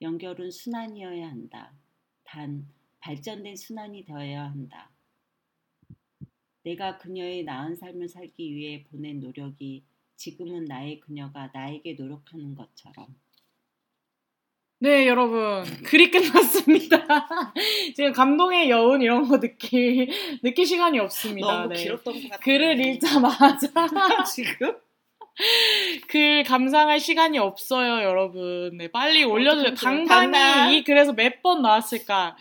연결은 순환이어야 한다. 단 발전된 순환이 되어야 한다. 내가 그녀의 나은 삶을 살기 위해 보낸 노력이 지금은 나의 그녀가 나에게 노력하는 것처럼. 네, 여러분. 글이 끝났습니다. 지금 감동의 여운 이런 거 느낄, 느낄 시간이 없습니다. 너무 네. 길었던 것 같아요. 글을 읽자마자 지금? 글 감상할 시간이 없어요, 여러분. 네, 빨리 올려주세요. 어떡하죠? 당당히 당당. 이 글에서 몇 번 나왔을까?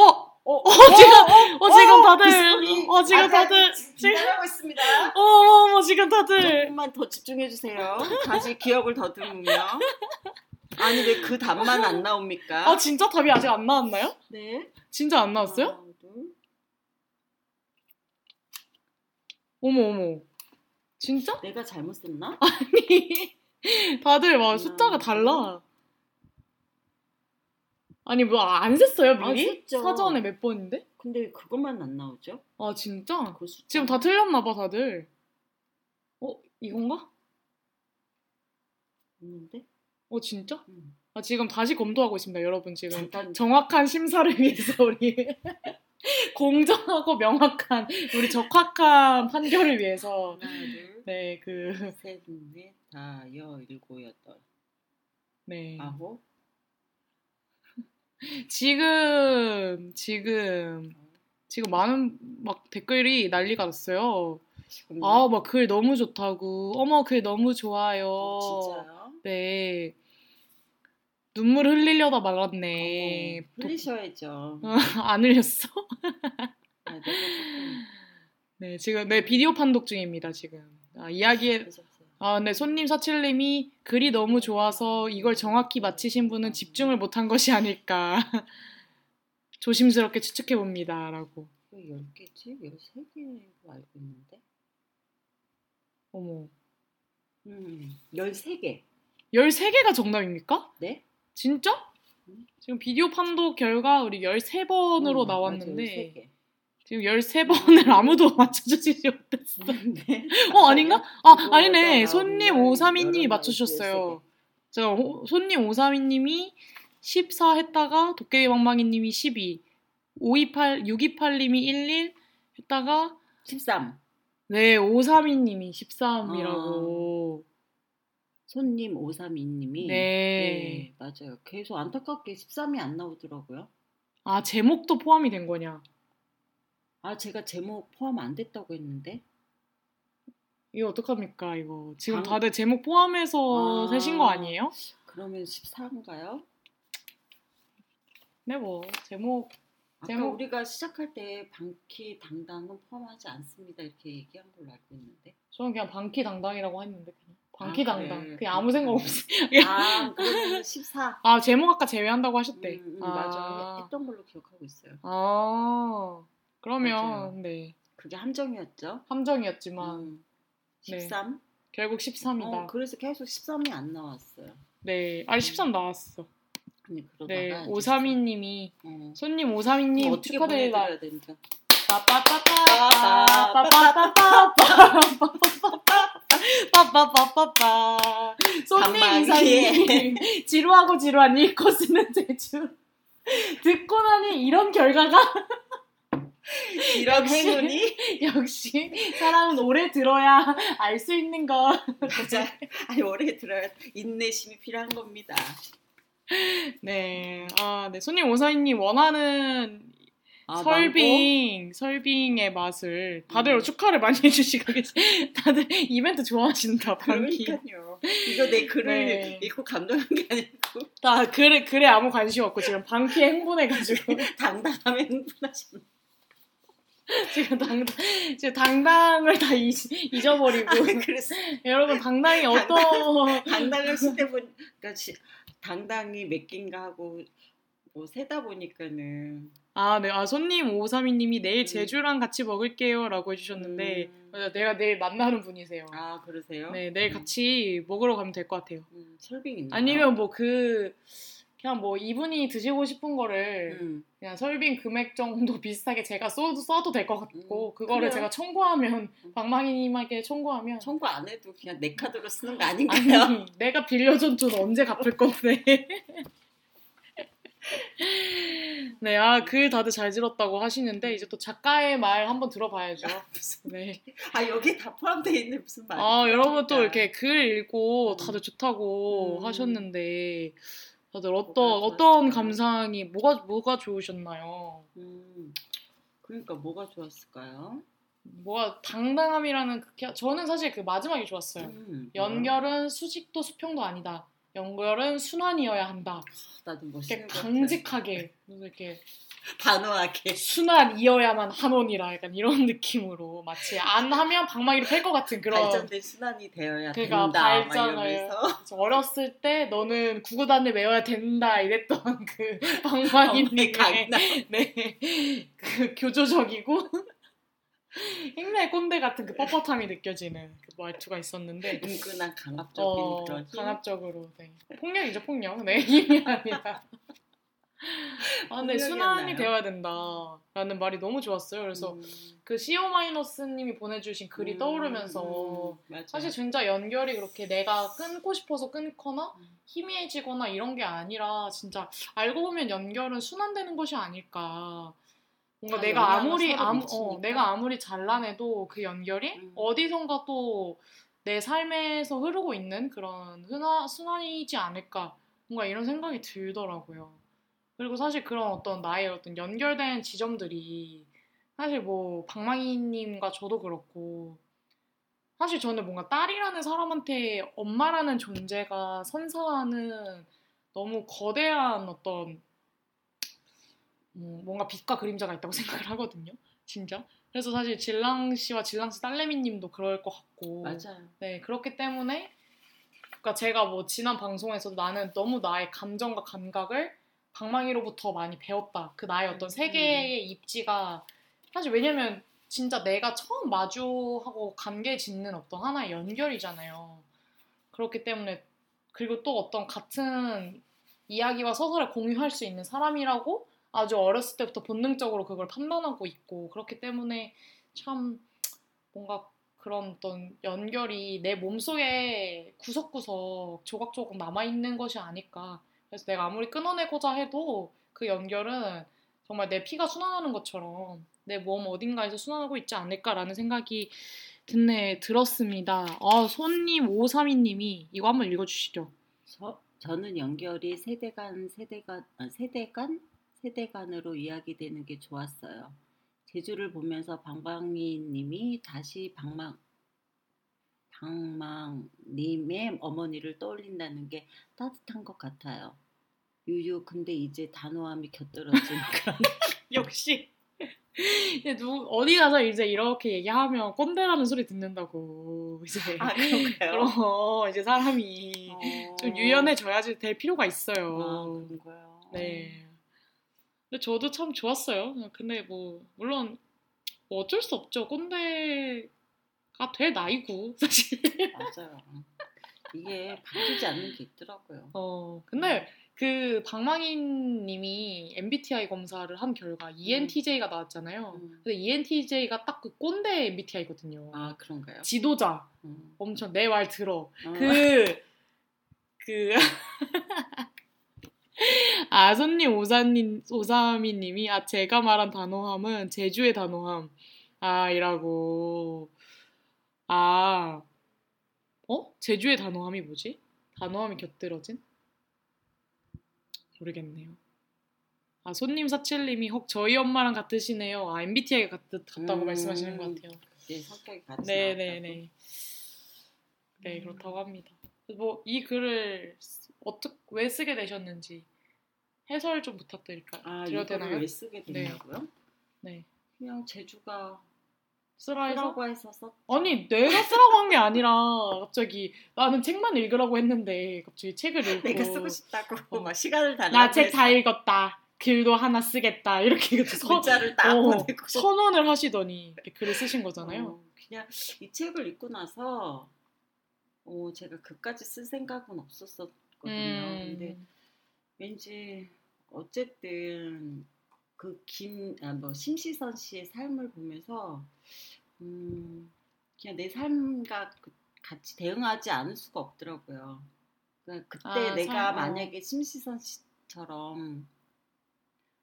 어! 어, 어, 지금, 어, 지금 다들, 어, 지금 다들, 지금, 하고 있습니다. 어, 어, 어, 지금 다들. 조금만 더 집중해 주세요. 다시 기억을 더듬으며. 아니 왜 그 답만 안 나옵니까? 아, 진짜 답이 아직 안 나왔나요? 네. 진짜 안 나왔어요? 하나, 둘. 어머, 어머. 진짜? 내가 잘못 썼나? 아니, 다들 막 숫자가 달라. 아니, 뭐, 안 셌어요, 아, 미리? 셌죠. 사전에 몇 번인데? 근데 왜 그것만 안 나오죠? 아, 진짜? 그 숫자. 지금 다 틀렸나 봐, 다들. 어, 이건가? 없는데? 어, 진짜? 음. 아, 지금 다시 검토하고 있습니다, 여러분. 지금 잠깐 정확한 심사를 위해서 우리 공정하고 명확한 우리 적확한 판결을 위해서 하나, 둘, 네, 그 셋, 넷, 다, 여, 일곱, 여덟, 네. 아홉. 지금 지금 지금 많은 막 댓글이 난리가 났어요. 아, 막 글 너무 좋다고. 어머, 글 너무 좋아요. 진짜요? 네. 눈물 흘리려다 말았네. 어머, 흘리셔야죠. 도- 안 흘렸어? 아, 네, 지금 네 비디오 판독 중입니다, 지금. 아, 이야기에 그랬었어요. 아, 네, 손님 사칠님이 글이 너무 좋아서 이걸 정확히 맞히신 분은 집중을 못한 것이 아닐까. 조심스럽게 추측해 봅니다 라고. 왜 10개지? 13개로 알고 있는데? 어머. 음, 13개. 13개가 정답입니까? 네? 진짜? 음. 지금 비디오 판독 결과 우리 13번으로 음, 나왔는데 맞아, 13개. 지금 13번을 아무도 맞춰주시지 못했어. 네. 어, 아닌가? 아, 그거보다 아니네. 손님 나오는 532님이 여러 맞추셨어요. 제가 호- 손님 532님이 14 했다가 도깨비 방망이님이 12, 528, 628님이 11 했다가 13. 네, 532님이 13이라고. 손님 532님이 네. 맞아요. 계속 안타깝게 13이 안 나오더라고요. 아, 제목도 포함이 된 거냐? 아, 제가 제목 포함 안 됐다고 했는데. 이거 어떡합니까, 이거. 지금 방- 다들 제목 포함해서 아. 세신 거 아니에요? 그러면 14인가요? 네, 뭐, 제목. 아까 제목- 우리가 시작할 때 방키 당당은 포함하지 않습니다. 이렇게 얘기한 걸로 알고 있는데. 저는 그냥 방키 당당이라고 했는데, 그냥. 아, 방키 당당. 그래. 그냥 아무 생각 없이. 아, 그러면 14. 아, 제목 아까 제외한다고 하셨대. 음, 음, 맞아. 했던 걸로 기억하고 있어요. 아, 그러면, 맞아요. 네. 그게 함정이었죠. 함정이었지만, 음, 네. 13. 결국 13이다. 어, 그래서 계속 13이 안 나왔어요. 네. 아니, 13 나왔어. 아니 그러다가 네. 이제 532님이, 어. 손님 532님 그럼 어떻게 축하드립니다. 보내드려야 되는지. 빠빠빠빠 손님. 이사님 지루하고 지루한 이 코스는 제주 듣고 나니 이런 결과가 이런 역시. 행운이 역시 사람은 오래 들어야 알 수 있는 거 맞아. 아니 오래 들어야 인내심이 필요한 겁니다. 네. 아, 네. 손님 오사이님 원하는 아, 설빙, 설빙의 맛을 다들 음. 축하를 많이 해주시고 계시. 다들 이벤트 좋아하신다, 망고? 그러니까요. 이거 내 글을 네. 읽고 감동한 게 아니고 다 글에 글에 아무 관심 없고 지금 방키에 흥분해가지고 당당하면 흥분하셨네. 지금 당당 지금 당당을 다 잊, 잊어버리고 그래서 여러분 당당히 어떤 당당을 시대 보니까 그러니까 시- 당당히 몇 개인가 하고 뭐 세다 보니까는 아, 네. 아, 손님 532님이 내일 음. 제주랑 같이 먹을게요 라고 해주셨는데 음. 내가 내일 만나는 분이세요. 아 그러세요? 네, 내일 음. 같이 먹으러 가면 될 것 같아요. 음, 설빙 있나요? 아니면 뭐 그 그냥 뭐 이분이 드시고 싶은 거를 음. 그냥 설빙 금액 정도 비슷하게 제가 써도 써도 될 것 같고 음, 그거를 그래요. 제가 청구하면 음. 방망이님에게 청구하면 청구 안 해도 그냥 내 카드로 쓰는 거 아닌가요? 아니 내가 빌려준 돈 언제 갚을 건데 네, 아, 글 다들 잘 들었다고 하시는데, 이제 또 작가의 말 한번 들어봐야죠. 무슨 네. 아 여기 다 포함되어 있는 무슨 말? 아, 여러분 또 이렇게 글 읽고 다들 좋다고 음. 하셨는데, 다들 어떤, 어떤? 감상이, 뭐가, 뭐가 좋으셨나요? 음, 그러니까 뭐가 좋았을까요? 뭐가 당당함이라는 그, 저는 사실 그 마지막이 좋았어요. 음, 연결은 수직도 수평도 아니다. 연결은 순환이어야 한다. 나도 이렇게 멋있는 것 같아. 강직하게, 이렇게 단호하게. 순환이어야만 한원이라 약간 이런 느낌으로 마치 안 하면 방망이를 팰 것 같은 그런 발전된 순환이 되어야 그러니까 된다. 막 발전을 어렸을 때 너는 구구단을 외워야 된다 이랬던 그 방망이 방망이님의. 네그 교조적이고 행라의 꼰대 같은 그 뻣뻣함이 느껴지는 그 말투가 있었는데 은근한 강압적인 어, 그런 힘. 강압적으로 네. 폭력이죠 폭력 네 힘이 아니라 아 근데 순환이? 되어야 된다라는 말이 너무 좋았어요 그래서 음, 그 CO 마이너스님이 보내주신 글이 음, 떠오르면서 음. 사실 진짜 연결이 그렇게 내가 끊고 싶어서 끊거나 음. 희미해지거나 이런 게 아니라 진짜 알고 보면 연결은 순환되는 것이 아닐까. 뭔가 다 내가 아무리 아무. 어, 내가 아무리 잘라내도 그 연결이 음. 어디선가 또 내 삶에서 흐르고 있는 그런 순환, 순환이지 않을까. 뭔가 이런 생각이 들더라고요. 그리고 사실 그런 어떤 나의 어떤 연결된 지점들이 사실 뭐 방망이님과 저도 그렇고 사실 저는 뭔가 딸이라는 사람한테 엄마라는 존재가 선사하는 너무 거대한 어떤 음, 뭔가 빛과 그림자가 있다고 생각을 하거든요. 진짜. 그래서 사실 질랑 씨와 질랑 씨 딸내미님도 그럴 것 같고. 맞아요. 네, 그렇기 때문에 그러니까 제가 뭐 지난 방송에서도 나는 너무 나의 감정과 감각을 방망이로부터 많이 배웠다. 그 나의 어떤 음. 세계의 입지가 사실 왜냐면 진짜 내가 처음 마주하고 관계 짓는 어떤 하나의 연결이잖아요. 그렇기 때문에 그리고 또 어떤 같은 이야기와 서사를 공유할 수 있는 사람이라고 아주 어렸을 때부터 본능적으로 그걸 판단하고 있고 그렇기 때문에 참 뭔가 그런 어떤 연결이 내 몸속에 구석구석 조각조각 남아있는 것이 아닐까. 그래서 내가 아무리 끊어내고자 해도 그 연결은 정말 내 피가 순환하는 것처럼 내 몸 어딘가에서 순환하고 있지 않을까라는 생각이 듣네 들었습니다. 아, 손님 532님이 이거 한번 읽어주시죠. 저, 저는 연결이 세대 간 세대 간 아, 세대 간 세대 간으로 이야기되는 게 좋았어요. 제주를 보면서 방방이님이 다시 방망 방망님의 어머니를 떠올린다는 게 따뜻한 것 같아요. 유유 근데 이제 단호함이 곁들어진 그런 역시 이제 누 어디 가서 이제 이렇게 얘기하면 꼰대라는 소리 듣는다고 이제 아? 그럼 이제 사람이 어. 좀 유연해져야지 될 필요가 아, 있어요. 그런 거요. 네. 근데 저도 참 좋았어요. 근데 뭐 물론 뭐 어쩔 수 없죠. 꼰대 가될 나이고 사실. 맞아요. 이게 바뀌지 않는 게 있더라고요. 어 근데 그 방망이님이 MBTI 검사를 한 결과 E ENTJ가 나왔잖아요. 음. 근데 ENTJ가 딱 그 꼰대 MBTI거든요. 아 그런가요? 지도자. 음. 엄청 내 말 들어. 어. 그, 그, 아, 손님 오사님, 오사미님이, 아, 제가 말한 단호함은 제주의 단호함. 아, 이라고. 아, 어? 제주의 단호함이 뭐지? 단호함이 곁들어진? 모르겠네요. 아, 손님 사칠님이 헉 저희 엄마랑 같으시네요. 아, MBTI가 같, 같다고 음. 말씀하시는 것 같아요. 네, 성격이 같이 네네네. 네, 그렇다고 합니다. 뭐, 이 글을 어떻게, 왜 쓰게 되셨는지 해설 좀 부탁드릴까요? 아 이거를 되나요? 왜 쓰게 됐냐고요? 네. 그냥 제주가 쓰라 해서? 쓰라고 해서 썼. 아니, 내가 쓰라고 한 게 아니라, 갑자기 나는 책만 읽으라고 했는데, 갑자기 책을 읽고. 내가 쓰고 싶다고 어. 막 시간을 달라고 나책 해서 다 읽었다. 글도 하나 쓰겠다. 이렇게 서, 문자를 딱 어, 선언을 하시더니 글을 쓰신 거잖아요. 어, 그냥 이 책을 읽고 나서 어, 제가 그까지 쓸 생각은 없었었거든요. 근데 음, 왠지 어쨌든 그김뭐 심시선 씨의 삶을 보면서 음 그냥 내 삶과 그- 같이 대응하지 않을 수가 없더라고요. 그러니까 그때 아, 내가 삶, 어. 만약에 심시선 씨처럼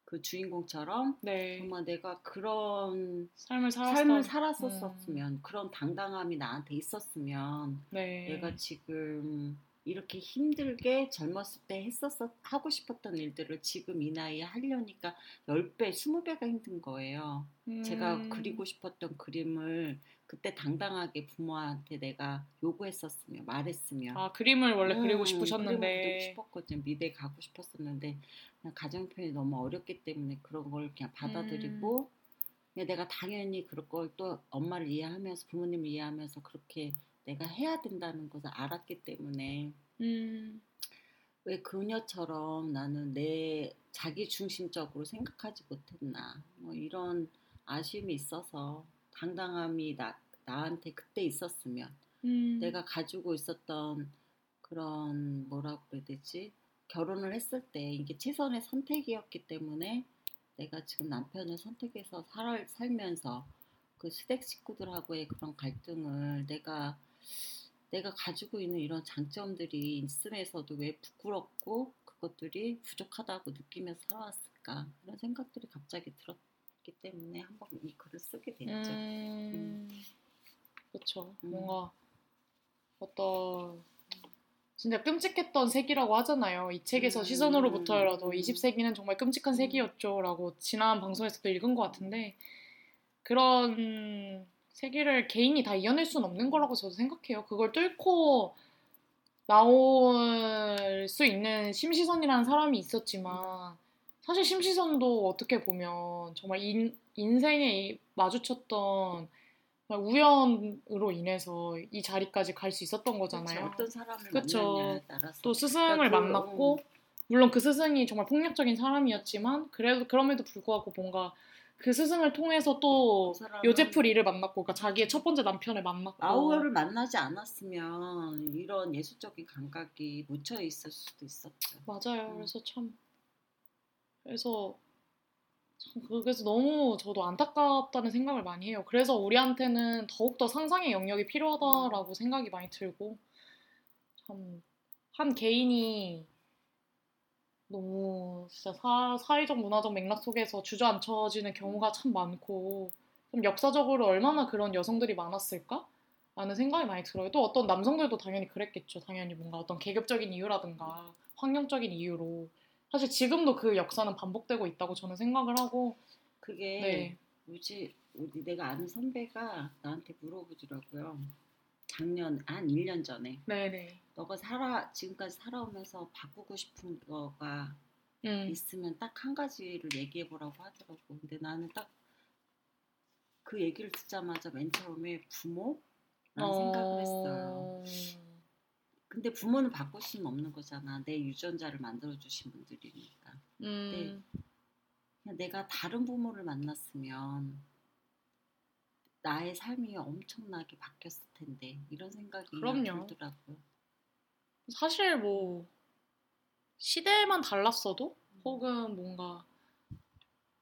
그 주인공처럼 네. 정말 내가 그런 삶을. 삶을 살았었으면 그런 당당함이 나한테 있었으면 네. 내가 지금 이렇게 힘들게 젊었을 때 했었어 하고 싶었던 일들을 지금 이 나이에 하려니까 10배, 20배가 힘든 거예요. 제가 음. 그리고 싶었던 그림을 그때 당당하게 부모한테 내가 요구했었으면 말했으면 아 그림을 원래 음, 그리고 그리고 싶으셨는데 싶었거든요. 미대 가고 싶었었는데 그냥 가정 표현이 너무 어렵기 때문에 그런 걸 그냥 받아들이고 음. 내가 당연히 그럴 걸 또 엄마를 이해하면서 부모님을 이해하면서 그렇게 내가 해야 된다는 것을 알았기 때문에 음, 왜 그녀처럼 나는 내 자기 중심적으로 생각하지 못했나? 뭐 이런 아쉬움이 있어서 당당함이 나, 나한테 그때 있었으면 음. 내가 가지고 있었던 그런 뭐라고 그래야 되지? 결혼을 했을 때 이게 최선의 선택이었기 때문에 내가 지금 남편을 선택해서 살, 살면서 그 시댁 식구들하고의 그런 갈등을 내가 내가 가지고 있는 이런 장점들이 있음에서도 왜 부끄럽고 그것들이 부족하다고 느끼면서 살아왔을까 그런 생각들이 갑자기 들었기 때문에 한번 이 글을 쓰게 됐죠. 음, 그렇죠. 음. 뭔가 어떤 진짜 끔찍했던 세기라고 하잖아요. 이 책에서 음. 시선으로부터라도 20세기는 정말 끔찍한 세기였죠라고 지난 방송에서도 읽은 것 같은데 그런 세기를 개인이 다 이겨낼 수는 없는 거라고 저도 생각해요. 그걸 뚫고 나올 수 있는 심시선이라는 사람이 있었지만 사실 심시선도 어떻게 보면 정말 인, 인생에 이- 마주쳤던 우연으로 인해서 이 자리까지 갈 수 있었던 그쵸, 거잖아요. 따라서 또 스승을 그러니까 그- 만났고 물론 그 스승이 정말 폭력적인 사람이었지만 그래도 그럼에도 불구하고 뭔가 그 스승을 통해서 또그 요제프리를 만났고 그러니까 자기의 첫 번째 남편을 만났고 아우어를 만나지 않았으면 이런 예술적인 감각이 묻혀 있을 수도 있었죠. 맞아요. 음. 그래서 참 그래서 참 그래서 너무 저도 안타깝다는 생각을 많이 해요. 그래서 우리한테는 더욱 더 상상의 영역이 필요하다라고 생각이 많이 들고 참 한 개인이 너무 진짜 사, 사회적 문화적 맥락 속에서 주저앉혀지는 경우가 참 많고 좀 역사적으로 얼마나 그런 여성들이 많았을까? 라는 생각이 많이 들어요. 또 어떤 남성들도 당연히 그랬겠죠. 당연히 뭔가 어떤 계급적인 이유라든가 환경적인 이유로 사실 지금도 그 역사는 반복되고 있다고 저는 생각을 하고 그게 네. 뭐지 우리 내가 아는 선배가 나한테 물어보더라고요. 작년 한 1년 전에 네네 너가 살아 지금까지 살아오면서 바꾸고 싶은 거가 음. 있으면 딱 한 가지를 얘기해 보라고 하더라고. 근데 나는 딱 그 얘기를 듣자마자 맨 처음에 부모 라는 생각을 했어요. 근데 부모는 바꿀 수는 없는 거잖아. 내 유전자를 만들어 주신 분들이니까. 음. 그냥 내가 다른 부모를 만났으면 나의 삶이 엄청나게 바뀌었을 텐데 이런 생각이 그럼요. 들더라고요. 사실 뭐 시대만 달랐어도 혹은 뭔가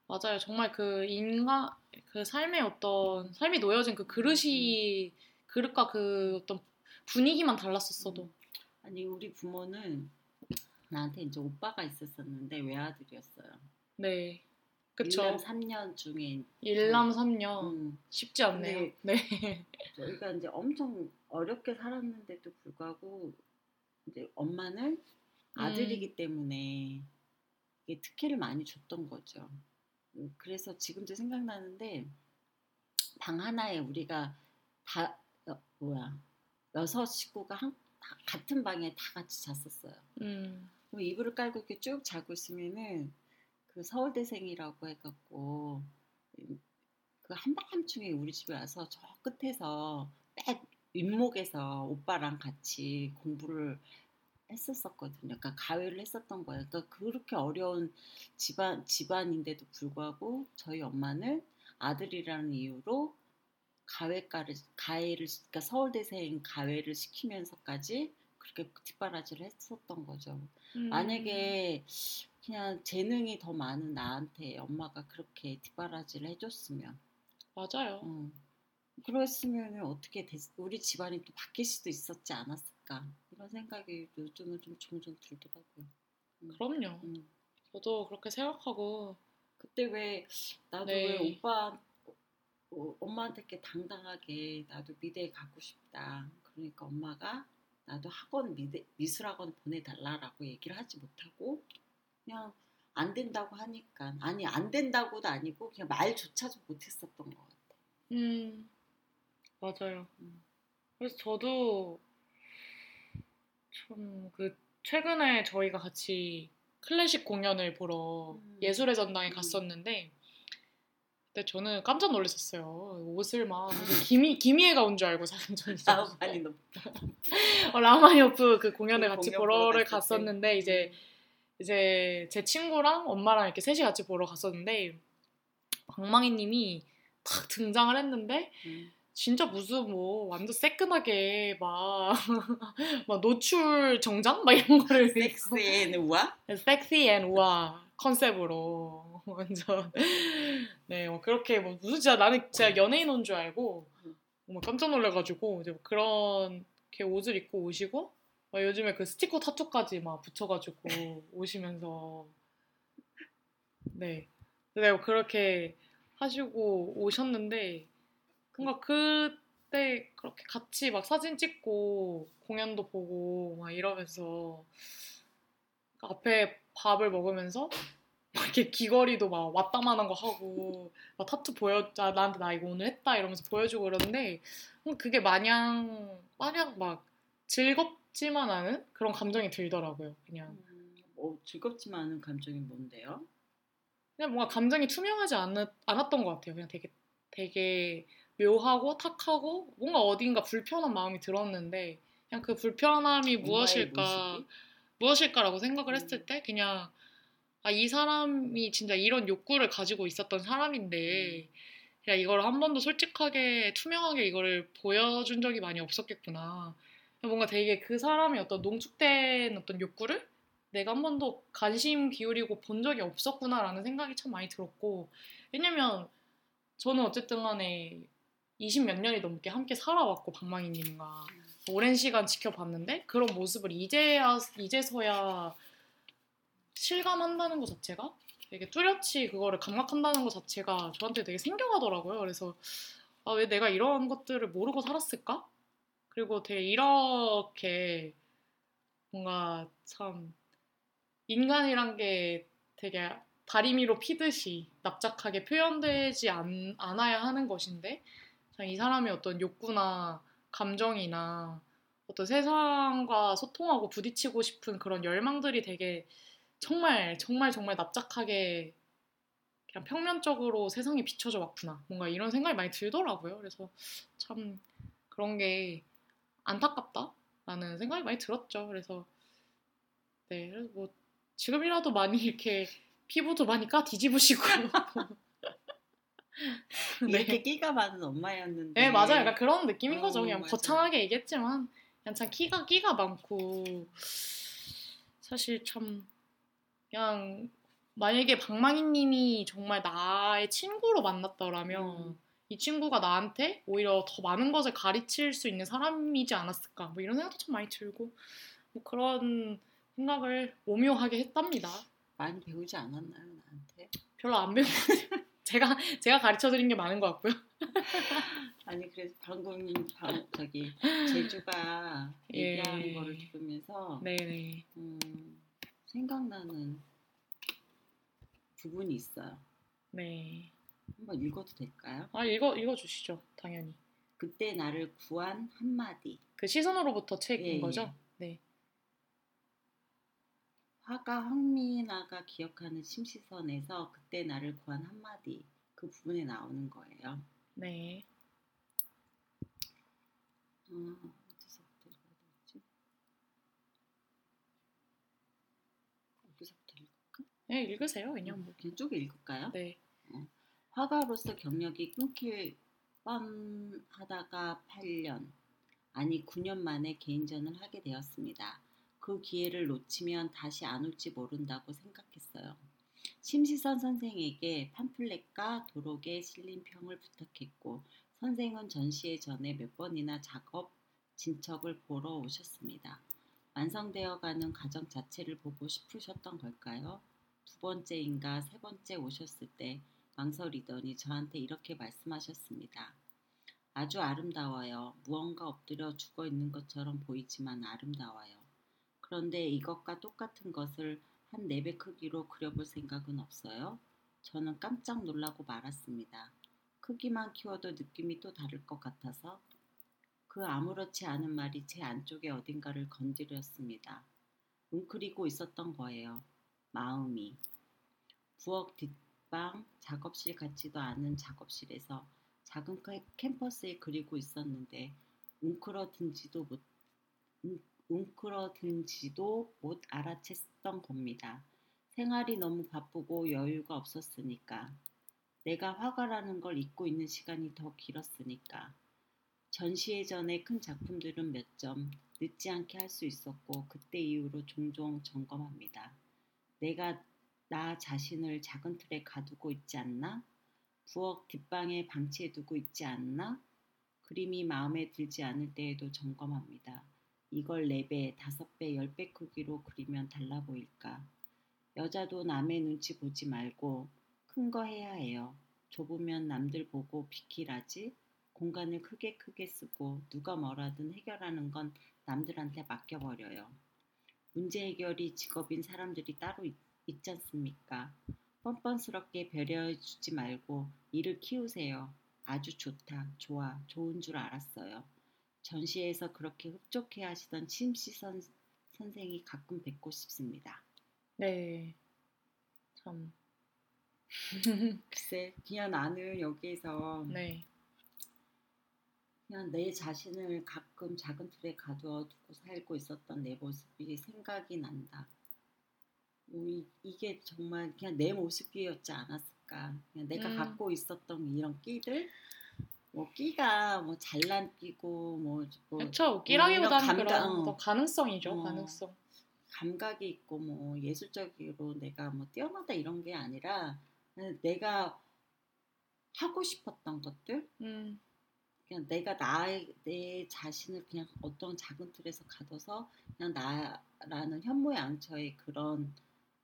맞아요 정말 그 인간 그 삶의 어떤 삶이 놓여진 그 그릇이 그릇과 그 어떤 분위기만 달랐었어도 아니 우리 부모는 나한테 이제 오빠가 있었었는데 외아들이었어요. 네 그쵸. 1년 3년 중에 일남 삼녀. 음, 쉽지 않네요. 네. 저희가 이제 엄청 어렵게 살았는데도 불구하고 이제 엄마는 아들이기 때문에 이게 특혜를 많이 줬던 거죠. 음, 그래서 지금도 생각나는데 방 하나에 우리가 다 어, 뭐야 여섯 식구가 한, 다 같은 방에 다 같이 잤었어요. 음. 이불을 깔고 이렇게 쭉 자고 있으면은 그 서울대생이라고 해갖고 그 한밤중에 우리 집에 와서 저 끝에서 백 윗목에서 오빠랑 같이 공부를 했었었거든요. 그러니까 가회를 했었던 거예요. 그러니까 그렇게 어려운 집안 집안인데도 불구하고 저희 엄마는 아들이라는 이유로 가회과를 가해를 그러니까 서울대생 가회를 시키면서까지 그렇게 뒷바라지를 했었던 거죠. 음. 만약에 그냥 재능이 더 많은 나한테 엄마가 그렇게 뒷바라지를 해줬으면, 맞아요. 음, 그랬으면 어떻게 됐, 우리 집안이 또 바뀔 수도 있었지 않았을까 이런 생각이 요즘은 좀 종종 들더라고요. 음, 그럼요. 음. 저도 그렇게 생각하고 그때 왜 나도 네. 왜 오빠 어, 엄마한테 이렇게 당당하게 나도 미대에 가고 싶다. 그러니까 엄마가 나도 학원 미대, 미술학원 보내달라라고 얘기를 하지 못하고 그냥 안 된다고 하니까 아니 안 된다고도 아니고 그냥 말조차도 못했었던 것 같아. 음 맞아요. 음. 그래서 저도 참그 최근에 저희가 같이 클래식 공연을 보러 음. 예술의 전당에 음. 갔었는데 그때 저는 깜짝 놀랐었어요. 옷을 막 기미 기미애가 온 줄 알고 전 많이 높. 어, 라흐마니노프 그 공연을 그 같이 공연 보러 보러를. 갔었는데 이제 이제 제 친구랑 엄마랑 이렇게 셋이 같이 보러 갔었는데 방망이님이 탁 등장을 했는데 음. 진짜 무슨 뭐 완전 새끈하게 막, 막 노출 정장 막 이런 거를 섹스의 우아? 섹시 앤 우아 컨셉으로 완전 네 뭐 그렇게 뭐 무슨 진짜 나는 진짜 연예인 온 줄 알고 정말 깜짝 놀래가지고 이제 뭐 그런 게 옷을 입고 오시고 막 요즘에 그 스티커 타투까지 막 붙여가지고 오시면서. 네. 네, 그렇게 하시고 오셨는데 뭔가 그때 그렇게 같이 막 사진 찍고 공연도 보고 막 이러면서 앞에 밥을 먹으면서 막 이렇게 귀걸이도 막 왔다만한 거 하고 막 타투 보여 아, 나한테 나 이거 오늘 했다 이러면서 보여주고 그러는데 그게 마냥 마냥 막 즐겁 지만 않은 그런 감정이 들더라고요 그냥 음, 어, 즐겁지만 않은 감정이 뭔데요? 그냥 뭔가 감정이 투명하지 않았, 않았던 것 같아요 그냥 되게 되게 묘하고 탁하고 뭔가 어딘가 불편한 마음이 들었는데 그냥 그 불편함이 무엇일까? 무엇일까라고 생각을 음. 했을 때 그냥 아, 이 사람이 진짜 이런 욕구를 가지고 있었던 사람인데 그냥 이걸 한 번도 솔직하게 투명하게 이거를 보여준 적이 많이 없었겠구나. 뭔가 되게 그 사람의 어떤 농축된 어떤 욕구를 내가 한 번도 관심 기울이고 본 적이 없었구나라는 생각이 참 많이 들었고 왜냐면 저는 어쨌든 간에 20 몇 년이 넘게 함께 살아왔고 방망이님과 오랜 시간 지켜봤는데 그런 모습을 이제야 이제서야 실감한다는 것 자체가 되게 뚜렷이 그거를 감각한다는 것 자체가 저한테 되게 생경하더라고요. 그래서 아, 왜 내가 이런 것들을 모르고 살았을까? 그리고 되게 이렇게 뭔가 참 인간이란 게 되게 다리미로 피듯이 납작하게 표현되지 않, 않아야 하는 것인데 참이 사람의 어떤 욕구나 감정이나 어떤 세상과 소통하고 부딪히고 싶은 그런 열망들이 되게 정말 정말 정말 납작하게 그냥 평면적으로 세상에 비춰져 왔구나. 뭔가 이런 생각이 많이 들더라고요. 그래서 참 그런 게 안타깝다라는 생각이 많이 들었죠 그래서 네 그래서 뭐 지금이라도 많이 이렇게 피부도 많이 까 뒤집으시고 이렇게 끼가 많은 엄마였는데. 네 맞아요. 약간 그런 느낌인 어, 거죠. 그냥 맞아요. 거창하게 얘기했지만 그냥 참 키가 끼가 많고 사실 참 그냥 만약에 방망이님이 정말 나의 친구로 만났더라면 음. 이 친구가 나한테 오히려 더 많은 것을 가르칠 수 있는 사람이지 않았을까 뭐 이런 생각도 참 많이 들고 뭐 그런 생각을 오묘하게 했답니다. 많이 배우지 않았나요 나한테? 별로 안 배운 것 같아요. 제가 제가 가르쳐 드린 게 많은 것 같고요. 아니 그래서 방금 방, 저기 제주가 예. 얘기하는 거를 들으면서 네네. 음, 생각나는 부분이 있어요. 네. 한번 읽어도 될까요? 아 읽어 읽어 주시죠. 당연히. 그때 나를 구한 한마디. 그 시선으로부터 책인 예, 거죠? 예. 네. 화가 황미나가 기억하는 심시선에서 그때 나를 구한 한마디 그 부분에 나오는 거예요. 네. 어, 어디서부터 읽어야 되지? 어디서부터 읽을까? 네, 읽으세요. 그냥 뭐. 그냥 쭉 읽을까요? 네. 화가로서 경력이 끊길 뻔하다가 8년 아니 9년 만에 개인전을 하게 되었습니다. 그 기회를 놓치면 다시 안 올지 모른다고 생각했어요. 심시선 선생에게 팜플렛과 도록에 실린 평을 부탁했고 선생은 전시회 전에 몇 번이나 작업 진척을 보러 오셨습니다. 완성되어가는 과정 자체를 보고 싶으셨던 걸까요? 두 번째인가 세 번째 오셨을 때 망설이더니 저한테 이렇게 말씀하셨습니다. 아주 아름다워요. 무언가 엎드려 죽어 있는 것처럼 보이지만 아름다워요. 그런데 이것과 똑같은 것을 한네배 크기로 그려볼 생각은 없어요? 저는 깜짝 놀라고 말았습니다. 크기만 키워도 느낌이 또 다를 것 같아서 그 아무렇지 않은 말이 제 안쪽의 어딘가를 건드렸습니다. 웅크리고 있었던 거예요. 마음이. 부엌 뒷 방 작업실 같지도 않은 작업실에서 작은 캠- 캠퍼스에 그리고 있었는데 웅크러든지도 못 웅- 웅크러든지도 못 알아챘던 겁니다. 생활이 너무 바쁘고 여유가 없었으니까. 내가 화가라는 걸 잊고 있는 시간이 더 길었으니까. 전시회 전에 큰 작품들은 몇 점 늦지 않게 할 수 있었고 그때 이후로 종종 점검합니다. 내가 나 자신을 작은 틀에 가두고 있지 않나? 부엌 뒷방에 방치해두고 있지 않나? 그림이 마음에 들지 않을 때에도 점검합니다. 이걸 4배, 5배, 10배 크기로 그리면 달라 보일까? 여자도 남의 눈치 보지 말고 큰 거 해야 해요. 좁으면 남들 보고 비키라지. 공간을 크게 크게 쓰고 누가 뭐라든 해결하는 건 남들한테 맡겨버려요. 문제 해결이 직업인 사람들이 따로 있, 있지 않습니까? 뻔뻔스럽게 배려해주지 말고 일을 키우세요. 아주 좋다, 좋아, 좋은 줄 알았어요. 전시회에서 그렇게 흡족해 하시던 심시선 선생이 가끔 뵙고 싶습니다. 네. 참. 글쎄, 그냥 나는 여기에서 네. 그냥 내 자신을 가끔 작은 틀에 가두어 두고 살고 있었던 내 모습이 생각이 난다. 뭐 이, 이게 정말 그냥 내 모습이었지 않았을까. 그냥 내가 음. 갖고 있었던 이런 끼들, 뭐 끼가 뭐 잘난 끼고 뭐, 뭐 그렇죠. 끼라기보다는 그런 감각, 어. 더 가능성이죠. 어. 가능성. 감각이 있고 뭐 예술적으로 내가 뭐 뛰어나다 이런 게 아니라 내가 하고 싶었던 것들 음. 그냥 내가 나의 내 자신을 그냥 어떤 작은 틀에서 가둬서 그냥 나라는 현모양처의 그런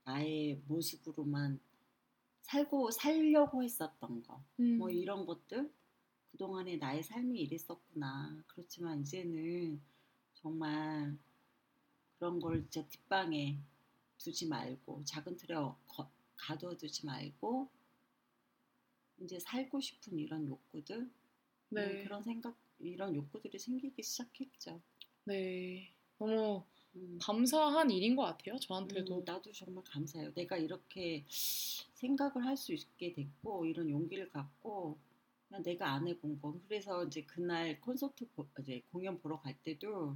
나의 모습으로만 살고 살려고 했었던 거. 음. 뭐 이런 것들 그동안에 나의 삶이 이랬었구나. 그렇지만 이제는 정말 그런 걸 진짜 뒷방에 두지 말고 작은 틀에 어- 거- 가둬두지 말고 이제 살고 싶은 이런 욕구들 네. 음, 그런 생각 이런 욕구들이 생기기 시작했죠. 네. 너무 음. 감사한 일인 것 같아요. 저한테도. 음, 나도 정말 감사해요. 내가 이렇게 생각을 할 수 있게 됐고 이런 용기를 갖고 그냥 내가 안 해본 거. 그래서 이제 그날 콘서트 보- 이제 공연 보러 갈 때도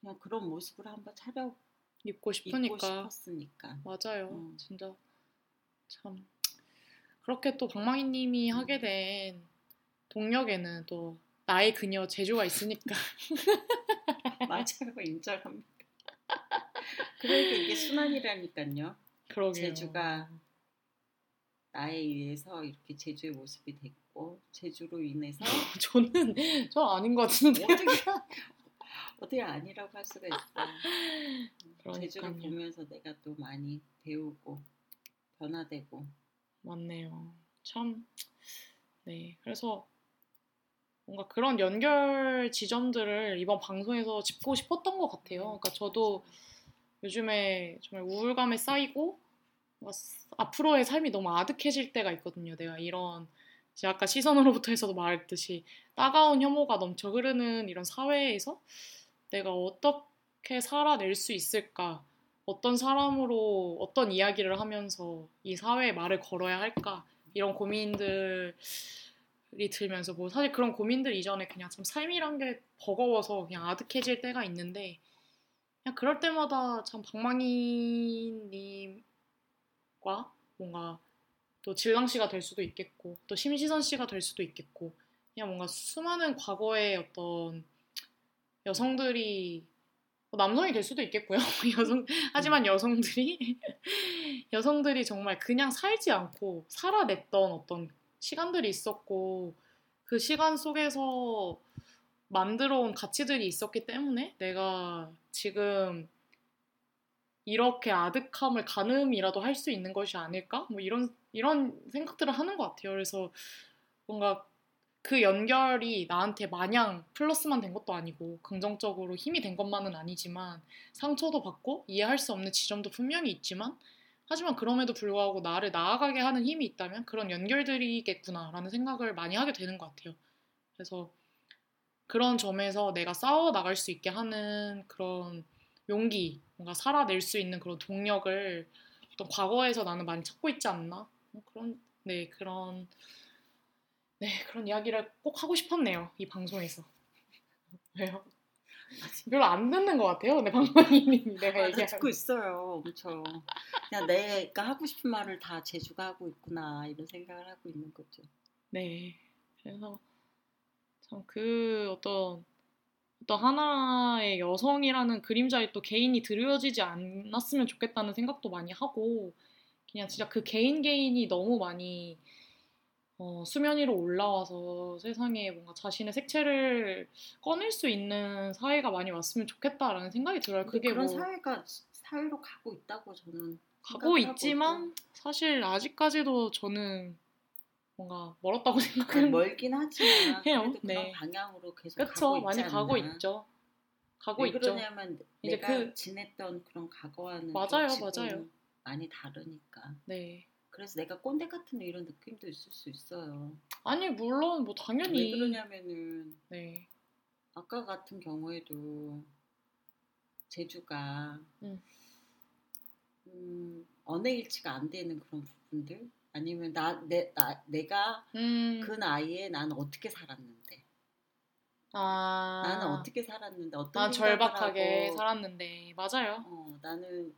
그냥 그런 모습을 한번 차려 입고 싶으니까. 싶었으니까. 맞아요. 음. 진짜 참 그렇게 또 박망희님이 하게 된 동력에는 또 나의 그녀 제주가 있으니까. 맞아요, 인정합니다. 그러니까 이게 순환이라니까요. 그러게요. 제주가 나에 의해서 이렇게 제주의 모습이 됐고 제주로 인해서 저는 저 아닌 것 같은데. 어떻게 어떻게 아니라고 할 수가 있어. 제주를. 보면서 내가 또 많이 배우고 변화되고 맞네요. 참, 네. 그래서 뭔가 그런 연결 지점들을 이번 방송에서 짚고 싶었던 것 같아요. 그러니까 저도 요즘에 정말 우울감에 쌓이고 앞으로의 삶이 너무 아득해질 때가 있거든요. 내가 이런 아까 시선으로부터 해서도 말했듯이 따가운 혐오가 넘쳐 흐르는 이런 사회에서 내가 어떻게 살아낼 수 있을까? 어떤 사람으로 어떤 이야기를 하면서 이 사회에 말을 걸어야 할까? 이런 고민들 이 들면서 뭐 사실 그런 고민들 이전에 그냥 참 삶이란 게 버거워서 그냥 아득해질 때가 있는데 그냥 그럴 때마다 참 박망희님과 뭔가 또 질랑 씨가 될 수도 있겠고 또 심시선 씨가 될 수도 있겠고 그냥 뭔가 수많은 과거의 어떤 여성들이 뭐 남성이 될 수도 있겠고요. 여성 하지만 여성들이 여성들이 정말 그냥 살지 않고 살아냈던 어떤 시간들이 있었고 그 시간 속에서 만들어 온 가치들이 있었기 때문에 내가 지금 이렇게 아득함을 가늠이라도 할 수 있는 것이 아닐까? 뭐 이런 이런 생각들을 하는 것 같아요. 그래서 뭔가 그 연결이 나한테 마냥 플러스만 된 것도 아니고 긍정적으로 힘이 된 것만은 아니지만 상처도 받고 이해할 수 없는 지점도 분명히 있지만 하지만 그럼에도 불구하고 나를 나아가게 하는 힘이 있다면 그런 연결들이겠구나라는 생각을 많이 하게 되는 것 같아요. 그래서 그런 점에서 내가 싸워 나갈 수 있게 하는 그런 용기, 뭔가 살아낼 수 있는 그런 동력을 어떤 과거에서 나는 많이 찾고 있지 않나? 뭐 그런 네 그런 네 그런 이야기를 꼭 하고 싶었네요 이 방송에서 왜요? 별로 안 듣는 것 같아요. 근데 방망이님이 내가 아, 나 얘기하는 듣고 있어요, 엄청. 그냥 내가 하고 싶은 말을 다 제주가 하고 있구나 이런 생각을 하고 있는 거죠. 네. 그래서 참 그 어떤 어떤 하나의 여성이라는 그림자에 또 개인이 드려지지 않았으면 좋겠다는 생각도 많이 하고 그냥 진짜 그 개인 개인이 너무 많이 어, 수면 위로 올라와서 세상에 뭔가 자신의 색채를 꺼낼 수 있는 사회가 많이 왔으면 좋겠다라는 생각이 들어요. 그게 그런 뭐 사회가 사회로 가고 있다고 저는 가고 있지만 사실 아직까지도 저는 뭔가 멀었다고 생각은 멀긴 하지만 해요. 네. 방향으로 계속 그쵸 가고 많이 않나. 가고 있죠. 가고 왜 있죠. 그러냐면 이제 내가 그- 지냈던 그런 과거와는 맞아요, 맞아요. 많이 다르니까. 네. 그래서 내가 꼰대 같은 이런 느낌도 있을 수 있어요. 아니 물론 뭐 당연히 왜 그러냐면은 네. 아까 같은 경우에도 제주가 음. 음, 언어 일치가 안 되는 그런 부분들 아니면 나, 내, 나 내가 음. 그 나이에 나는 어떻게 살았는데 아. 나는 어떻게 살았는데 어떤 난 절박하게 살았는데 맞아요. 어, 나는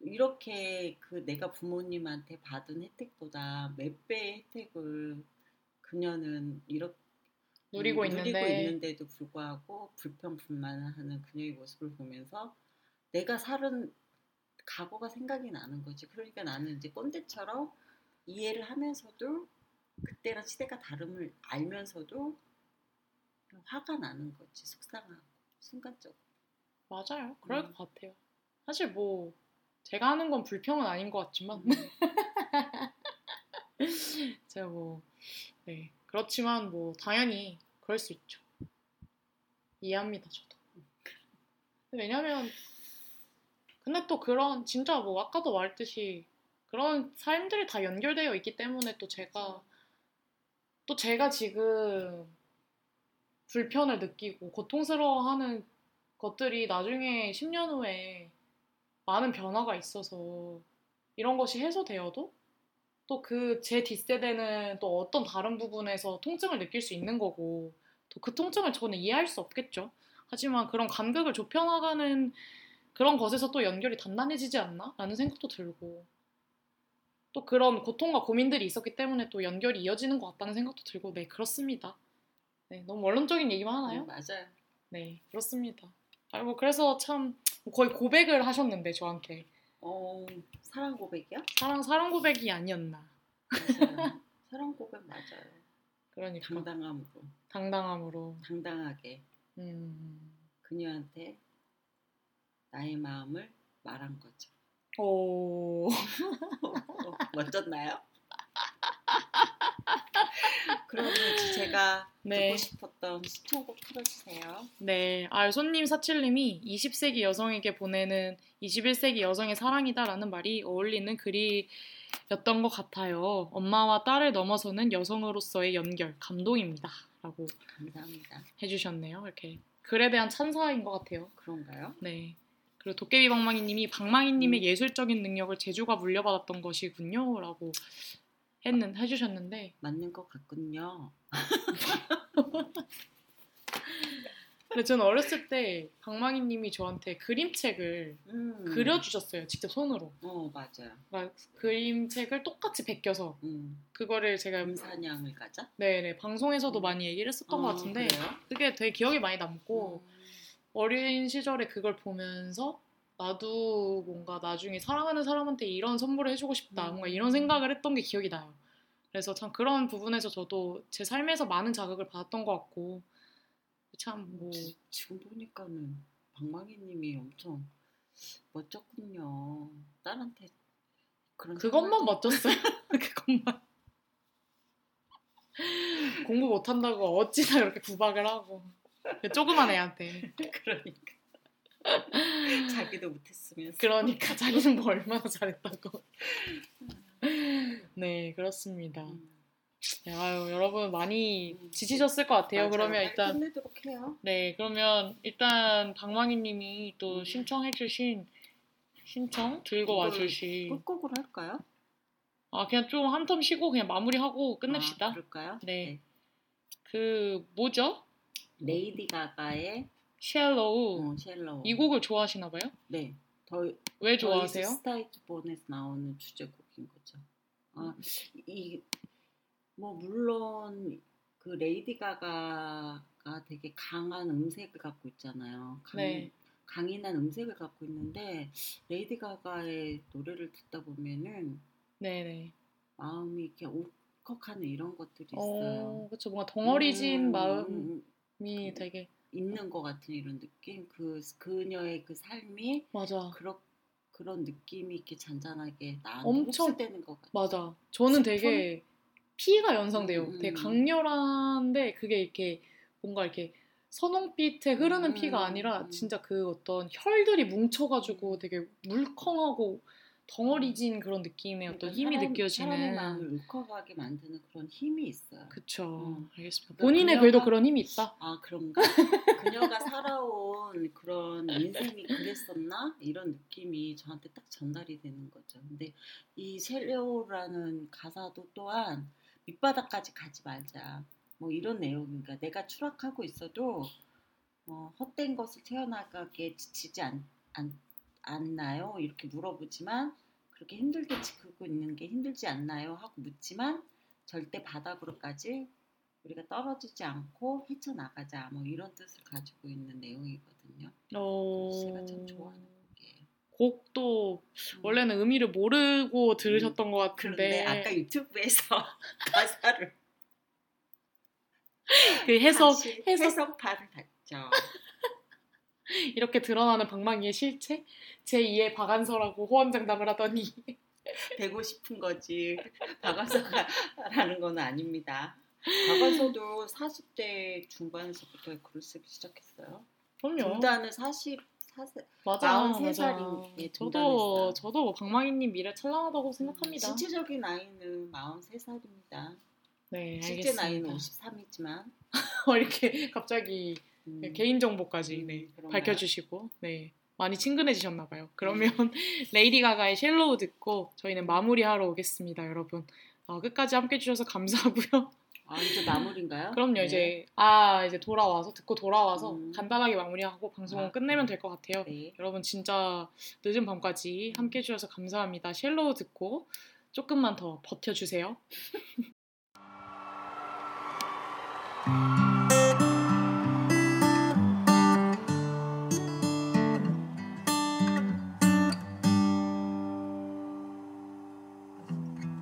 이렇게 그 내가 부모님한테 받은 혜택보다 몇 배의 혜택을 그녀는 이렇게 누리고 음, 있는데 누리고 있는데도 불구하고 불평불만하는 그녀의 모습을 보면서 내가 살은 과거가 생각이 나는 거지. 그러니까 나는 이제 꼰대처럼 이해를 하면서도 그때랑 시대가 다름을 알면서도 화가 나는 거지. 속상하고 순간적으로. 맞아요. 그럴 음. 것 같아요. 사실 뭐 제가 하는 건 불평은 아닌 것 같지만 음. 제가 뭐 네. 그렇지만 뭐 당연히 그럴 수 있죠. 이해합니다, 저도. 왜냐면 근데 또 그런 진짜 뭐 아까도 말했듯이 그런 삶들이 다 연결되어 있기 때문에 또 제가 또 제가 지금 불편을 느끼고 고통스러워하는 것들이 나중에 10년 후에 많은 변화가 있어서 이런 것이 해소되어도 또 그 제 뒷세대는 또 어떤 다른 부분에서 통증을 느낄 수 있는 거고 또 그 통증을 저는 이해할 수 없겠죠. 하지만 그런 간극을 좁혀나가는 그런 것에서 또 연결이 단단해지지 않나? 라는 생각도 들고 또 그런 고통과 고민들이 있었기 때문에 또 연결이 이어지는 것 같다는 생각도 들고 네 그렇습니다. 네 너무 원론적인 얘기만 하나요? 음, 맞아요. 네 그렇습니다. 아이고 그래서 참 거의 고백을 하셨는데 저한테 어, 사랑 고백이야? 사랑 사랑 고백이 아니었나? 사랑 고백 맞아요. 그러니까 당당함으로, 당당함으로 당당하게 음. 그녀한테 나의 마음을 말한 거죠. 오 어, 멋졌나요? 그러면 제가 네. 듣고 싶었던 시청곡 틀어주세요. 네, 아, 손님 사칠님이 20세기 여성에게 보내는 21세기 여성의 사랑이다라는 말이 어울리는 글이었던 것 같아요. 엄마와 딸을 넘어서는 여성으로서의 연결, 감동입니다. 라고 감사합니다. 해주셨네요. 이렇게 글에 대한 찬사인 것 같아요. 그런가요? 네. 그리고 도깨비 방망이님이 방망이님의 음. 예술적인 능력을 제주가 물려받았던 것이군요. 라고 했는, 해주셨는데 맞는 것 같군요. 근데 저는 어렸을 때 방망이님이 저한테 그림책을 음. 그려주셨어요. 직접 손으로. 어 맞아요. 막 그림책을 똑같이 베껴서 음. 그거를 제가 음사냥을 가자. 네네 방송에서도 많이 얘기를 했었던 것 어, 같은데 그래요? 그게 되게 기억에 많이 남고 음. 어린 시절에 그걸 보면서 나도 뭔가 나중에 사랑하는 사람한테 이런 선물을 해주고 싶다. 음. 뭔가 이런 생각을 했던 게 기억이 나요. 그래서 참 그런 부분에서 저도 제 삶에서 많은 자극을 받았던 것 같고 참 뭐 지금 보니까는 박망희님이 엄청 멋졌군요. 딸한테 그런 그것만 멋졌어요. 그것만 공부 못한다고 어찌나 그렇게 구박을 하고 그 조그만 애한테 그러니까 자기도 못했으면서 그러니까 자기는 뭐 얼마나 잘했다고 네 그렇습니다 음, 네, 아유 여러분 많이 음. 지치셨을 것 같아요 맞아요. 그러면 일단 끝내도록 해요. 네 그러면 일단 박망희님이 또 음. 신청해주신 신청 들고 와주신 끝곡으로 할까요? 아 그냥 좀 한 term 쉬고 그냥 마무리하고 끝냅시다 아, 그럴까요? 네. 그 뭐죠? 레이디 가가의 Shallow 어, Shallow. 이 곡을 좋아하시나 봐요? 네. 더 왜 좋아하세요? Star Is Born에서 나오는 주제곡인 거죠. 아, 이 뭐 물론 그 레이디 가가가 되게 강한 음색을 갖고 있잖아요. 강, 네. 강인한 음색을 갖고 있는데 레이디 가가의 노래를 듣다 보면은 네네. 마음이 이렇게 울컥하는 이런 것들이 있어요. 어, 그쵸. 뭔가 덩어리진 음, 마음이 음, 음, 되게 있는 것 같은 이런 느낌. 그 그녀의 그 삶이 맞아. 그런 그런 느낌이 이렇게 잔잔하게 나한테 엄청- 흡수되는 것 같아. 맞아. 저는 슬픈? 되게 피가 연상돼요. 음, 음. 되게 강렬한데 그게 이렇게 뭔가 이렇게 선홍빛에 흐르는 음, 피가 아니라 음. 진짜 그 어떤 혈들이 뭉쳐가지고 되게 물컹하고 덩어리진 그런 느낌의 어떤 그러니까 힘이 사람- 느껴지는. 마음을 울컥하게 만드는 그런 힘이 있어요. 그쵸. 음. 알겠습니다. 그러니까 본인의 그녀가- 글도 그런 힘이 있다. 아 그런가? 그녀가 살아온 그런 인생이 그랬었나 이런 느낌이 저한테 딱 전달이 되는 거죠. 근데 이 셀레오라는 가사도 또한 밑바닥까지 가지 말자. 뭐 이런 내용이니까 내가 추락하고 있어도 어, 헛된 것을 채워나가게 지치지 않, 않, 않나요? 이렇게 물어보지만 그렇게 힘들게 지키고 있는 게 힘들지 않나요? 하고 묻지만 절대 바닥으로까지 우리가 떨어지지 않고 헤쳐나가자 뭐 이런 뜻을 가지고 있는 내용이거든요. 어... 제가 참 좋아하는 곡이에요. 곡도 음. 원래는 의미를 모르고 들으셨던 것 그런데 같은데 아까 유튜브에서 가사를 그 해석 해석 해석판을 봤죠. 이렇게 드러나는 방망이의 실체 제 2의 박안서라고 호언장담을 하더니 되고 싶은 거지 박완서가라는 건 아닙니다. 박완서도 40대 중반에서부터 글을 쓰기 시작했어요. 그럼요. 중단은 40, 40 맞아. 43 맞아. 살이 저도. 저도 뭐 박망희님 미래 찬란하다고 생각합니다. 신체적인 나이는 43살입니다. 네, 실제 알겠습니다. 나이는 53이지만 이렇게 갑자기 음, 개인 정보까지 음, 네? 밝혀주시고 네 많이 친근해지셨나 봐요. 그러면 레이디 가가의 Shallow 듣고 저희는 마무리하러 오겠습니다, 여러분. 어, 끝까지 함께 해주셔서 감사하고요. 아 이제 마무리인가요? 그럼요, 네. 이제 아 이제 돌아와서 듣고 돌아와서 음. 간단하게 마무리하고 방송은 아, 끝내면 네. 될것 같아요. 네. 여러분 진짜 늦은 밤까지 음. 함께 해주셔서 감사합니다. 쉘로우 듣고 조금만 더 버텨주세요.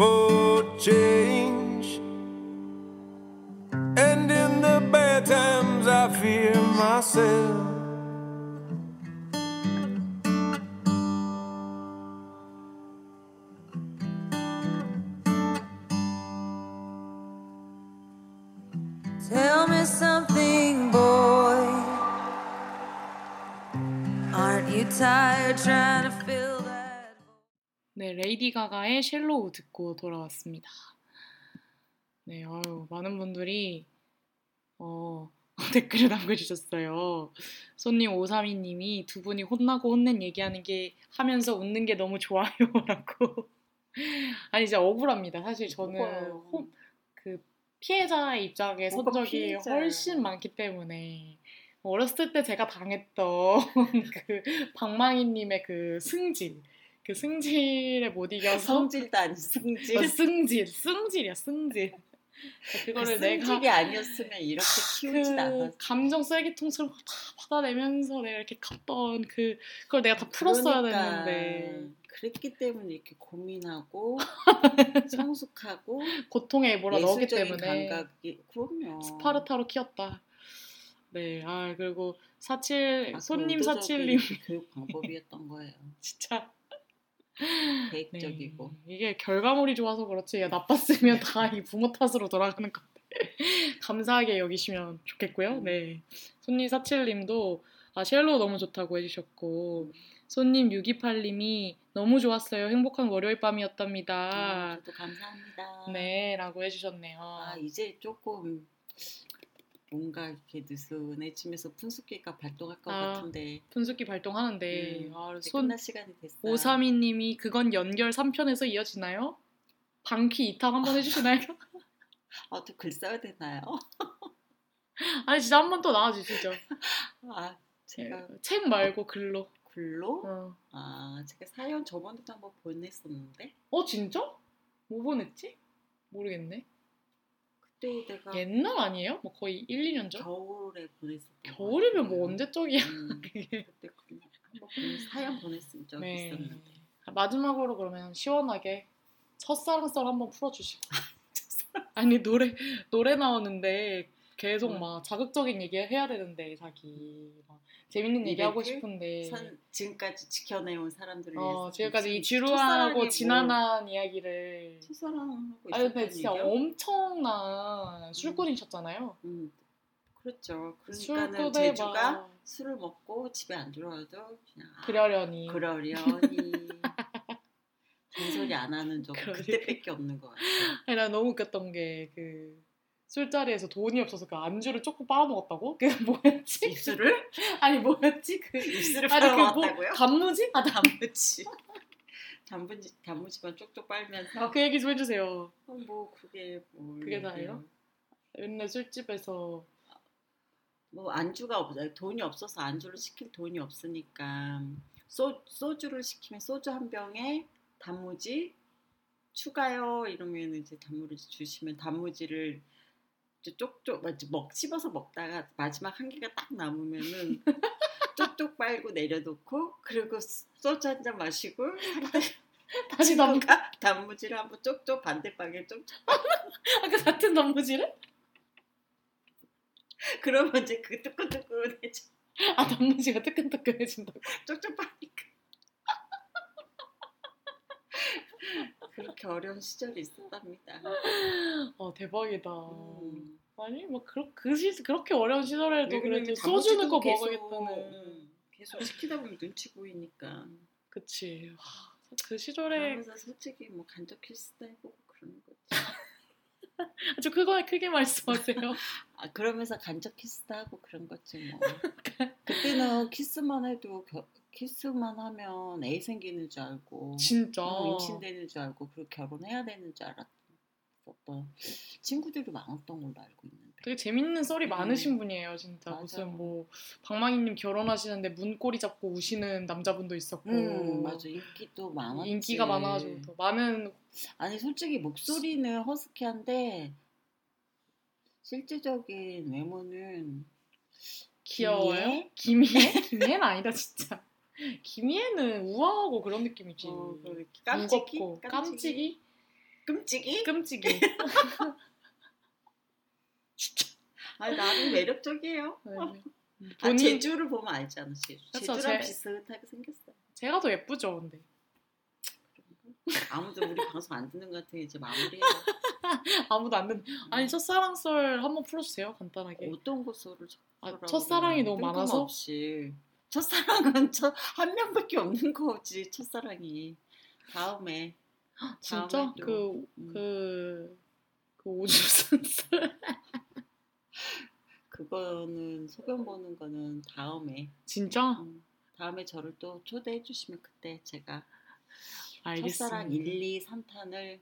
for change. And in the bad times, I fear myself. 네, 레이디 가가의 Shallow 듣고 돌아왔습니다. 네, 아유, 많은 분들이 어, 댓글을 남겨주셨어요. 손님 532님이 두 분이 혼나고 혼낸 얘기하는 게 하면서 웃는 게 너무 좋아요라고. 아니 진짜 억울합니다. 사실 저는? 혼, 그 피해자의 입장에 선 적이 피해자야. 훨씬 많기 때문에 어렸을 때 제가 당했던 그 방망이님의 그 승질, 그 승질에 못 이겨서 성질도 아닌 승질. 어, 승질, 승질이야 승질. 그거를 그 내가 승질이 아니었으면 이렇게 키우진 그 않았어. 감정 쓰레기통처럼 다 받아내면서 내가 이렇게 갔던 그 그걸 내가 다 풀었어야 그러니까 됐는데 그랬기 때문에 이렇게 고민하고 성숙하고 고통에 몰아 넣었기 예술적인 때문에 감각이 그럼요. 스파르타로 키웠다. 네, 아 그리고 사칠 아, 그 손님 사칠님 교육 방법이었던 거예요. 진짜 계획적이고. 네, 이게 결과물이 좋아서 그렇지 야, 나빴으면 다 이 부모 탓으로 돌아가는 건데 감사하게 여기시면 좋겠고요. 네, 손님 사칠님도 아 쉘로 너무 좋다고 해주셨고 손님 628님이 너무 좋았어요. 행복한 월요일 밤이었답니다. 아, 저도 감사합니다. 네 라고 해주셨네요. 아 이제 조금 뭔가 이렇게 느슨해 지면서 분수기가 발동할 것 아, 같은데 분수기 발동하는데 음, 아, 손 시간이 됐어. 532님이 그건 연결 3편에서 이어지나요? 방퀴 2탄 한번 해주시나요? 어떻게 글 써야 되나요? 아니 진짜 한 번 더 나와주시죠. 아 제가 책 말고 글로. 글로 어, 아 제가 사연 저번에도 한번 보냈었는데 어 진짜? 뭐 보냈지? 모르겠네. 그때 내가 옛날 아니에요? 뭐 거의 1, 2년 전? 겨울에 보냈었던 것 겨울이면 뭐. 언제적이야? 음, 그때 한번 사연 보냈은 적이 네. 있었는데 마지막으로 그러면 시원하게 첫사랑 썰 한번 풀어주시고. 아니 노래 노래 나오는데 계속 음. 막 자극적인 얘기 해야 되는데 자기 막 재밌는 얘기 하고? 싶은데 선, 지금까지 지켜내온 사람들을 네. 어, 위해서 지금까지 이 지루하고 지난한 이야기를 첫사랑하고 아니 근데 진짜 얘기야? 엄청난 술꾼이셨잖아요. 음, 그렇죠. 그러니까는 제주가 막 술을 먹고 집에 안 들어와도 그냥 아, 그러려니 그러려니 잔소리 안 하는 적 그러니까. 그때 밖에 없는 것 같아요. 아니 나 너무 웃겼던 게 그 술자리에서 돈이 없어서 그 안주를 조금 빨아먹었다고? 그게 뭐였지? 입술을 아니 뭐였지? 그 입술을 아니 그뭐 빨아먹었다고요? 단무지? 아 단- 단무지. 단무지 단무지만 쪽쪽 빨면서 그 얘기 좀 해주세요. 어, 뭐 그게 뭐 그게 다예요? 맨날 술집에서 뭐 안주가 없어요. 돈이 없어서 안주를 시킬 돈이 없으니까 소, 소주를 시키면 소주 한 병에 단무지 추가요 이러면 이제 단무지 주시면 단무지를 쪽쪽 막먹 씹어서 먹다가 마지막 한 개가 딱 남으면은 쪽쪽 빨고 내려놓고 그리고 소주 한 잔 마시고 다시 단 친구가 단무지를 한번 쪽쪽 반대방에 쪽쪽 아까 같은 단무지를? 그러면 이제 그 뜨끈뜨끈해져 아 단무지가 뜨끈뜨끈해진다고. 쪽쪽 빠니까 그렇게 어려운 시절이 있었답니다. 아 대박이다. 음. 아니 뭐 그렇 그 시, 그렇게 어려운 시절에도 왜 그러냐면 그래도 소주 넣고 계속, 먹어야겠다는. 음, 계속 시키다 보면 눈치 보이니까. 그치. 와, 그 시절에 솔직히 뭐 간접 키스도 해보고 그러는 거지. 아주 그거에 크게 말씀하세요. 아 그러면서 간접 키스도 하고 그런 거지 뭐. 그때는 키스만 해도 겨- 키스만 하면 애 생기는 줄 알고. 진짜. 어, 임신되는 줄 알고 그리고 결혼해야 되는 줄 알았던 친구들이 많았던 걸로 알고 있는데. 되게 재밌는 썰이 음. 많으신 분이에요, 진짜. 맞아. 무슨 뭐 방망이님 결혼하시는데 문고리 잡고 우시는 남자분도 있었고. 음 맞아 인기도 많았지. 인기가 많아가지고 더 많은 아니 솔직히 목소리는 허스키한데 실제적인 외모는 귀여워요. 김희애? 김희애는 아니다 진짜. 김희애는 우아하고 그런 느낌이지. 어, 그 깜찍이 무겁고 깜찍이? 끔찍이 끔찍이. 아니 나름 매력적이에요. 네. 아, 본인 제주를 보면 제주 그쵸, 제주랑 제- 비슷하게 생겼어 제가 더 예쁘죠, 근데. 아무도 우리 방송 안 듣는 것 같아 이제 마무리해요 아무도 안 듣는. 아니 첫사랑 썰 한번 풀어주세요, 간단하게. 어떤 곳으로 아, 첫사랑이 너무 많아서? 없이 첫사랑은 저한 명밖에 없는 거지 첫사랑이 다음에 진짜 그 음. 그, 그. 그 그거는 소변 보는 거는 다음에 진짜? 음, 다음에 저를 또 초대해 주시면 그때 제가 알겠습니다. 첫사랑 1, 2, 3편을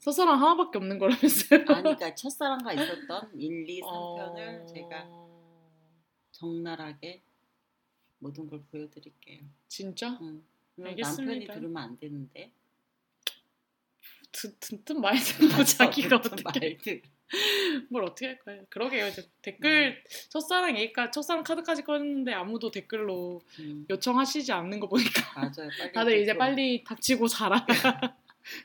첫사랑 하나밖에 없는 거라면서요? 아니 그러니까 첫사랑과 있었던 1, 2, 3편을 어... 제가 적나라하게 모든 걸 보여드릴게요. 진짜? 음. 알겠습니다. 남편이 들으면 안 되는데. 듣, 듣든 말든 뭐 자기가 어떻게. 뭘 어떻게 할 거예요? 그러게요. 이제 댓글 첫사랑 얘기까 첫사랑 카드까지 꺼냈는데 아무도 댓글로 음, 요청하시지 않는 거 보니까 맞아요. 다들 이제. 빨리 닥치고 자라.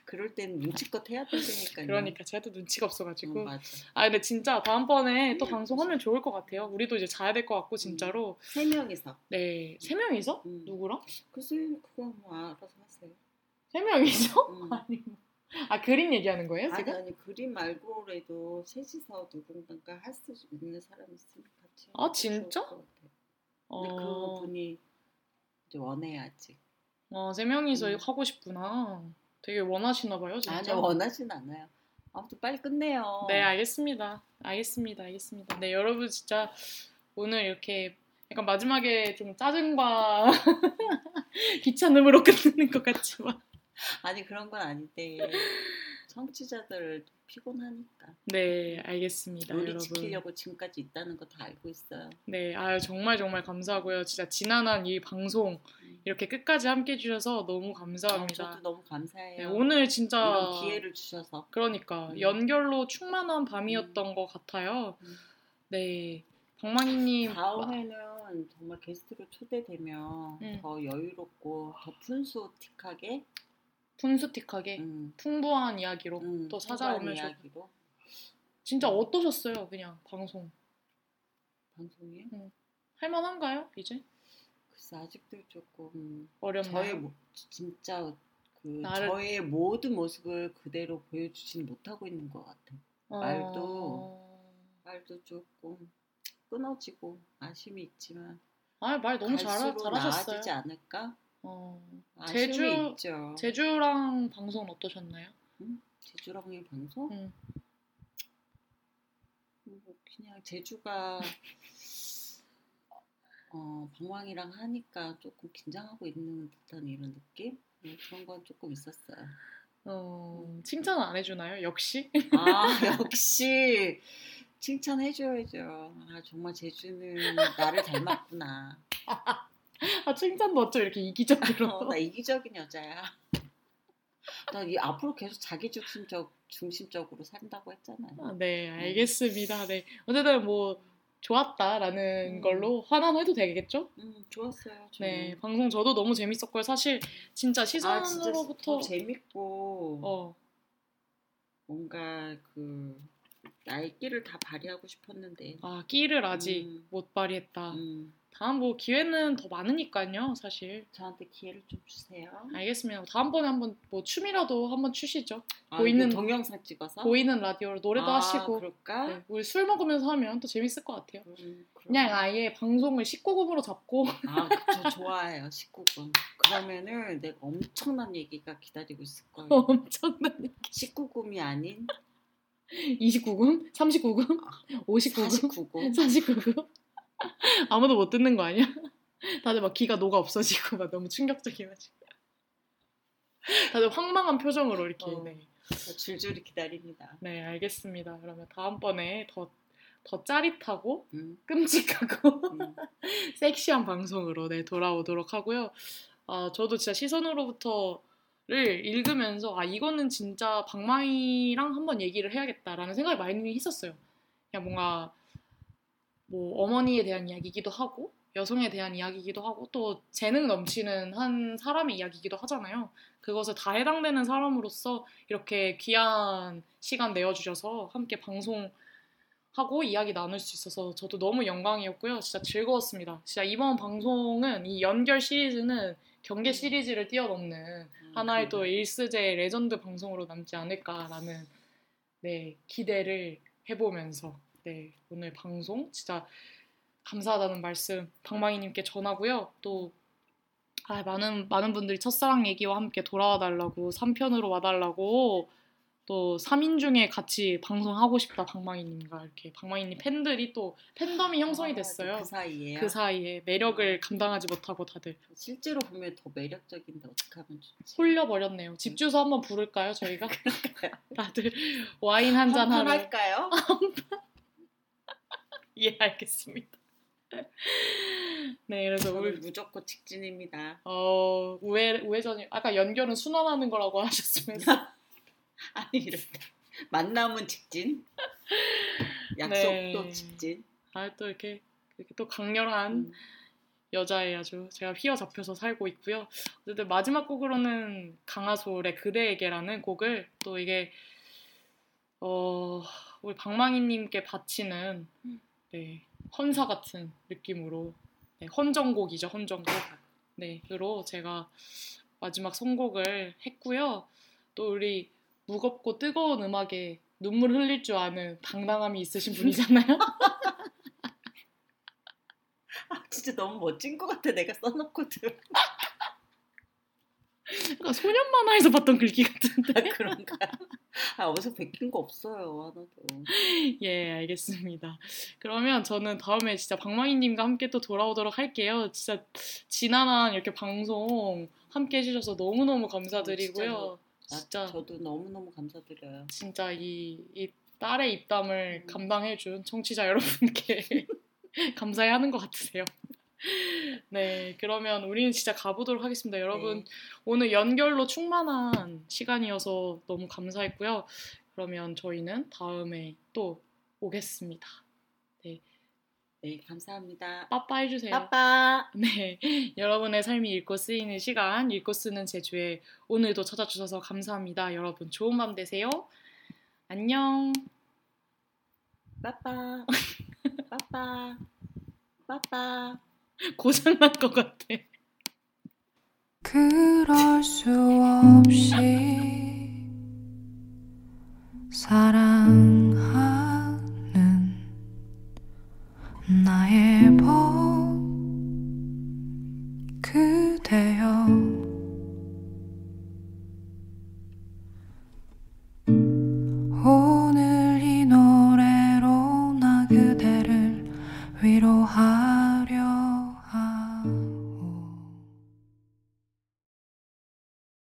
그럴 땐 눈치껏 해야 된다니까요. 그러니까 제가 또 눈치가 음, 없어가지고. 맞아. 아 근데 진짜 다음번에 또 방송하면 좋을 것 같아요. 우리도 이제 자야 될 것 같고 진짜로. 세 명이서. 네, 세 명이서 음. 누구랑? 글쎄 그건 뭐 알아서 하세요. 세 명이서? 음. 아니 뭐. 아 그림 얘기하는 거예요 아니 지금? 아니 그림 말고라도 셋이서 누군가 할 수 있는 사람 있으면 같이. 아, 진짜? 같아요. 근데 어, 그분이 이제 원해야지. 어, 세 명이서 음. 하고 싶구나. 되게 원하시나 봐요, 진짜. 아니 원하진 않아요. 아무튼 빨리 끝내요. 네, 알겠습니다. 알겠습니다. 알겠습니다. 네, 여러분 진짜 오늘 이렇게 약간 마지막에 좀 짜증과 귀찮음으로 끝내는 것 같지만. 아니 그런 건 아닌데 청취자들 피곤하니까 네, 알겠습니다, 우리 여러분. 지키려고 지금까지 있다는 거 다 알고 있어요. 네, 아유 정말 정말 감사하고요. 진짜 지난한 이 방송 이렇게 끝까지 함께 해주셔서 너무 아, 감사합니다. 저도 너무 감사해요. 네, 오늘 진짜 기회를 주셔서 그러니까 음. 연결로 충만한 밤이었던 것 같아요. 음. 네, 방망이님 다음에는 정말 게스트로 초대되면 음. 더 여유롭고 더 푼수틱하게 분수틱하게 음, 풍부한 이야기로 음, 또 풍부한 찾아오면 좋 이야기로 진짜 어떠셨어요? 그냥 방송 방송이요? 할만한가요? 이제 글쎄 아직도 조금 어렵나요? 저의 모, 진짜 그 나를- 저의 모든 모습을 그대로 보여주진 못하고 있는 것 같아. 말도 말도 조금 끊어지고 아쉬움이 있지만 아말 너무 잘 잘하셨어요. 나아지지 않을까? 어, 아쉬움이 제주- 있죠. 제주랑 방송은 어떠셨나요? 제주랑의 방송? 음. 뭐 그냥 제주가 어, 방황이랑 하니까 조금 긴장하고 있는 듯한 이런 느낌? 네, 그런 건 조금 있었어요. 어, 칭찬은 안 해주나요? 역시? 아 역시 칭찬해줘야죠. 아 정말 제주는 나를 닮았구나. 아 칭찬도 어쩜 이렇게 이기적으로? 어, 나 이기적인 여자야. 나 이 앞으로 계속 자기 중심적 중심적으로 산다고 했잖아요. 아, 네, 알겠습니다. 네, 어쨌든 뭐 좋았다라는 음. 걸로 환원해도 되겠죠? 음 좋았어요. 저는. 네, 방송 저도 너무 재밌었고요. 사실 진짜 아 진짜 시선으로부터 더 재밌고 어, 뭔가 그 나의 끼를 다 발휘하고 싶었는데. 아 끼를 아직 음. 못 발휘했다. 음, 다음 뭐 기회는 더 많으니까요, 사실. 저한테 기회를 좀 주세요. 알겠습니다. 다음번에 한번 뭐 춤이라도 한번 추시죠. 아, 보이는- 동영상 찍어서 보이는 라디오로 노래도 아, 하시고. 그럴까? 네, 우리 술 먹으면서 하면 또 재밌을 것 같아요. 그럼, 그냥 아예 방송을 19금으로 잡고 아, 저 좋아해요. 19금. 그러면은 내가 엄청난 얘기가 기다리고 있을 거예요. 엄청난 19금이 아닌 29금, 39금, 59금, 49금. 49금. 아무도 못 듣는 거 아니야? 다들 막 기가 녹아 없어지고 막 너무 충격적이야 지금. 다들 황망한 표정으로 이렇게. 어. 네. 줄줄이 기다립니다. 네, 알겠습니다. 그러면 다음번에 더, 더 짜릿하고 음, 끔찍하고 음. 섹시한 방송으로 네, 돌아오도록 하고요. 아, 저도 진짜 시선으로부터 를 읽으면서 아 이거는 진짜 방망이랑 한번 얘기를 해야겠다라는 생각이 많이 했었어요. 그냥 뭔가 뭐 어머니에 대한 이야기이기도 하고 여성에 대한 이야기이기도 하고 또 재능 넘치는 한 사람의 이야기이기도 하잖아요. 그것에 다 해당되는 사람으로서 이렇게 귀한 시간 내어주셔서 함께 방송하고 이야기 나눌 수 있어서 저도 너무 영광이었고요. 진짜 즐거웠습니다. 진짜 이번 방송은 이 연결 시리즈는 경계 시리즈를 뛰어넘는 하나의 또 일스제 레전드 방송으로 남지 않을까라는 네, 기대를 해보면서 네, 오늘 방송 진짜 감사하다는 말씀 방망이님께 전하고요. 또 아, 많은 많은 분들이 첫사랑 얘기와 함께 돌아와 달라고 3편으로 와 달라고 또 3인 중에 같이 방송하고 싶다 방망이님과 이렇게 방망이님 팬들이 또 팬덤이 형성이 아, 됐어요. 그 사이에요. 그 사이에 매력을 감당하지 못하고 다들 실제로 보면 더 매력적인데 어떻게 하면 좋지? 홀려 버렸네요. 집 주소 한번 부를까요, 저희가? 다들 와인 한 잔 하러. 할까요? 예, 알겠습니다. 네, 그래서 우리 무조건 직진입니다. 어 우회 우회전이 아까 연결은 순환하는 거라고 하셨으면서 아니 이렇게 만남은 직진, 약속도 네. 직진. 아 또 이렇게 이렇게 또 강렬한 음. 여자애 아주 제가 휘어잡혀서 살고 있고요. 어쨌든 마지막 곡으로는 강하솔의 그대에게라는 곡을 또 이게 어 우리 방망이님께 바치는 네 헌사 같은 느낌으로 네, 헌정곡이죠 헌정곡 네로 제가 마지막 선곡을 했고요. 또 우리 무겁고 뜨거운 음악에 눈물 흘릴 줄 아는 당당함이 있으신 분이잖아요. 아 진짜 너무 멋진 것 같아. 내가 써놓고 도 약간 소년 만화에서 봤던 글귀 같은데. 그런가. 아 어디서 베낀 거 없어요 하나도. 예, 알겠습니다. 그러면 저는 다음에 진짜 방망이님과 함께 또 돌아오도록 할게요. 진짜 지난한 이렇게 방송 함께 해주셔서 너무너무 감사드리고요. 아, 진짜, 저도 너무 너무 감사드려요. 진짜 이, 이 딸의 입담을 감당해준 청취자 여러분께 감사해 하는 것 같으세요. 네, 그러면 우리는 진짜 가보도록 하겠습니다. 여러분, 네. 오늘 연결로 충만한 시간이어서 너무 감사했고요. 그러면 저희는 다음에 또 오겠습니다. 네 감사합니다. 빠빠 해주세요. 빠빠. 네, 여러분의 삶이 읽고 쓰이는 시간, 읽고 쓰는 제주에 오늘도 찾아주셔서 감사합니다. 여러분 좋은 밤 되세요. 안녕. 빠빠. 빠빠. 빠빠. 고장난 것 같아. 그럴 수 없이 사랑하